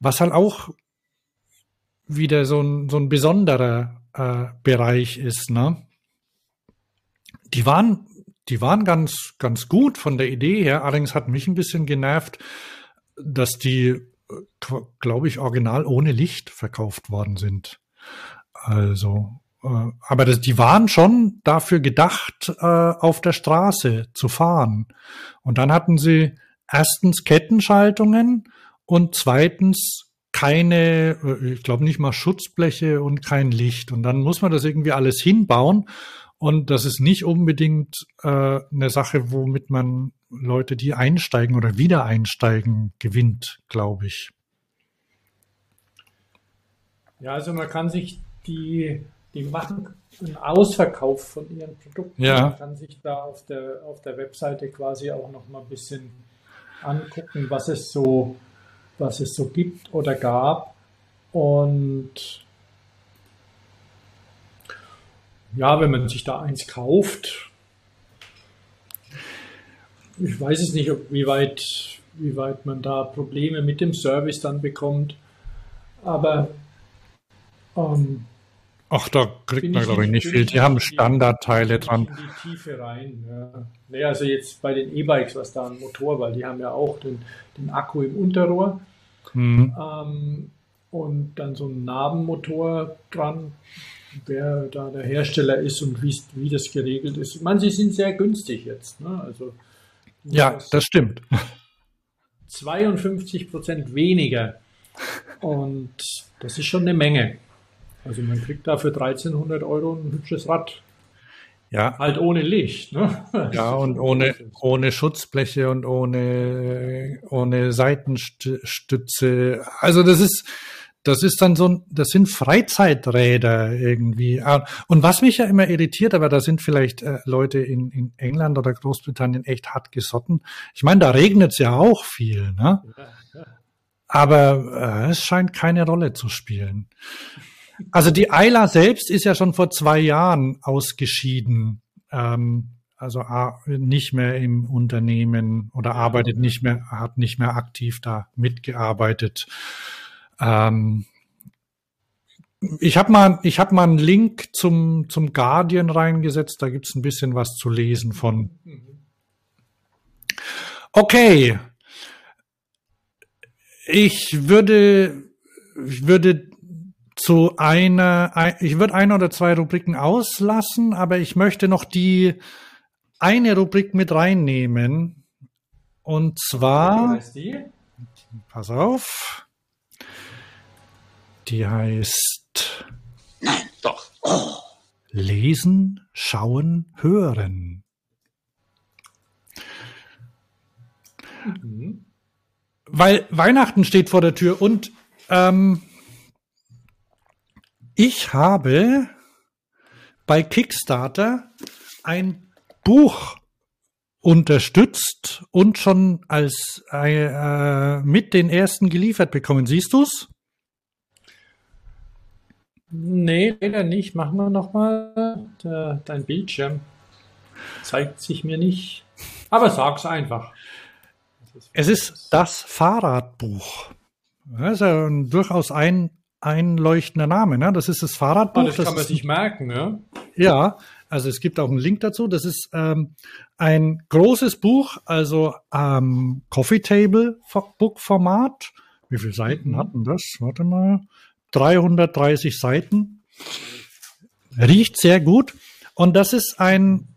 was halt auch wieder so ein, so ein besonderer äh, Bereich ist. Ne? Die waren, die waren ganz, ganz gut von der Idee her. Allerdings hat mich ein bisschen genervt, dass die, glaube ich, original ohne Licht verkauft worden sind. Also, äh, aber das, die waren schon dafür gedacht, äh, auf der Straße zu fahren. Und dann hatten sie erstens Kettenschaltungen und zweitens keine, äh, ich glaube nicht mal Schutzbleche und kein Licht. Und dann muss man das irgendwie alles hinbauen. Und das ist nicht unbedingt äh, eine Sache, womit man Leute, die einsteigen oder wieder einsteigen, gewinnt, glaube ich. ja, also man kann sich die, die machen einen Ausverkauf von ihren Produkten. Ja. Man kann sich da auf der, auf der Webseite quasi auch noch mal ein bisschen angucken, was es so, was es so gibt oder gab. Und ja, wenn man sich da eins kauft, ich weiß es nicht, wie, weit, wie weit man da Probleme mit dem Service dann bekommt. Aber ähm, Ach, da kriegt man, glaube ich, nicht viel. Die haben Standardteile dran. In die Tiefe rein. Ja. Naja, also jetzt bei den E-Bikes, was da ein Motor, weil die haben ja auch den, den Akku im Unterrohr Mhm. ähm, und dann so ein Nabenmotor dran, wer da der Hersteller ist und wie das geregelt ist. Ich meine, sie sind sehr günstig jetzt. Ne? Also Ja, das stimmt. 52 Prozent weniger. Und das ist schon eine Menge. Also man kriegt da für 1300 Euro ein hübsches Rad. Ja, Halt ohne Licht. Ne? ja, und ohne, ohne Schutzbleche und ohne, ohne Seitenstütze. Also das ist, das ist dann so ein, das sind Freizeiträder irgendwie. Ah, Und was mich ja immer irritiert, aber da sind vielleicht äh, Leute in, in England oder Großbritannien echt hart gesotten. Ich meine, da regnet es ja auch viel, ne? aber äh, es scheint keine Rolle zu spielen. Also die Ayla selbst ist ja schon vor zwei Jahren ausgeschieden. Ähm, also nicht mehr im Unternehmen oder arbeitet nicht mehr, hat nicht mehr aktiv da mitgearbeitet. Ähm, ich habe mal, ich habe mal einen Link zum zum Guardian reingesetzt. Da gibt's ein bisschen was zu lesen von. Okay, ich würde, ich würde zu einer, ein- ich würde eine oder zwei Rubriken auslassen, aber ich möchte noch die eine Rubrik mit reinnehmen. Und zwar, pass auf, die heißt Nein, doch. Lesen, Schauen, Hören. Weil Weihnachten steht vor der Tür und ähm, ich habe bei Kickstarter ein Buch unterstützt und schon als äh, äh, mit den ersten geliefert bekommen. Siehst du's? Nee, leider nicht. Machen wir nochmal. Dein Bildschirm zeigt sich mir nicht. Aber sag's einfach. Es ist das Fahrradbuch. Das ist ja ein durchaus ein einleuchtender Name. Ne? Das ist das Fahrradbuch. Ah, das kann man sich merken, ja? Ja, also es gibt auch einen Link dazu. Das ist ähm, ein großes Buch, also ähm, Coffee Table Book Format. Wie viele Seiten hatten das? Warte mal. 330 Seiten. Riecht sehr gut. Und das ist ein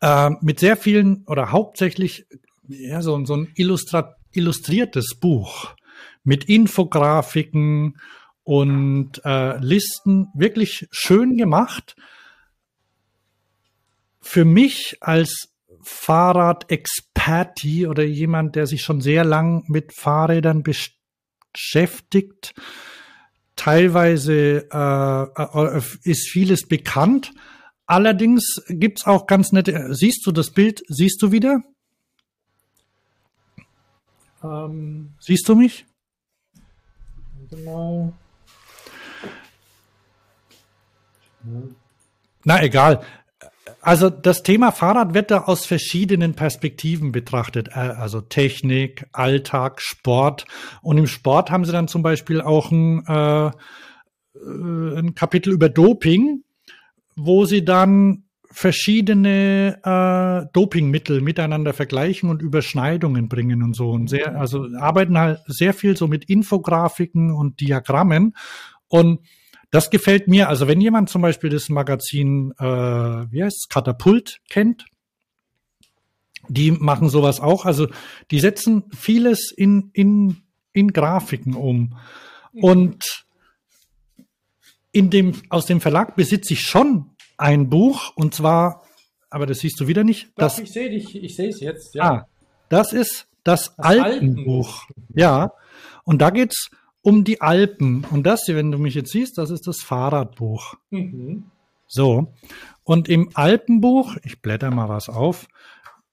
äh, mit sehr vielen oder hauptsächlich ja, so, so ein illustriertes Buch mit Infografiken und äh, Listen wirklich schön gemacht. Für mich als Fahrradexperti oder jemand, der sich schon sehr lang mit Fahrrädern beschäftigt, teilweise äh, äh, ist vieles bekannt. Allerdings gibt's auch ganz nette. Siehst du das Bild? Siehst du wieder? Ähm, Siehst du mich? mal. Na egal. Also das Thema Fahrrad wird da aus verschiedenen Perspektiven betrachtet. Äh, Also Technik, Alltag, Sport. Und im Sport haben sie dann zum Beispiel auch ein, äh, äh, ein Kapitel über Doping, wo sie dann verschiedene äh, Dopingmittel miteinander vergleichen und Überschneidungen bringen und so. Und sehr, also arbeiten halt sehr viel so mit Infografiken und Diagrammen. Und das gefällt mir. Also wenn jemand zum Beispiel das Magazin, äh, wie heißt es, Katapult kennt, die machen sowas auch. Also die setzen vieles in, in, in Grafiken um. Und in dem, aus dem Verlag besitze ich schon ein Buch und zwar, aber das siehst du wieder nicht. Doch, Das, ich sehe dich, ich sehe es jetzt, ja. ah, das ist das, Das Alpenbuch. Ja. Und da geht's um die Alpen. Und das hier, wenn du mich jetzt siehst, das ist das Fahrradbuch. Mhm. So. Und im Alpenbuch, ich blätter mal was auf,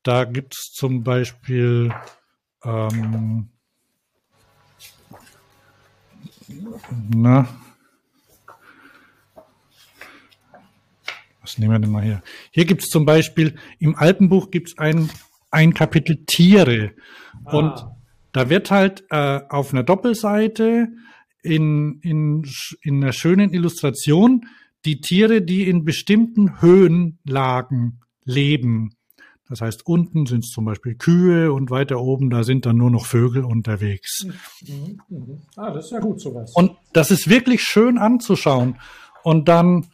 da gibt's zum Beispiel ähm, na, was nehmen wir denn mal hier? Hier gibt's zum Beispiel, im Alpenbuch gibt's ein, ein Kapitel Tiere. Und Ah. Da wird halt äh, auf einer Doppelseite in, in, in einer schönen Illustration die Tiere, die in bestimmten Höhenlagen leben. Das heißt, unten sind es zum Beispiel Kühe und weiter oben, da sind dann nur noch Vögel unterwegs. Mhm. Mhm. Ah, das ist ja gut sowas. Und das ist wirklich schön anzuschauen. Und dann,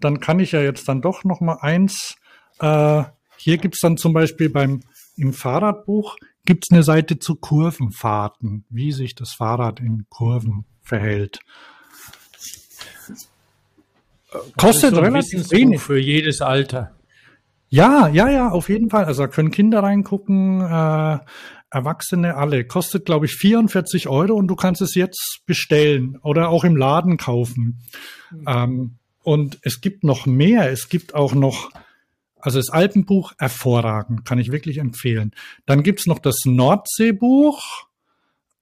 dann kann ich ja jetzt dann doch noch mal eins. Äh, hier gibt's dann zum Beispiel beim im Fahrradbuch gibt's eine Seite zu Kurvenfahrten, wie sich das Fahrrad in Kurven verhält. Kostet so relativ wenig. für jedes Alter. Ja, ja, ja, auf jeden Fall. Also da können Kinder reingucken, äh, Erwachsene alle. Kostet, glaube ich, 44 Euro und du kannst es jetzt bestellen oder auch im Laden kaufen. Ähm, und es gibt noch mehr. Es gibt auch noch, also das Alpenbuch hervorragend, kann ich wirklich empfehlen. Dann gibt's noch das Nordseebuch.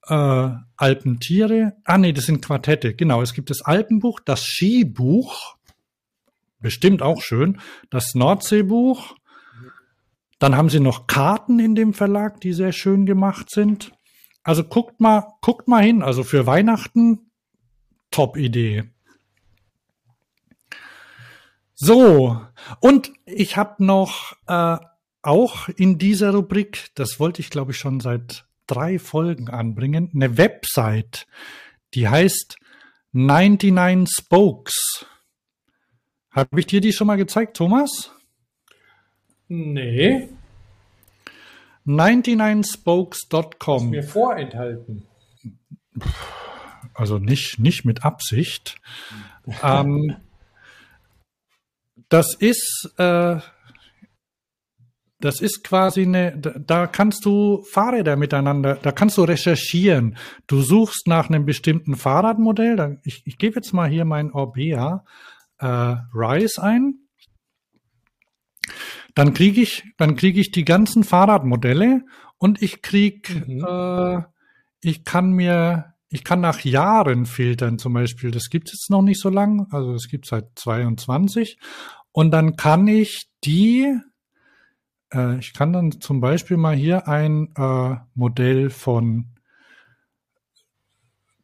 äh, Alpentiere. Ah nee, das sind Quartette. Genau, es gibt das Alpenbuch, das Skibuch, bestimmt auch schön, das Nordseebuch. Dann haben sie noch Karten in dem Verlag, die sehr schön gemacht sind. Also guckt mal, guckt mal hin. Also für Weihnachten, top Idee. So, und ich habe noch äh, auch in dieser Rubrik, das wollte ich glaube ich schon seit drei Folgen anbringen, eine Website, die heißt 99 Spokes. Habe ich dir die schon mal gezeigt, Thomas? Nee, 99spokes.com. mir vorenthalten. also nicht, nicht mit Absicht. ähm, das ist, äh, das ist quasi eine, da, kannst du Fahrräder miteinander, da kannst du recherchieren. Du suchst nach einem bestimmten Fahrradmodell. Ich, ich gebe jetzt mal hier mein Orbea äh, Rise ein. Dann kriege ich, dann kriege ich die ganzen Fahrradmodelle und ich krieg, Mhm. äh, ich kann mir, ich kann nach Jahren filtern zum Beispiel. Das gibt es jetzt noch nicht so lang, also es gibt seit 22. Und dann kann ich die, äh, ich kann dann zum Beispiel mal hier ein äh, Modell von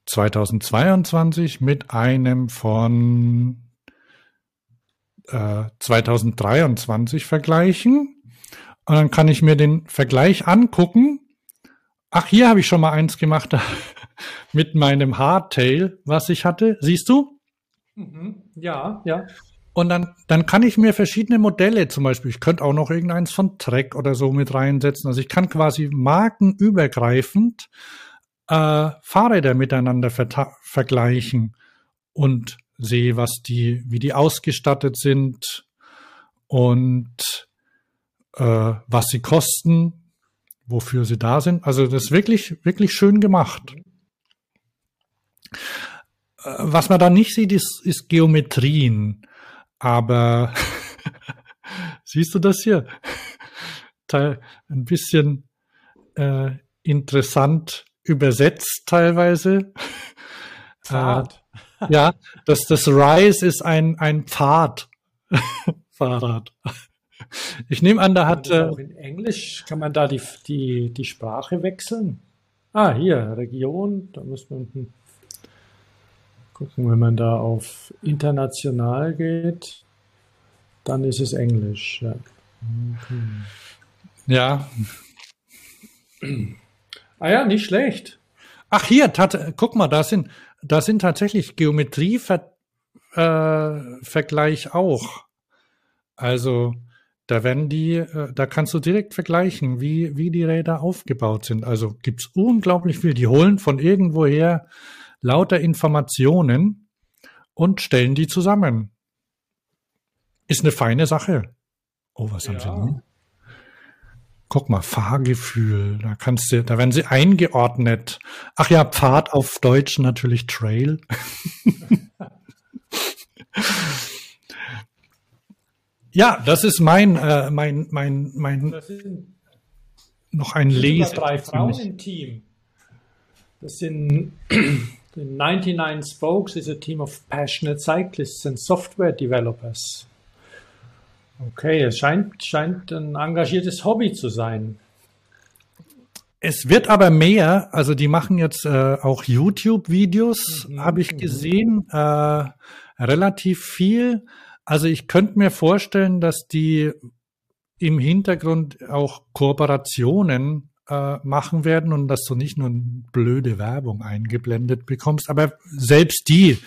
2022 mit einem von äh, 2023 vergleichen. Und dann kann ich mir den Vergleich angucken. Ach, hier habe ich schon mal eins gemacht mit meinem Hardtail, was ich hatte. Siehst du? Mhm. Ja, ja. Und dann, dann kann ich mir verschiedene Modelle, zum Beispiel, ich könnte auch noch irgendeins von Trek oder so mit reinsetzen. Also ich kann quasi markenübergreifend äh, Fahrräder miteinander vergleichen und sehe, was die, wie die ausgestattet sind und äh, was sie kosten, wofür sie da sind. Also das ist wirklich, wirklich schön gemacht. Äh, Was man da nicht sieht, ist, ist Geometrien. Aber siehst du das hier? Teil, ein bisschen äh, interessant übersetzt teilweise. Fahrt. Äh, ja, das, das Rise ist ein, ein Pfad-Fahrrad. Ich nehme an, da hat. Äh, auch in Englisch kann man da die, die, die Sprache wechseln? Ah, hier, Region, da muss man hm, gucken, wenn man da auf international geht, dann ist es Englisch. Ja. ja. Ah ja, nicht schlecht. Ach hier, tat, guck mal, da sind, da sind tatsächlich Geometrievergleich äh, auch. Also da werden die, äh, da kannst du direkt vergleichen, wie, wie die Räder aufgebaut sind. Also gibt's unglaublich viel. Die holen von irgendwoher lauter Informationen und stellen die zusammen. Ist eine feine Sache. Oh, was haben sie Ja. nun? Guck mal, Fahrgefühl, da kannst du, da werden sie eingeordnet. Ach ja, Pfad auf Deutsch natürlich Trail. ja, das ist mein, äh, mein, mein, mein, Das sind noch ein Leser. drei Frauen im Team. Das sind the 99 Spokes is a team of passionate cyclists and software developers. Okay, es scheint, scheint ein engagiertes Hobby zu sein. Es wird aber mehr, also die machen jetzt äh, auch YouTube-Videos, Mhm, habe ich gesehen, äh, relativ viel. Also ich könnte mir vorstellen, dass die im Hintergrund auch Kooperationen äh, machen werden und dass du nicht nur blöde Werbung eingeblendet bekommst, aber selbst die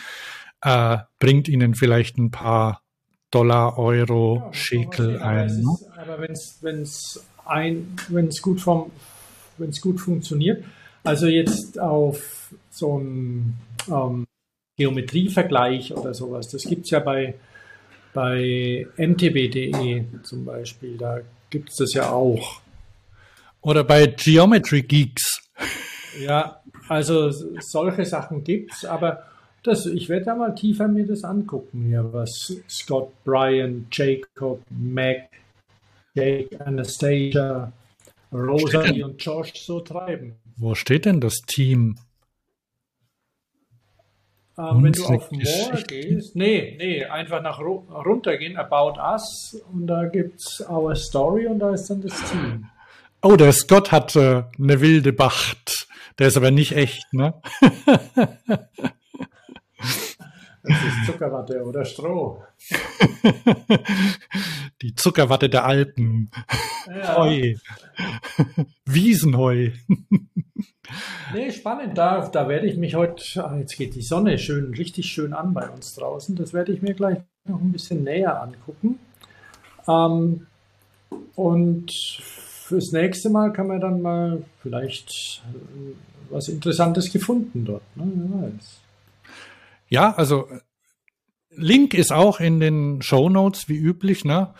äh, bringt ihnen vielleicht ein paar Dollar, Euro, Schekel aber es ein. Ne? ist- Aber wenn es gut vom, gut funktioniert, also jetzt auf so einen ähm, Geometrievergleich oder sowas, das gibt es ja bei, bei mtb.de zum Beispiel, da gibt es das ja auch. Oder bei Geometry Geeks. Ja, also solche Sachen gibt's, aber das, ich werde da mal tiefer mir das angucken hier, was Scott, Brian, Jacob, Mac, Jake, Anastasia, Rosalie und Josh so treiben. Wo steht denn das Team? Ähm, wenn du auf More gehst, nee, nee, einfach nach ru- runtergehen, About Us und da gibt's Our Story und da ist dann das Team. Oh, der Scott hat äh, eine wilde Bacht. Der ist aber nicht echt, ne? Das ist Zuckerwatte oder Stroh. Die Zuckerwatte der Alpen. Ja. Heu. Wiesenheu. Nee, spannend. Da, da werde ich mich heute, ah, jetzt geht die Sonne schön, richtig schön an bei uns draußen. Das werde ich mir gleich noch ein bisschen näher angucken. Ähm, und fürs nächste Mal kann man dann mal vielleicht äh, was Interessantes gefunden dort. Ne? Wer weiß. Ja, also Link ist auch in den Show Notes wie üblich, ne?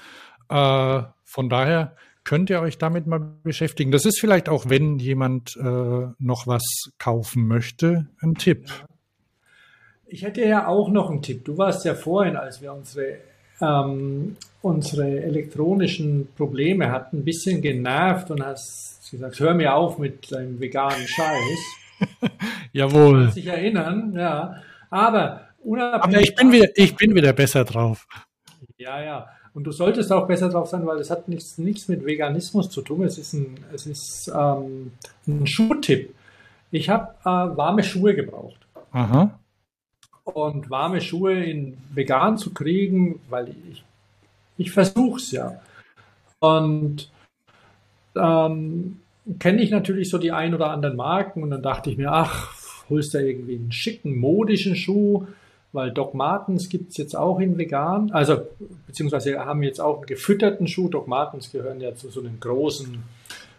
Äh, von daher könnt ihr euch damit mal beschäftigen. Das ist vielleicht auch, wenn jemand äh, noch was kaufen möchte, ein Tipp. Ich hätte ja auch noch einen Tipp. Du warst ja vorhin, als wir unsere, ähm, unsere elektronischen Probleme hatten, ein bisschen genervt und hast gesagt, hör mir auf mit deinem veganen Scheiß. Jawohl. sich erinnern, ja. Aber unabhängig. Aber ich bin wieder, ich bin wieder besser drauf. Ja, ja. Und du solltest auch besser drauf sein, weil es hat nichts, nichts mit Veganismus zu tun. Es ist ein, es ist, ähm, ein Schuhtipp. Ich habe äh, warme Schuhe gebraucht. Aha. Und warme Schuhe in vegan zu kriegen, weil ich, ich versuche es ja. Und dann kenne ich natürlich so die ein oder anderen Marken und dann dachte ich mir, ach, holst du irgendwie einen schicken, modischen Schuh, weil Doc Martens gibt es jetzt auch in vegan, also beziehungsweise haben jetzt auch einen gefütterten Schuh. Doc Martens gehören ja zu so einem großen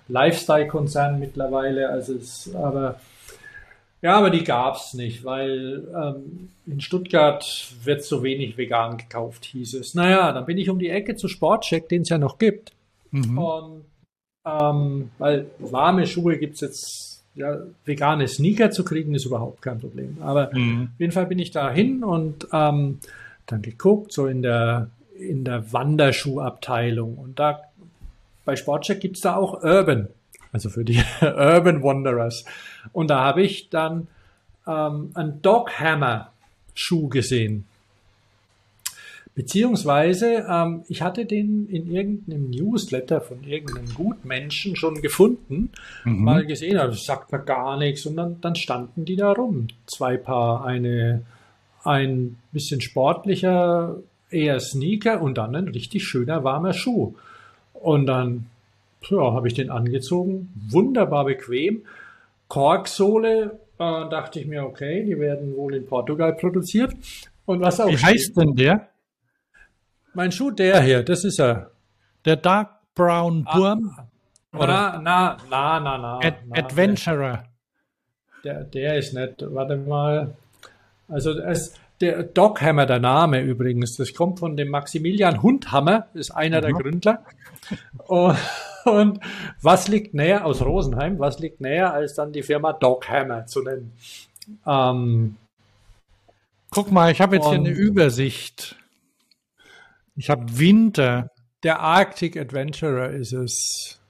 Lifestyle-Konzern mittlerweile, also es, aber ja, aber die gab es nicht, weil ähm, in Stuttgart wird so wenig vegan gekauft, hieß es. Naja, dann bin ich um die Ecke zu Sportcheck, den es ja noch gibt. Mhm. Und ähm, weil warme Schuhe gibt es jetzt, ja, vegane Sneaker zu kriegen, ist überhaupt kein Problem. Aber Mhm. auf jeden Fall bin ich da hin und ähm, dann geguckt, so in der, in der Wanderschuhabteilung. Und da bei Sportcheck gibt es da auch Urban, also für die Urban Wanderers. Und da habe ich dann ähm, einen Doghammer Schuh gesehen. Beziehungsweise, ähm, ich hatte den in irgendeinem Newsletter von irgendeinem Gutmenschen schon gefunden, mal gesehen, aber das sagt mir gar nichts. Und dann, dann standen die da rum. Zwei Paar, eine, ein bisschen sportlicher, eher Sneaker und dann ein richtig schöner, warmer Schuh. Und dann ja, habe ich den angezogen, wunderbar bequem. Korksohle, äh, dachte ich mir, okay, die werden wohl in Portugal produziert. Und was auch Wie heißt denn der? mein Schuh, der hier, das ist er. Der Dark Brown Burm Na, na, na, na, na. Ad na, Adventurer. Der, der ist nicht, warte mal. Also es, der Doghammer, der Name übrigens, das kommt von dem Maximilian Hundhammer, ist einer der Gründler. Und, und was liegt näher aus Rosenheim, was liegt näher, als dann die Firma Doghammer zu nennen? Ähm, Guck mal, ich habe jetzt hier eine Übersicht. Ich habe Winter. der Arctic Adventurer ist es.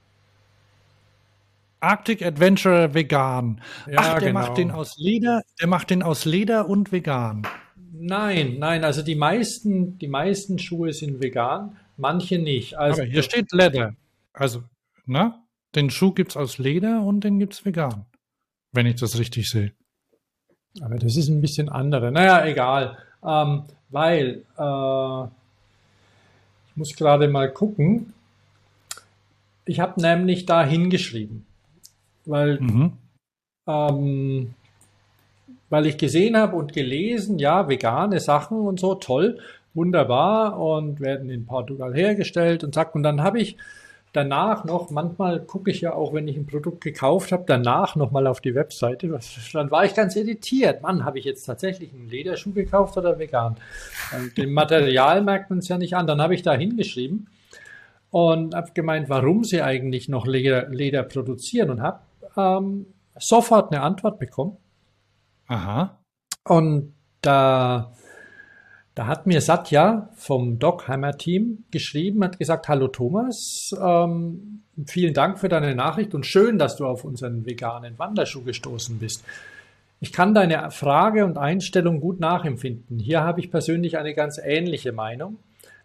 Arctic Adventurer vegan. Ja, Ach, der genau. macht den aus Leder, der macht den aus Leder und vegan. Nein, nein, also die meisten, die meisten Schuhe sind vegan, manche nicht. Also Aber hier steht Leather. Also, ne? Den Schuh gibt's aus Leder und den gibt's vegan. Wenn ich das richtig sehe. Aber das ist ein bisschen andere. Naja, egal. Ähm, weil, äh, ich muss gerade mal gucken. Ich habe nämlich da hingeschrieben. Weil, Mhm. ähm, weil ich gesehen habe und gelesen, ja, vegane Sachen und so, toll, wunderbar und werden in Portugal hergestellt und zack. Und dann habe ich danach noch, manchmal gucke ich ja auch, wenn ich ein Produkt gekauft habe, danach nochmal auf die Webseite. Dann war ich ganz irritiert. Mann, habe ich jetzt tatsächlich einen Lederschuh gekauft oder vegan? Und Dem Material merkt man es ja nicht an. Dann habe ich da hingeschrieben und habe gemeint, warum sie eigentlich noch Leder, Leder produzieren und habe ähm, sofort eine Antwort bekommen. Aha. Und da, Da hat mir Satya vom Doghammer Team geschrieben, hat gesagt, hallo Thomas, ähm, vielen Dank für deine Nachricht und schön, dass du auf unseren veganen Wanderschuh gestoßen bist. Ich kann deine Frage und Einstellung gut nachempfinden. Hier habe ich persönlich eine ganz ähnliche Meinung.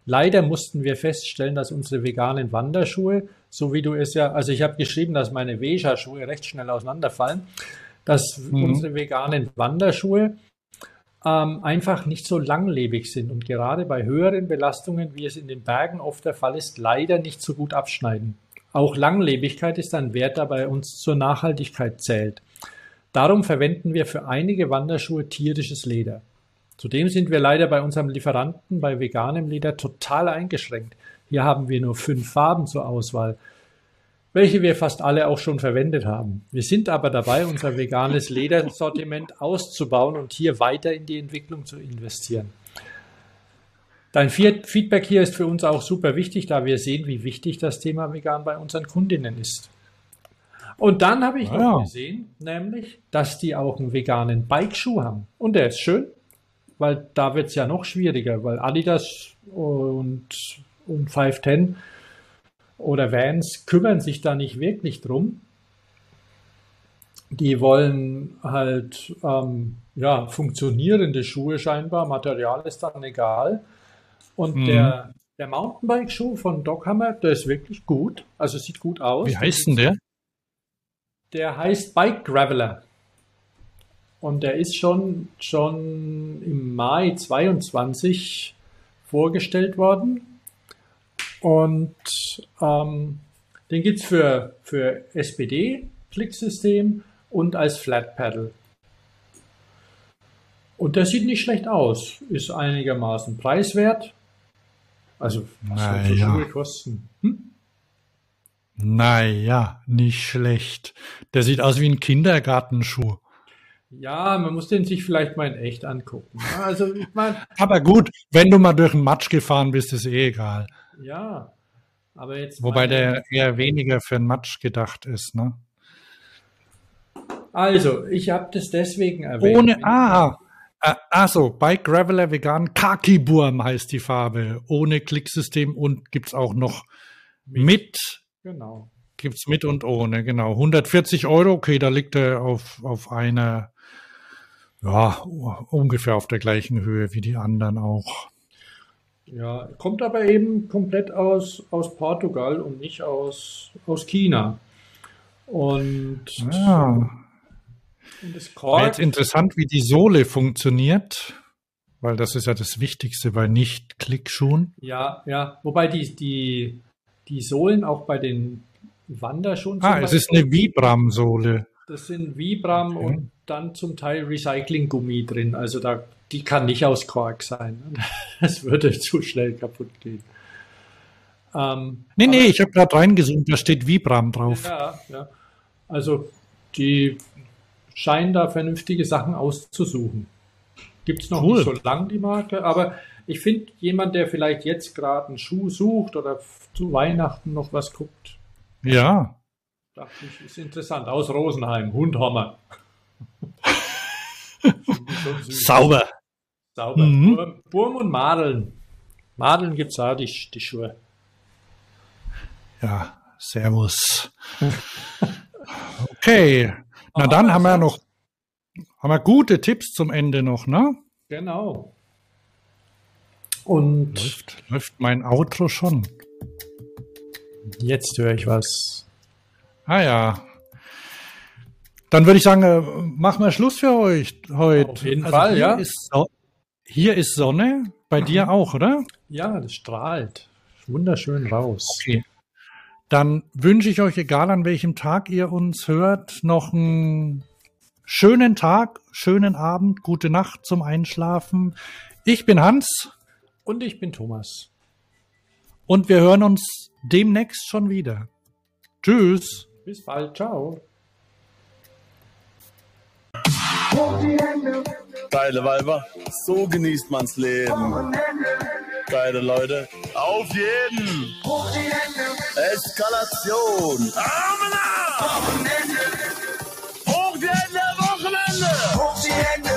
Leider mussten wir feststellen, dass unsere veganen Wanderschuhe, so wie du es ja, also ich habe geschrieben, dass meine Veja-Schuhe recht schnell auseinanderfallen, dass Mhm. unsere veganen Wanderschuhe ähm, einfach nicht so langlebig sind und gerade bei höheren Belastungen, wie es in den Bergen oft der Fall ist, leider nicht so gut abschneiden. Auch Langlebigkeit ist ein Wert, der bei uns zur Nachhaltigkeit zählt. Darum verwenden wir für einige Wanderschuhe tierisches Leder. Zudem sind wir leider bei unserem Lieferanten bei veganem Leder total eingeschränkt. Hier haben wir nur fünf Farben zur Auswahl, welche wir fast alle auch schon verwendet haben. Wir sind aber dabei, unser veganes Ledersortiment auszubauen und hier weiter in die Entwicklung zu investieren. Dein Fe- Feedback hier ist für uns auch super wichtig, da wir sehen, wie wichtig das Thema vegan bei unseren Kundinnen ist. Und dann habe ich Ah, noch ja. gesehen, nämlich, dass die auch einen veganen Bikeschuh haben. Und der ist schön, weil da wird es ja noch schwieriger, weil Adidas und, und 510 oder Vans kümmern sich da nicht wirklich drum. Die wollen halt ähm, ja, funktionierende Schuhe scheinbar, Material ist dann egal. Und Mhm. der, der Mountainbike-Schuh von Dockhammer, der ist wirklich gut, also sieht gut aus. Wie heißt denn der? Der heißt Bike Graveler. Und der ist schon, schon im Mai 22 vorgestellt worden. Und ähm, den gibt's für, für SPD-Klicksystem und als Flat Pedal. Und der sieht nicht schlecht aus, ist einigermaßen preiswert. Also, was soll Naja. Schuhe kosten? Hm? Naja, nicht schlecht. Der sieht aus wie ein Kindergartenschuh. Ja, man muss den sich vielleicht mal in echt angucken. Also, ich meine, Aber gut, wenn du mal durch den Matsch gefahren bist, ist eh egal. Ja. Aber jetzt. Wobei der eher weniger für den Matsch gedacht ist, ne? Also, ich habe das deswegen erwähnt. Ohne, ah, ah, also, Bike Graveler Vegan Kaki-Burm heißt die Farbe. Ohne Klicksystem und gibt's auch noch mit, Genau. gibt's mit und ohne, genau. 140 Euro, okay, da liegt er auf, auf einer, ja, ungefähr auf der gleichen Höhe wie die anderen auch. Ja, kommt aber eben komplett aus, aus Portugal und nicht aus, aus China. Und, Ja. und das Wäre Kork, jetzt interessant, wie die Sohle funktioniert, weil das ist ja das Wichtigste bei Nicht-Klickschuhen. ja, ja, wobei die, die, die Sohlen auch bei den Wanderschuhen Ah, es ist eine Vibram-Sohle. Das sind Vibram Okay. und dann zum Teil Recyclinggummi drin. Also da, die kann nicht aus Kork sein. Das würde zu schnell kaputt gehen. Ähm, Nee, nee, ich habe gerade reingezoomt, da steht Vibram drauf. Ja, ja. Also die scheinen da vernünftige Sachen auszusuchen. Gibt es noch Cool. nicht so lang die Marke, aber ich finde, jemand, der vielleicht jetzt gerade einen Schuh sucht oder zu Weihnachten noch was guckt, Ja, dachte ich, ist interessant. Aus Rosenheim, Hundhammer. Sauber. Sauber. Mhm. Burm, Burm und Madeln. Madeln gibt es auch, die, die Schuhe. Ja, servus. Okay, na dann haben wir noch haben wir gute Tipps zum Ende noch, ne? Genau. Und Läuft, läuft mein Outro schon. jetzt höre ich was. Ah ja. Dann würde ich sagen, äh, machen wir Schluss für euch heute. Auf jeden Fall, hier ja. Ist so hier ist Sonne, bei dir auch, oder? Ja, das strahlt wunderschön raus. Okay. Dann wünsche ich euch, egal an welchem Tag ihr uns hört, noch einen schönen Tag, schönen Abend, gute Nacht zum Einschlafen. Ich bin Hans Und ich bin Thomas. und wir hören uns demnächst schon wieder. Tschüss. Bis bald. Ciao. Geile Weiber, so genießt man's Leben. Geile Leute, auf jeden! Eskalation! Arme nach! Hoch die Hände, Wochenende! Hoch die Hände!